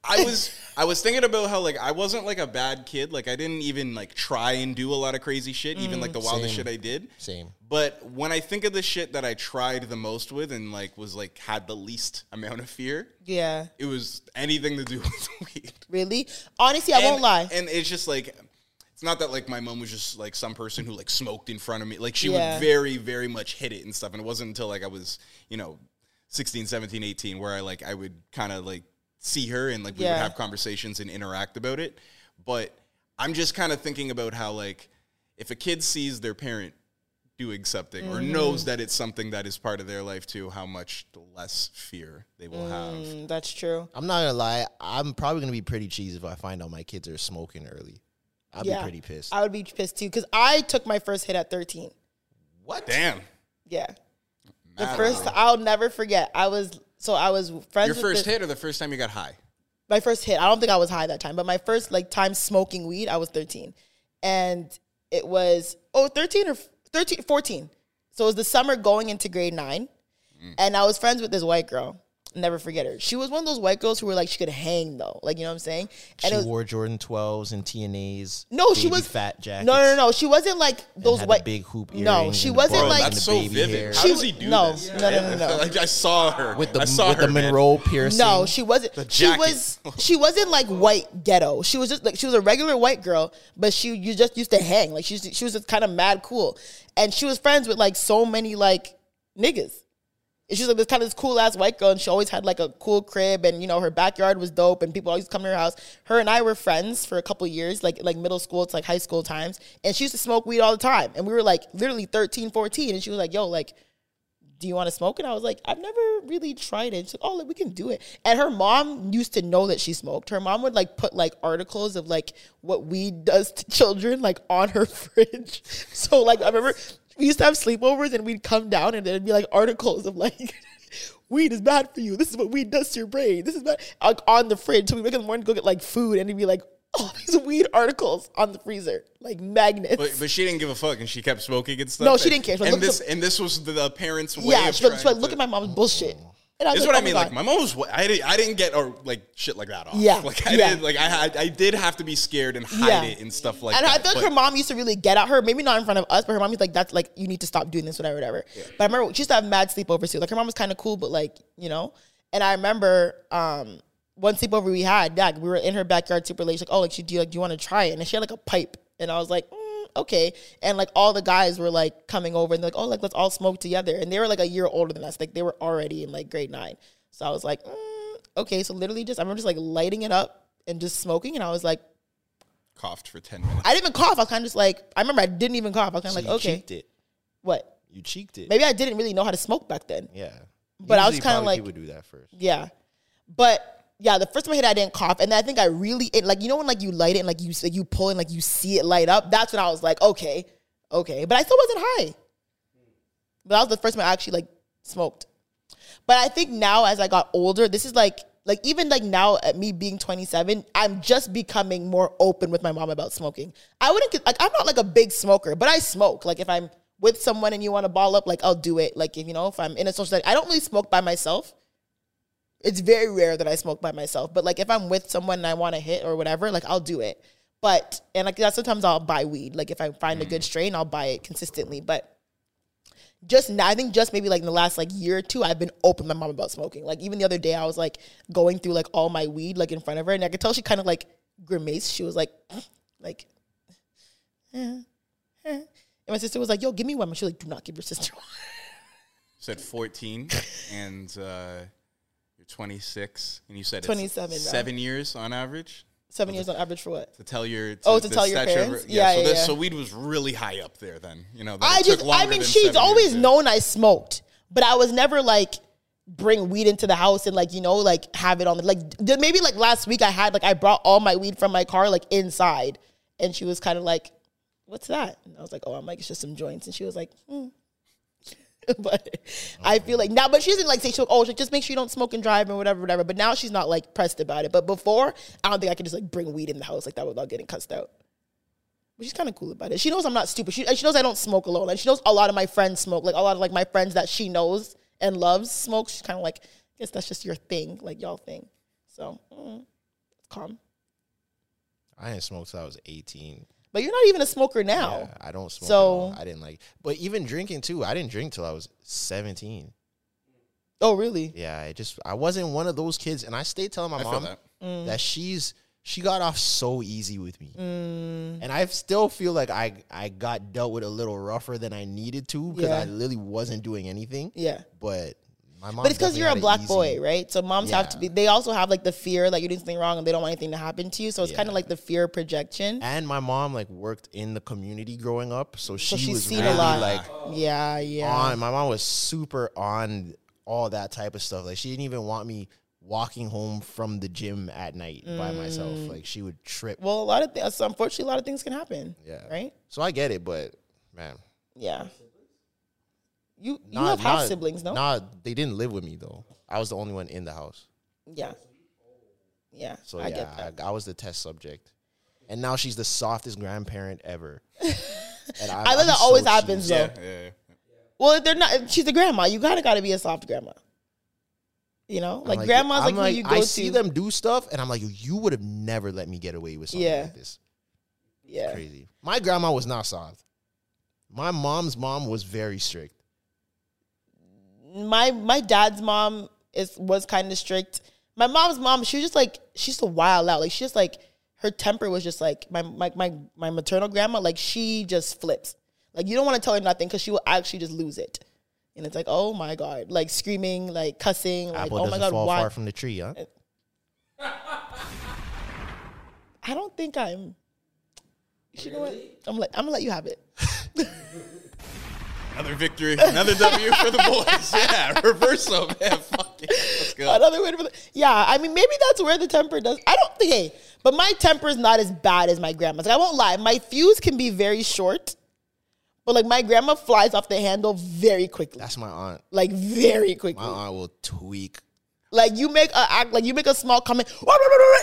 I was I was thinking about how like I wasn't like a bad kid. Like I didn't even like try and do a lot of crazy shit, even like the wildest Same. shit I did. Same. But when I think of the shit that I tried the most with and like was like had the least amount of fear, Yeah. it was anything to do (laughs) with weed. Really? Honestly, I And- won't lie. And it's just like it's not that like my mom was just like some person who like smoked in front of me. Like she Yeah. would very very much hit it and stuff and it wasn't until like I was, you know, 16, 17, 18 where I like I would kind of like see her and like we Yeah. would have conversations and interact about it. But I'm just kind of thinking about how like if a kid sees their parent doing something or Mhm. knows that it's something that is part of their life too, how much less fear they will have. Mm, that's true. I'm not gonna lie. I'm probably gonna be pretty cheesy if I find out my kids are smoking early. I'd yeah. be pretty pissed. I would be pissed too because I took my first hit at 13. what? Damn. Yeah. The first. I'll never forget. I was, so I was friends Your first this- hit or the first time you got high? my first hit. I don't think I was high that time, but my first like time smoking weed, I was 13. And it was oh 13 or 13 14. So it was the summer going into grade 9. Mm. And I was friends with this white girl. Never forget her. She was one of those white girls who were like she could hang though. Like you know what I'm saying? She And it was wore Jordan 12s and TNAs. no, she was fat jackets. No, no, no. She wasn't like those had white big hoop No, she and wasn't bro- like That's so baby vivid. hair. How She does he was- do no, this? no, no, no, no. (laughs) like I saw her with the I saw with her, the man. Monroe piercing. No, she wasn't. The she was. She wasn't like white ghetto. She was just like she was a regular white girl, but she you just used to hang. Like she she was just kind of mad cool, and she was friends with like so many like niggas. And she was like this kind of this cool ass white girl, and she always had like a cool crib, and you know her backyard was dope, and people always come to her house. Her and I were friends for a couple years, like like middle school to like high school times, and she used to smoke weed all the time, and we were like literally 13, 14, and she was like, "Yo, like." do you want to smoke? And I was like, I've never really tried it. She's like, oh, like, we can do it. And her mom used to know that she smoked. Her mom would like put like articles of like what weed does to (laughs) children like on her (laughs) fridge. So like I remember we used to have sleepovers and we'd come down and there'd be like articles of like (laughs) weed is bad for you. This is what weed does to your brain. This is bad like on the fridge. So we wake up in the morning to go get like food and it'd be like oh, all (laughs) these weed articles on the freezer, like magnets. But, but she didn't give a fuck, and she kept smoking and stuff. No, she didn't care. And this look- and this was the, parents' way yeah, of she was, trying she was like, to- look at my mom's bullshit. And I was This is like, what oh I mean. God. Like my mom was. I didn't. I didn't get or like shit like that off. Yeah, (laughs) Like I yeah. did. Like I had. I did have to be scared and hide Yeah. it and stuff like and that. I feel like but- her mom used to really get at her, maybe not in front of us, but her mom was like, "That's like you need to stop doing this, whatever, whatever." Yeah. But I remember she used to have mad sleepovers too. Like her mom was kind of cool, but like you know. And I remember um, one sleepover we had, yeah, we were in her backyard super late. She's like, "Oh, like, she, do you like, do you want to try it?" And she had like a pipe, and I was like, mm, "Okay." And like all the guys were like coming over and they're like, "Oh, like let's all smoke together." And they were like a year older than us, like they were already in like grade nine. So I was like, mm, "Okay." So literally, just I remember just like lighting it up and just smoking, and I was like. coughed for ten minutes. I didn't even cough. I was kind of just like, I remember I didn't even cough. I was kind So of you like, okay, cheeked it. what? You cheeked it. Maybe I didn't really know how to smoke back then. Yeah. But I was kinda like- people would do that first. Yeah, but yeah, the first time I hit, it, I didn't cough, and then I think I really it, like you know when like you light it and like you like you pull and like you see it light up. That's when I was like, okay, okay, but I still wasn't high. But that was the first time I actually like smoked. But I think now as I got older, this is like like even like now at me being 27, I'm just becoming more open with my mom about smoking. I wouldn't like I'm not like a big smoker, but I smoke. Like if I'm with someone and you want to ball up, like I'll do it. Like if you know if I'm in a social. I don't really smoke by myself. It's very rare that I smoke by myself, but like if I'm with someone and I want to hit or whatever, like I'll do it. But and like that sometimes I'll buy weed. Like if I find a good strain, I'll buy it consistently. But just now, I think just maybe like in the last like year or two, I've been open my mom about smoking. Like even the other day, I was like going through like all my weed like in front of her, and I could tell she kind of like grimaced. She was like, (sniffs) like, eh, eh. and my sister was like, "Yo, give me one." She was like, "Do not give your sister (laughs) one." Said 14 and uh, you're 26 and you said it's 27 now. seven years on average Seven years on average for what? to tell your Oh, to tell your statute of- parents? yeah, Yeah, so, yeah, this, yeah. so weed was really high up there then you know I just, I mean, she's always known I smoked, but I was never like bring weed into the house and like you know like have it on the like maybe like last week I had like I brought all my weed from my car like inside, and she was kind of like, "What's that?" And I was like, "Oh, I'm like it's just some joints," and she was like, hmm. (laughs) but I feel like now, but she doesn't like say, she'll, oh, just make sure you don't smoke and drive and whatever, whatever. But now she's not like pressed about it. But before, I don't think I could just like bring weed in the house like that without getting cussed out. But she's kind of cool about it. She knows I'm not stupid. She, she knows I don't smoke alone. And she knows a lot of my friends smoke. Like a lot of like my friends that she knows and loves smoke. She's kind of like, guess that's just your thing, like y'all thing. So mm, it's calm. I didn't smoke till I was 18. But you're not even a smoker now. Yeah, I don't smoke. So- So I didn't like. But even drinking too, I didn't drink till I was 17. Oh, really? Yeah, I just I wasn't one of those kids, and I stayed telling my I mom that. Mm. that she's she got off so easy with me, Mm. and I still feel like I I got dealt with a little rougher than I needed to because Yeah. I literally wasn't doing anything. Yeah. But my mom. But it's because you're a black boy, right? So moms have to be. They also have like the fear that you're doing something wrong and they don't want anything to happen to you. So it's kind of like the fear projection. And my mom like worked in the community growing up, so she So she's was seen really a lot. like yeah, yeah. on. My mom was super on all that type of stuff. Like she didn't even want me walking home from the gym at night by myself. Mm. Like she would trip. Well, a lot of things. Unfortunately, a lot of things can happen. Yeah. Right. So I get it, but man, Yeah. You you Nah, have half nah, siblings, no? Nah, they didn't live with me though. I was the only one in the house. Yeah. Yeah. So I yeah, get that. I, I was the test subject. And now she's the softest grandparent ever. (laughs) And I think that always happens, yeah, though. yeah, yeah. Well, they're not. She's a grandma. You gotta gotta be a soft grandma. You know, I'm like, grandma's I'm like, who you go I to. see them do stuff, and I'm like, you would have never let me get away with something Yeah. like this. Yeah. Crazy. My grandma was not soft. My mom's mom was very strict. My my dad's mom is was kind of strict. My mom's mom, she was just like she's a wild out. Like she just like her temper was just like my my my, my maternal grandma. Like she just flips. Like you don't want to tell her nothing because she will actually just lose it. And it's like, oh my god, like screaming, like cussing, like Apple oh my god, fall why? far from the tree, huh? (laughs) I don't think I'm. You know what? I'm like I'm gonna let you have it. (laughs) Another victory, another W for the boys. (laughs) Yeah, reverso, man. Fuck it. Let's go. Another way to put it. Yeah, I mean, maybe that's where the temper does. I don't think, hey, but my temper is not as bad as my grandma's. Like, I won't lie. My fuse can be very short, but like my grandma flies off the handle very quickly. That's my aunt. Like very quickly. My aunt will tweak. Like you make a act, like you make a small comment.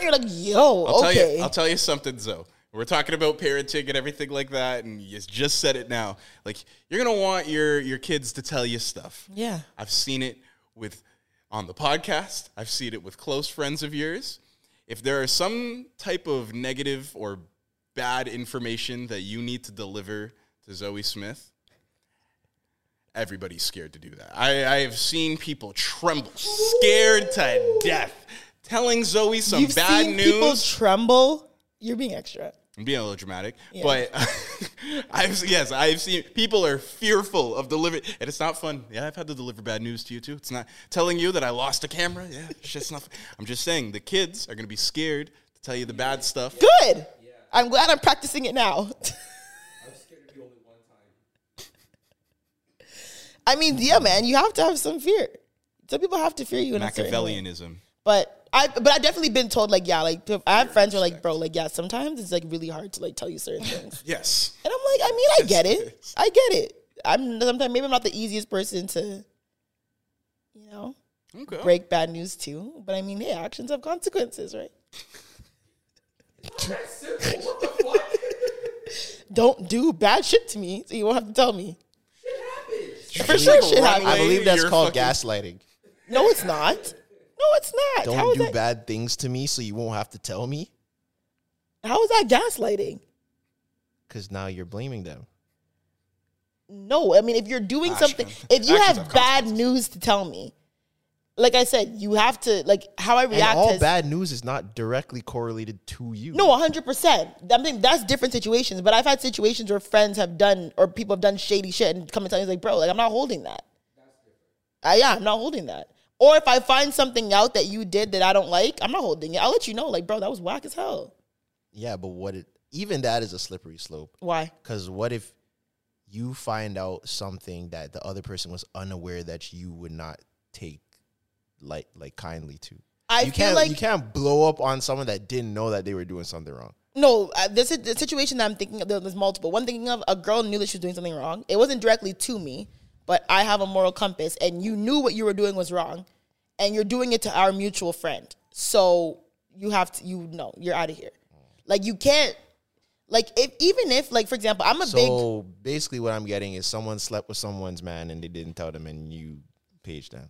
You're like, yo, I'll okay. tell you. I'll tell you something, Zoie. We're talking about parenting and everything like that, and you just said it now. Like you're gonna want your your kids to tell you stuff. Yeah. I've seen it with on the podcast. I've seen it with close friends of yours. If there are some type of negative or bad information that you need to deliver to Zoie Smith, everybody's scared to do that. I, I have seen people tremble, scared to death, telling Zoie some You've bad seen news. people tremble. You're being extra. I'm being a little dramatic, Yeah. but (laughs) I've yes, I've seen people are fearful of delivering, and it's not fun. Yeah, I've had to deliver bad news to you too. It's not telling you that I lost a camera. Yeah, it's just not. I'm just saying the kids are gonna be scared to tell you the bad stuff. Good. Yeah. I'm glad I'm practicing it now. (laughs) I was scared of you only one time. I mean, yeah, man, you have to have some fear. Some people have to fear you in a certain way. Machiavellianism. But I, but I've definitely been told like, yeah, like I have friends who are like, bro, like, yeah, sometimes it's like really hard to like tell you certain things. (laughs) Yes. And I'm like, I mean, I get it. I get it. I'm sometimes maybe I'm not the easiest person to, you know. Okay. break bad news too. But I mean, hey, actions have consequences, right? (laughs) Don't do bad shit to me, so you won't have to tell me. Shit happens. For sure, shit happens. I believe that's You're called gaslighting. No, it's not. No, it's not. Don't How is do that? bad things to me so you won't have to tell me How is that gaslighting? because now you're blaming them. No, I mean if you're doing Actions. something, if you Actions have have bad news to tell me, like I said, you have to like how I And react. all has- bad news is not directly correlated to you. No, hundred percent. I mean that's different situations. But I've had situations where friends have done or people have done shady shit and come and tell me like, bro, like I'm not holding that. Uh, yeah, I'm not holding that. Or if I find something out that you did that I don't like, I'm not holding it. I'll let you know, like, bro, that was whack as hell. Yeah, but what it even that is a slippery slope. Why? Because what if you find out something that the other person was unaware that you would not take like like kindly to? I you feel can't like you can't blow up on someone that didn't know that they were doing something wrong. No, uh, this is the situation that I'm thinking of. There's multiple. One thinking of a girl knew that she was doing something wrong. It wasn't directly to me, but I have a moral compass, and you knew what you were doing was wrong, and you're doing it to our mutual friend. So you have to, you know, you're out of here. Like you can't, like if even if, like for example, I'm a big So basically, what I'm getting is someone slept with someone's man and they didn't tell them, and you paged them.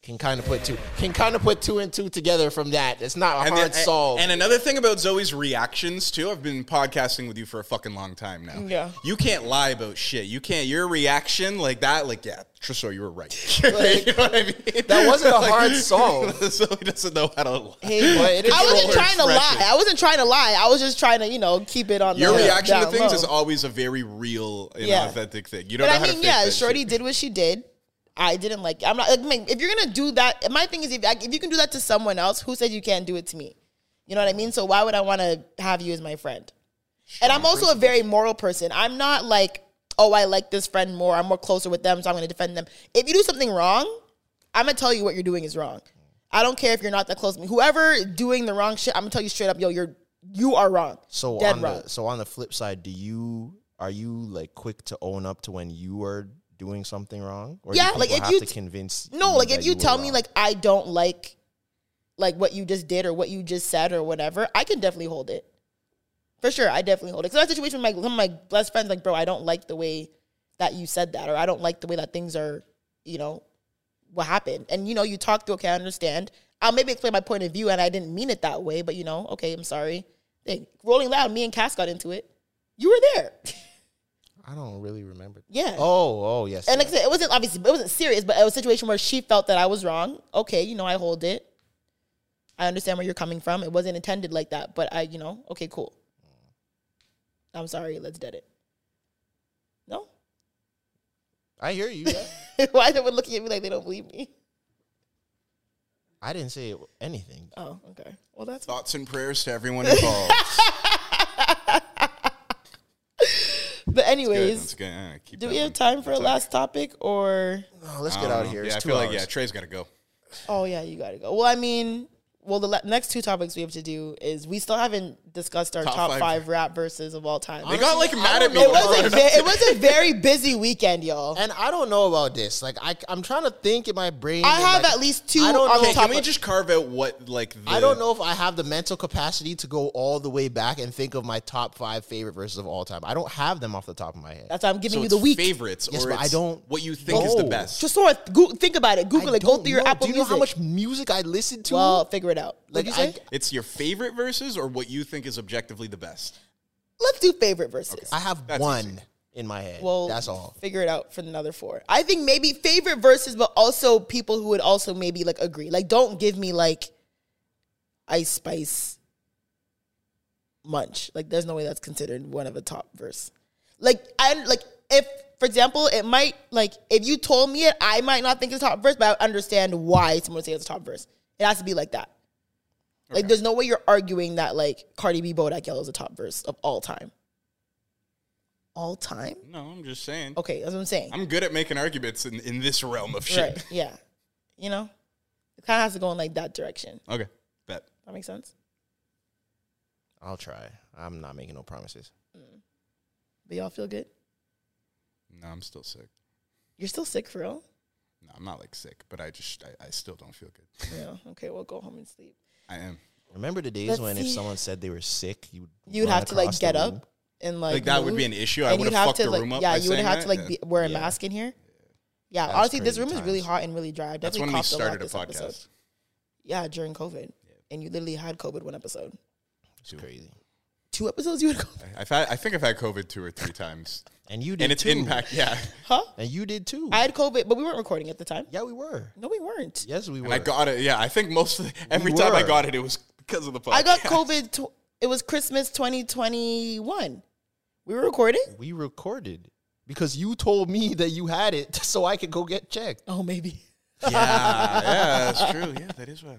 Can kind of put two can kind of put two and two together from that. It's not And, hard then- solve. and another thing about Zoie's reactions too, I've been podcasting with you for a fucking long time now. Yeah. You can't lie about shit. You can't. Your reaction like that, like yeah, Tresor, you were right. (laughs) Like, (laughs) you know what I mean? that wasn't a hard (laughs) solve. Zoie doesn't know how to lie. Hey, But it is I wasn't trying to lie. I wasn't trying to lie. I was just trying to, you know, keep it on. Your the, reaction to things low. is always a very real and Yeah. authentic thing. You don't But know I how to mean, yeah, Shorty shit. did what she did. I didn't like. I'm not like. I mean, if you're gonna do that, my thing is if if you can do that to someone else, who said you can't do it to me? You know what I mean? So why would I want to have you as my friend? and I'm also a very moral person. I'm not like, oh, I like this friend more. I'm more closer with them, so I'm gonna defend them. If you do something wrong, I'm gonna tell you what you're doing is wrong. I don't care if you're not that close to me. Whoever doing the wrong shit, I'm gonna tell you straight up, yo, you're you are wrong. So dead on wrong. the so on the flip side, do you are you like quick to own up to when you are doing something wrong? Or Yeah, like, if have you to t- convince No, like if you tell me wrong? like I don't like like what you just did or what you just said or whatever, I can definitely hold it. For sure, I definitely hold it. So that situation with my some of my best friends, like, bro, I don't like the way that you said that, or I don't like the way that things are, you know, what happened. And you know, you talk through, okay, I understand. I'll maybe explain my point of view and I didn't mean it that way, but you know, okay, I'm sorry. Hey, Rolling Loud, me and Cass got into it. You were there. (laughs) I don't really remember. Yeah. Oh, oh yes. And like I yes. said, it wasn't obviously, it wasn't serious, but it was a situation where she felt that I was wrong. Okay, you know, I hold it. I understand where you're coming from. It wasn't intended like that, but I, you know, okay, cool. I'm sorry. Let's dead it. No, I hear you. yeah. (laughs) why they would looking at me like they don't believe me? I didn't say anything. Oh, okay. Well, that's Thoughts and prayers to everyone (laughs) involved. But anyways, that's good. Uh, keep do that we have time for a last topic or? Oh, let's get out of here. Yeah, It's I feel hours. like yeah, Trey's got to go. Oh yeah, you gotta go. Well, I mean, well, the le- next two topics we have to do is we still haven't discussed our Top top, five. five. rap verses of all time. They got like mad at me. it was a it ve- up it was a very busy weekend, y'all. And I don't know about this. Like I, I'm trying to think in my brain. I have like, at least two I don't on know. the Okay, top. can we just carve out what like the, I don't know if I have the mental capacity to go all the way back and think of my top five favorite verses of all time. I don't have them off the top of my head. That's why I'm giving So you it's the week. favorites, Yes, or but I don't what you think is the best. Just sort of go, think about it. Google I it. Go don't through your know. Apple Do you know Music. how much music I listen to? Well, figure it out. like Like you say? I, It's your favorite verses, or what you think is objectively the best. Let's do favorite verses. I have That's one easy. in my head. Well, that's all. Figure it out for another four. I think maybe favorite verses, but also people who would also maybe like agree. Like, don't give me like Ice Spice Munch. Like, there's no way that's considered one of a top verse. Like, I like if, for example, it might like if you told me it, I might not think it's top verse, but I understand why someone would say it's a top verse. It has to be like that. Like, there's no way you're arguing that like Cardi B Bodak Yellow is a top verse of all time. All time? No, I'm just saying. Okay, that's what I'm saying. I'm good at making arguments in, in this realm of shit. Right. Yeah. You know, it kind of has to go in like that direction. Okay, bet. That makes sense. I'll try. I'm not making no promises. Mm. But y'all feel good? No, I'm still sick. You're still sick for real? No, I'm not like sick, but I just I, I still don't feel good. Yeah. Okay. Well, go home and sleep. I am. Remember the days Let's when if see. someone said they were sick, you would You'd run have to like across the get room? up and like Like, that would be an issue. I And would've you'd have fucked to, the like, room up Yeah, by you would saying have to that, like be, wear a Yeah. mask in here. Yeah, That's honestly, this crazy room is really times. hot and really dry. I That's definitely when we coughed a lot started a this podcast. episode. Yeah, during COVID, and you literally had COVID one episode. It's crazy. Two episodes you had COVID. I've had I think I've had COVID two or three times, And you did and it's too. impact. Yeah, (laughs) Huh? And you did too. I had COVID, but we weren't recording at the time. yeah, we were. No, we weren't. Yes, we were. and I got it. Yeah, I think most of the, every time I were. got it, it was because of the podcast. I got COVID. Tw- it was Christmas 2021. We were recording. we recorded because you told me that you had it, (laughs) so I could go get checked. Oh, maybe. Yeah, yeah, that's (laughs) true. Yeah, that is right.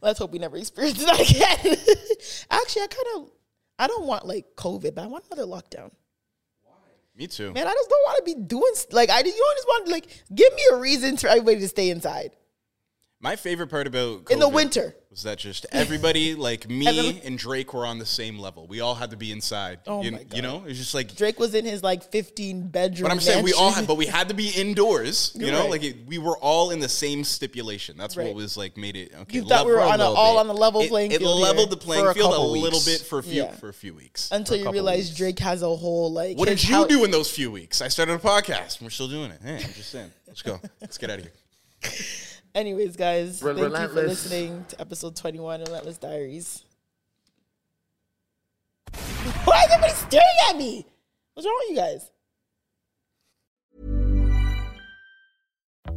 Let's hope we never experience that (laughs) again. Actually, I kind of, I don't want like COVID, but I want another lockdown. Me too. Man, I just don't want to be doing like I. You don't just want like give me a reason for everybody to stay inside My favorite part about in the winter. Was that just everybody, like me then- and Drake, were on the same level. We all had to be inside. Oh you, my you know, it's just like. Drake was in his like 15 bedroom. But I'm saying we all had, but we had to be indoors. You You're know, right. like it, we were all in the same stipulation. That's Right. what was like made it. Okay, You thought we were level- on a, little all bit. on the level It, playing it field leveled here. the playing For a field a couple little weeks. bit for a few Yeah. for a few weeks. until you couple realize weeks. Drake has a whole like. what did you hou- do in those few weeks? I started a podcast. and We're still doing it. Hey, I'm just saying. Let's go. Let's get out of here. (laughs) Anyways, guys, Re- thank you for listening to episode 21 of Relentless Diaries. Why is everybody staring at me? What's wrong with you guys?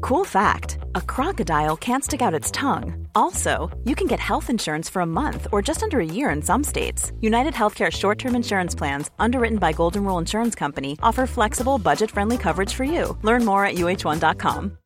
Cool fact a crocodile can't stick out its tongue. Also, you can get health insurance for a month or just under a year in some states. United Healthcare short term insurance plans, underwritten by Golden Rule Insurance Company, offer flexible, budget friendly coverage for you. Learn more at uh1.com.